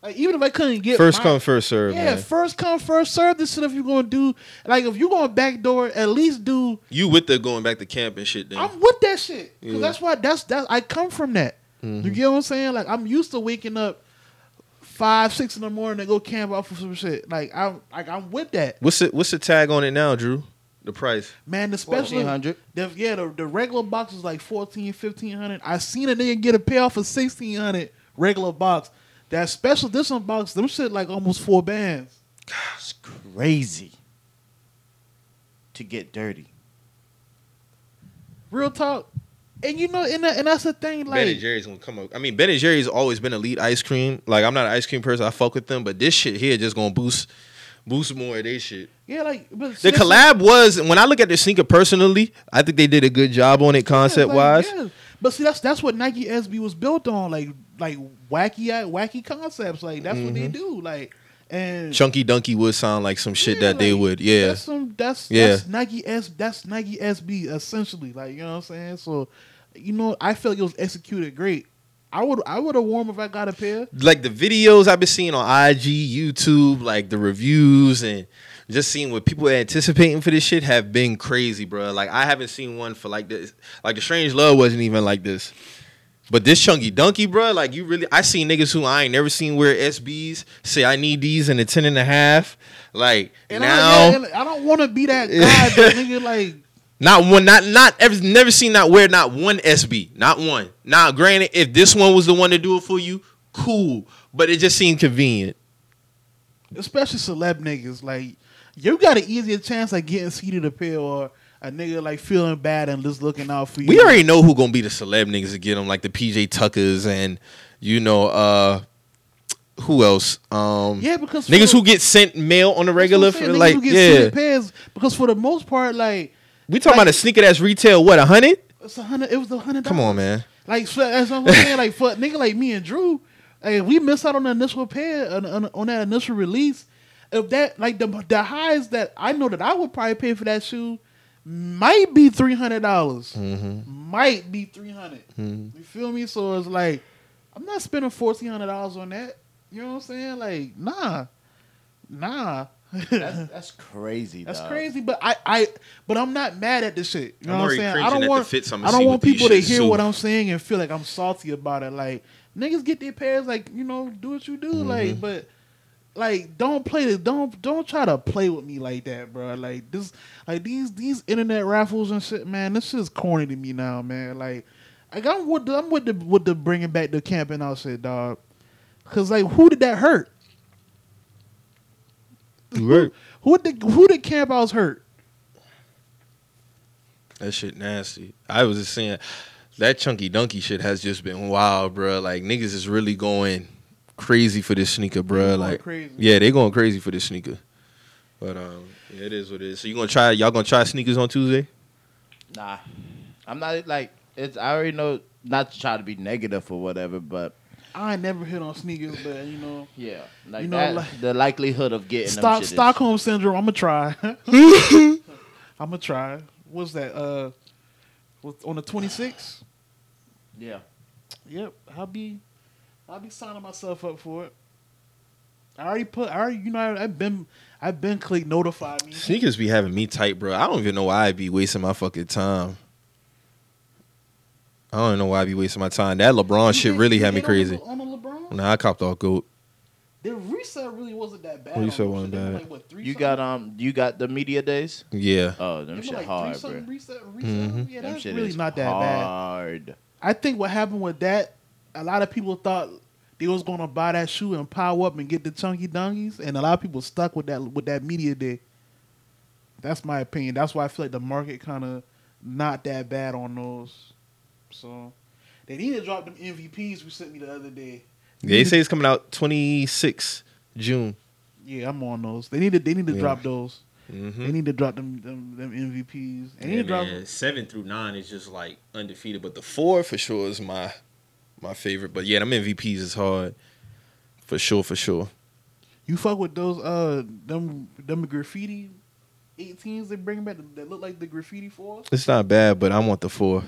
like even if I couldn't get First my- come, first serve, yeah, man. first come, first serve. This shit if you're gonna do like if you're gonna backdoor, at least do You with the going back to camp and shit then. I'm with that shit. Cause Yeah. that's why that's that I come from that. You mm-hmm. get what I'm saying? Like I'm used to waking up five, six in the morning to go camp off for some shit. Like I'm like I'm with that. What's the what's the tag on it now, Drew? The price. Man, the special Fourteen hundred. the, yeah, the, the regular box is like 14, 1500. I seen a nigga get a payoff for sixteen hundred regular box. That special edition box, them shit like almost four bands. It's crazy to get dirty. Real talk. And you know, and, that, and that's the thing, like ben and Jerry's gonna come up. I mean, Ben and Jerry's always been elite ice cream. Like I'm not an ice cream person. I fuck with them, but this shit here just gonna boost boost more of they shit. yeah, like but The collab was when I look at the sneaker personally, I think they did a good job on it concept Yeah, wise. yeah. But see, that's that's what Nike SB was built on, like like wacky wacky concepts. Like that's what they mm-hmm. do. Like and Chunky Dunky would sound like some shit yeah, that they like, would. Yeah. That's some that's Yeah. that's Nike S that's Nike SB essentially. Like you know what I'm saying. So you know, I felt like it was executed great. I would I would have worn if I got a pair. like the videos I've been seeing on IG, YouTube, like the reviews and just seeing what people are anticipating for this shit have been crazy, bro. Like I haven't seen one for like this. Like the Strange Love wasn't even like this. But this chunky donkey, bro, like you really, I seen niggas who I ain't never seen wear SBs say I need these in a ten and a half. Like And now, I, yeah, I don't want to be that guy, that [laughs] nigga. Like not one, not not ever, never seen not wear not one SB, not one. Now, granted, if this one was the one to do it for you, cool. But it just seemed convenient. especially celeb niggas, like you got an easier chance of getting seated a pair or a nigga like feeling bad and just looking out for you. We already know who gonna be the celeb niggas to get them, like the PJ Tuckers and you know uh who else? Um yeah, because niggas who get sent mail on the regular for like yeah. pairs because for the most part, like We talking like- about a sneaker that's retail what a hundred? it's a hundred. It was a hundred. Come on, man. Like so that's what I'm saying. [laughs] Like for a nigga like me and Drew, like we miss out on the initial pair on, on, on that initial release. If that like the the highs that I know that I would probably pay for that shoe might be three hundred dollars. Mm-hmm. Might be three You feel me? So it's like I'm not spending fourteen hundred dollars on that. You know what I'm saying? Like nah, nah. That's, [laughs] that's crazy. That's dog. crazy, but I, I, but I'm not mad at this shit. You know I'm what I'm saying? I don't want, fits I'ma don't want people to hear too. what I'm saying and feel like I'm salty about it. Like niggas get their pairs, like you know, do what you do, Mm-hmm. like, but like don't play the don't don't try to play with me like that, bro. Like this, like these these internet raffles and shit, man. This shit's corny to me now, man. Like, like I'm with the, I'm with the with the bringing back the camping out shit, dog. Cause like, who did that hurt? Right. Who did who did camp outs hurt? That shit nasty. I was just saying that chunky donkey shit has just been wild, bro. Like niggas is really going crazy for this sneaker, They bro. Like crazy. yeah, they going crazy for this sneaker. But um, yeah, it is what it is. So you gonna try? Y'all gonna try sneakers on Tuesday? Nah, I'm not like it's. I already know not to try to be negative or whatever, but I ain't never hit on sneakers, but you know, yeah, like You know, that, like- the likelihood of getting them Stock, shit is- Stockholm syndrome. I'm gonna try. [laughs] I'm gonna try. What's that? Uh, what's- on the 26th. Yeah, Yep, I'll be, I'll be signing myself up for it. I already put. I already, you know, I've been, I've been click notify me. Sneakers be having me tight, bro. I don't even know why I be wasting my fucking time. I don't know why I be wasting my time. That LeBron You shit hit- really had me hit on the- crazy. On the LeBron, Nah, I copped all goat. the reset really wasn't that bad. The on reset wasn't shit. They were bad. Like, what, three you something? got um, you got the media days. Yeah. Oh, They them shit like hard, bro. something reset. reset. Mhm. Yeah, Them that's shit really is not that bad. hard. I think what happened with that, a lot of people thought they was gonna buy that shoe and power up and get the chunky donkeys, and a lot of people stuck with that with that media day. That's my opinion. That's why I feel like the market kind of not that bad on those. So they need to drop them MVPs we sent me the other day. They say it's coming out 26 June. Yeah, I'm on those. They need to they need to Yeah. drop those. Mm-hmm. They need to drop them them, them MVPs. They need to drop. Seven through nine is just like undefeated, but the four for sure is my my favorite. But yeah, them MVPs is hard for sure, for sure. You fuck with those uh them them graffiti 18s they bring back that look like the graffiti four? It's not bad, but I want the four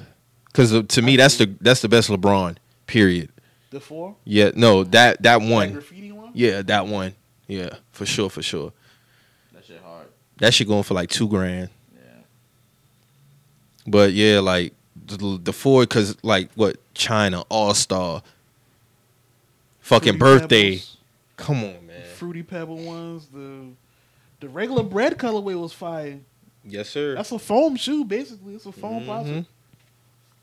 because to me that's the that's the best LeBron. Period. The four? Yeah, no that that That one. graffiti one? Yeah, that one. Yeah, for sure, for sure. That shit hard. That shit going for like two grand. Yeah. But yeah, like the, the four, cause like what China All Star, fucking Fruity birthday. Pebbles, Come on, man. Fruity Pebble ones. The the regular bread colorway was fire. Yes, sir. That's a foam shoe, basically. It's a foam Mhm. plastic.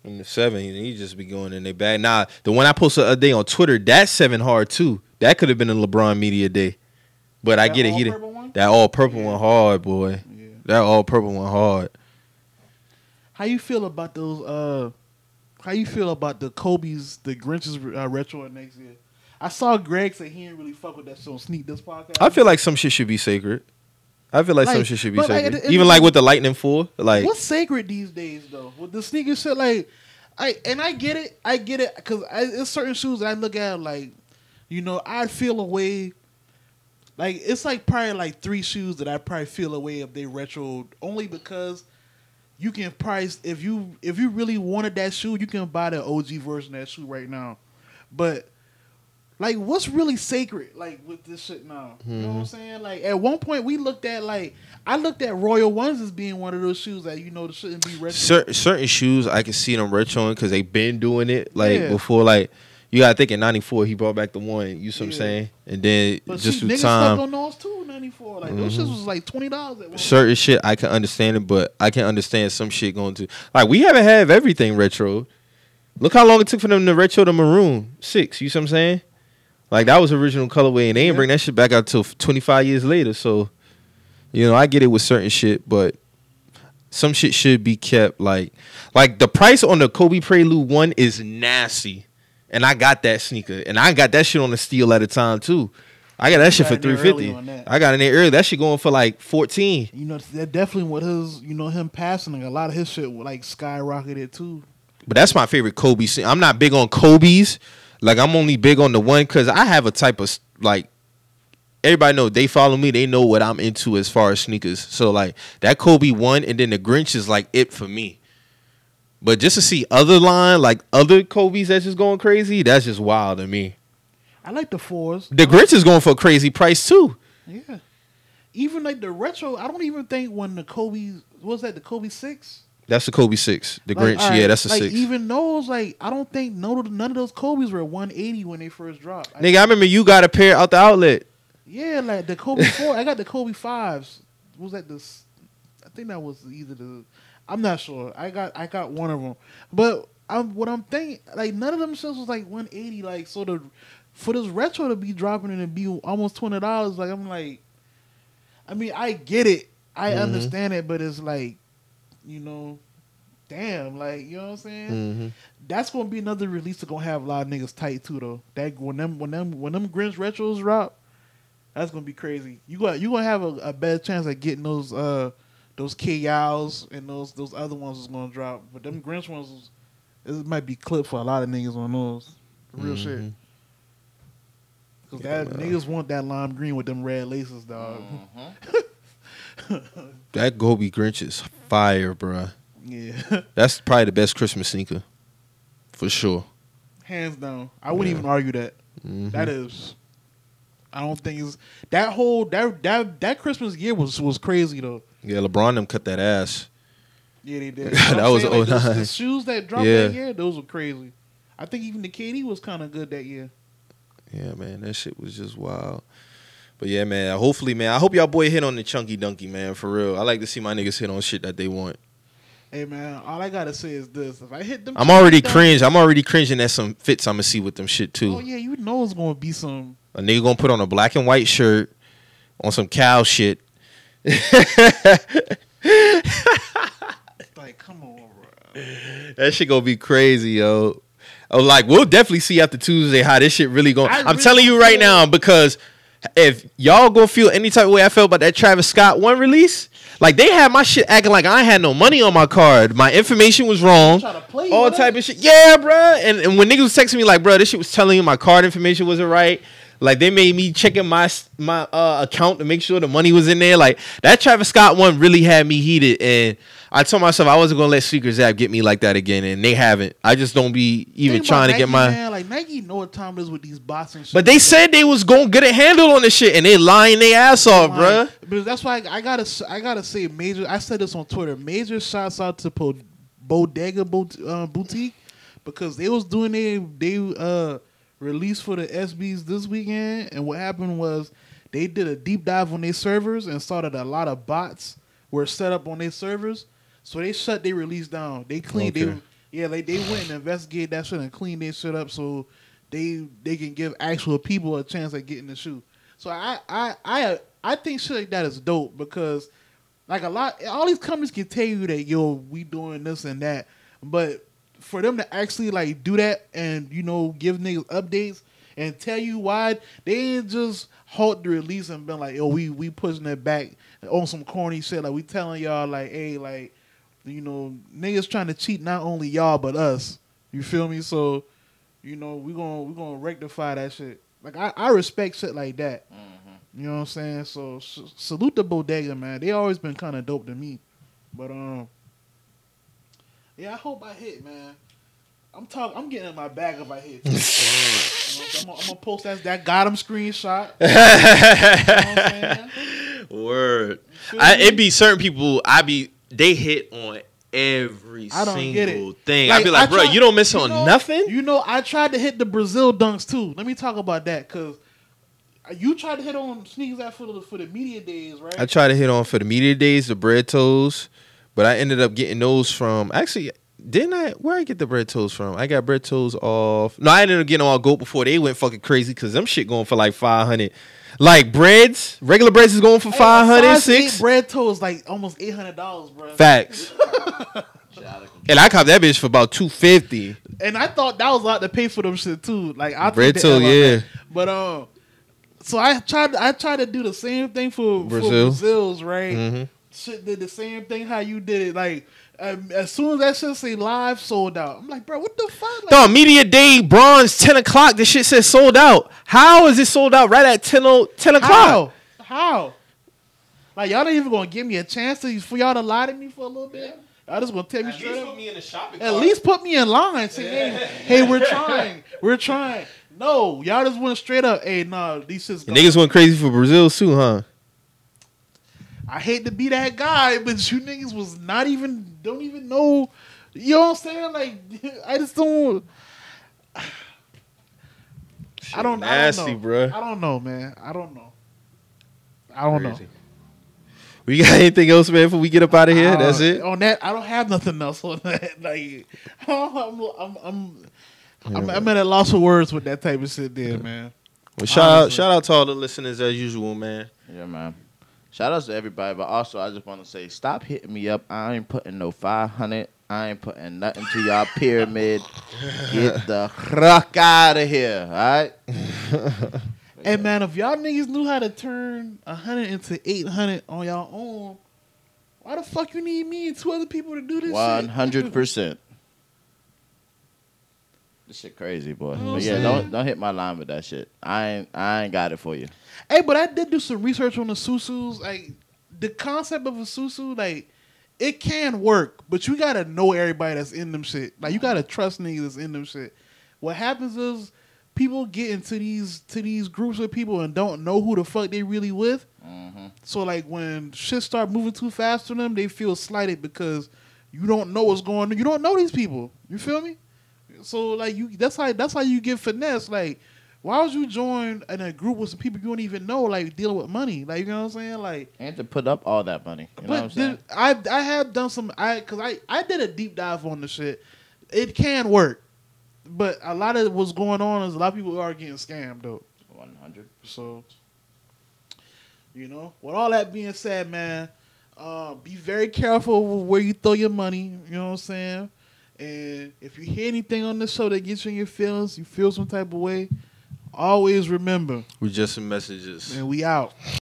And the seven, he just be going in their bag. Nah, the one I posted the other day on Twitter, that seven hard too. That could have been a LeBron media day. But I get it. He did, that all purple Yeah. one hard, boy. Yeah. That all purple one hard. How you feel about those? Uh, how you feel about the Kobe's, the Grinch's uh, retro next year? I saw Greg say he didn't really fuck with that shit on Sneak this podcast. I feel like some shit should be sacred. I feel like, some shit should be like, sacred. at Even like with the Lightning Four. Like what's sacred these days though with the sneaker shit like i and i get it i get it because it's certain shoes that i look at like you know i'd feel a way like it's like probably like three shoes that i probably feel a way if they retro only because you can price if you if you really wanted that shoe, you can buy the OG version of that shoe right now. But like, what's really sacred like with this shit now? You know what I'm hmm. saying? Like at one point we looked at like I looked at Royal Ones as being one of those shoes that you know shouldn't be retro. certain certain shoes I can see them retroing because they've been doing it like Yeah. before. Like you gotta think in '94 he brought back the one. You see what I'm saying? And then but just see, through time, on those too '94. Like those Mhm. shits was like twenty dollars certain shit I can understand it, but I can understand some shit going to like we haven't had everything retro. Look how long it took for them to retro the maroon six. You see what I'm saying? Like that was original colorway, and they ain't Yeah. bring that shit back out till 25 years later. So, you know, I get it with certain shit, but some shit should be kept. Like, like the price on the Kobe Prelude one is nasty, and I got that sneaker, and I got that shit on the steel at a time too. I got that shit got for three fifty. I got in there early. That shit going for like fourteen. You know, that definitely with his, you know, him passing, a lot of his shit like skyrocketed too. But that's my favorite Kobe. scene. I'm not big on Kobe's. Like I'm only big on the one because I have a type of like. Everybody know they follow me. They know what I'm into as far as sneakers. So like that Kobe one, and then the Grinch is like it for me. But just to see other line like other Kobe's that's just going crazy, that's just wild to me. I like the fours. The Grinch is going for a crazy price too. Yeah. Even like the retro, I don't even think when the Kobe what was that the Kobe six. That's the Kobe six. The Like, Grinch, alright, yeah, that's the like, six. Even those, like I don't think no, none of those Kobe's were one eighty when they first dropped. Nigga, I remember you got a pair out the outlet. yeah, like the Kobe four. I got the Kobe fives. Was that this? I think that was either the. I'm not sure. I got I got one of them, but I'm what I'm thinking. Like none of them shows was like 180. Like so the for this retro to be dropping and be almost twenty dollars. Like I'm like, I mean I get it. I Mhm. understand it, but it's like, you know, damn, like you know what I'm saying. Mm-hmm. That's gonna be another release that's gonna have a lot of niggas tight too though. That when them when them when them Grinch retros drop, that's gonna be crazy. You got you gonna have a, a better chance at getting those uh those K-Yows and those those other ones is gonna drop. But them Grinch ones is, it might be clipped for a lot of niggas on those. Real shit. Mhm. Cause Yeah, that man. niggas want that lime green with them red laces, dog. Mhm. [laughs] That Kobe Grinch is fire, bruh. Yeah. [laughs] That's probably the best Christmas sneaker, for sure. Hands down. I wouldn't Yeah. even argue that. Mhm. That is. I don't think it's that whole that that that Christmas year was was crazy though. Yeah, LeBron them cut that ass. Yeah, they did. [laughs] That I'm was saying, like, 09. The shoes that dropped Yeah. that year, those were crazy. I think even the KD was kind of good that year. Yeah, man, that shit was just wild. But yeah, man. Hopefully, man. I hope y'all boy hit on the chunky donkey, man. For real, I like to see my niggas hit on shit that they want. Hey man, all I gotta say is this: if I hit them, I'm already down- cringe. I'm already cringing at some fits. I'm gonna see with them shit too. Oh yeah, you know it's gonna be some. A nigga gonna put on a black and white shirt on some cow shit. [laughs] Like, come on, bro. That shit gonna be crazy, yo. Oh, like we'll definitely see after Tuesday how this shit really going. I'm really telling you right now because if y'all gonna feel any type of way I felt about that Travis Scott one release, like they had my shit acting like I had no money on my card. My information was wrong. All type us. of shit. Yeah, bro. And, and when niggas was texting me like, bro, this shit was telling you my card information wasn't right. Like they made me checking my my uh, account to make sure the money was in there. Like that Travis Scott one really had me heated, and I told myself I wasn't gonna let Sneakers App get me like that again, and they haven't. I just don't be even Think trying to get my. man, like Nike know what time it is with these bots and shit. But they said they was gonna get a handle on this shit, and they lying their ass off, bruh. Like, But that's why I, I gotta I gotta say major. I said this on Twitter. Major shouts out to Bodega uh, Boutique because they was doing they they uh release for the SBs this weekend, and what happened was they did a deep dive on their servers and saw that a lot of bots were set up on their servers, so they shut their release down. They cleaned Okay. they yeah like they went and investigated that shit and cleaned their shit up so they they can give actual people a chance at getting the shoe. So I I I I think shit like that is dope because like a lot all these companies can tell you that yo we doing this and that, but for them to actually like do that and you know give niggas updates and tell you why they ain't just halt the release and been like yo we we pushing it back on some corny shit like we telling y'all like hey like you know niggas trying to cheat not only y'all but us you feel me so you know we gonna we gonna rectify that shit like I, I respect shit like that you know what I'm saying? So s- salute the bodega, man. They always been kind of dope to me. But um, Yeah, I hope I hit, man. I'm talking. I'm getting in my bag if I hit. [laughs] You know, so I'm, gonna, I'm gonna post that that got him screenshot. [laughs] You know? Word. I, it be certain people. I be they hit on every I don't single get it. thing. I be like, bro, tried- you don't miss you on know- nothing. You know, I tried to hit the Brazil dunks too. Let me talk about that because you tried to hit on sneakers that for the for the media days, right? I tried to hit on for the media days, the bread toes, but I ended up getting those from actually. Didn't I? Where I get the bread toes from? I got bread toes off. No, I ended up getting them all goat before they went fucking crazy because them shit going for like five hundred. Like breads, regular breads is going for Hey, five hundred size bread toes like almost eight hundred dollars, bro. Facts. [laughs] And I caught that bitch for about two fifty. And I thought that was a lot to pay for them shit too. Like I Bread toe, yeah. But um, so I tried. I tried to do the same thing for Brazil. for Brazil's right. hmm Shit did the same thing how you did it. Like um, as soon as that shit say live sold out, I'm like, bro, what the fuck? Like, No, media day, bronze, 10 o'clock. This shit says sold out. How is it sold out right at 10, o- 10 o'clock? how? How? Like y'all not even gonna give me a chance to for y'all to lie to me for a little bit. Y'all just gonna tell me straight up. me in the shopping At least put me in line. Say, hey, [laughs] hey, we're trying. We're trying. No, y'all just went straight up. Hey, nah, these shits. Gone. niggas went crazy for Brazil too, huh? I hate to be that guy, but you niggas was not even don't even know. You know what I'm saying? Like [laughs] I just [sighs] don't. I don't. Nasty, I don't know. bruh. I don't know, man. I don't know. I don't know. We got anything else, man? Before we get up out of here, Uh, that's it. On that, I don't have nothing else on that. [laughs] Like [laughs] I'm, I'm, I'm, I'm, I'm at a loss of words with that type of shit, there, man. Well, shout out, shout out to all the listeners as usual, man. Yeah, man. Shout outs to everybody, but also I just want to say, stop hitting me up. I ain't putting no five hundred. I ain't putting nothing to y'all pyramid. Get [laughs] the fuck out of here, all right? [laughs] Hey man, if y'all niggas knew how to turn hundred into eight hundred on y'all own, why the fuck you need me and two other people to do this? One shit? hundred percent. [laughs] This shit crazy, boy. know But yeah, saying? don't don't hit my line with that shit. I ain't I ain't got it for you. Hey, but I did do some research on the susus. Like the concept of a susu, like it can work, but you gotta know everybody that's in them shit. Like you gotta trust niggas that's in them shit. What happens is people get into these to these groups of people and don't know who the fuck they really with. Mm-hmm. So like when shit start moving too fast for them, they feel slighted because you don't know what's going on. You don't know these people. You feel me? So like you that's how that's how you get finesse. Like why would you join in a group with some people you don't even know, like dealing with money? Like you know what I'm saying? Like And to put up all that money. You know what I'm saying? I I have done some I cause I I did a deep dive on the shit. It can work. But a lot of what's going on is a lot of people are getting scammed though. One hundred. So, you know, with all that being said, man, uh, be very careful with where you throw your money. You know what I'm saying? And if you hear anything on this show that gets you in your feelings, you feel some type of way, always remember, We just some messages. And we out.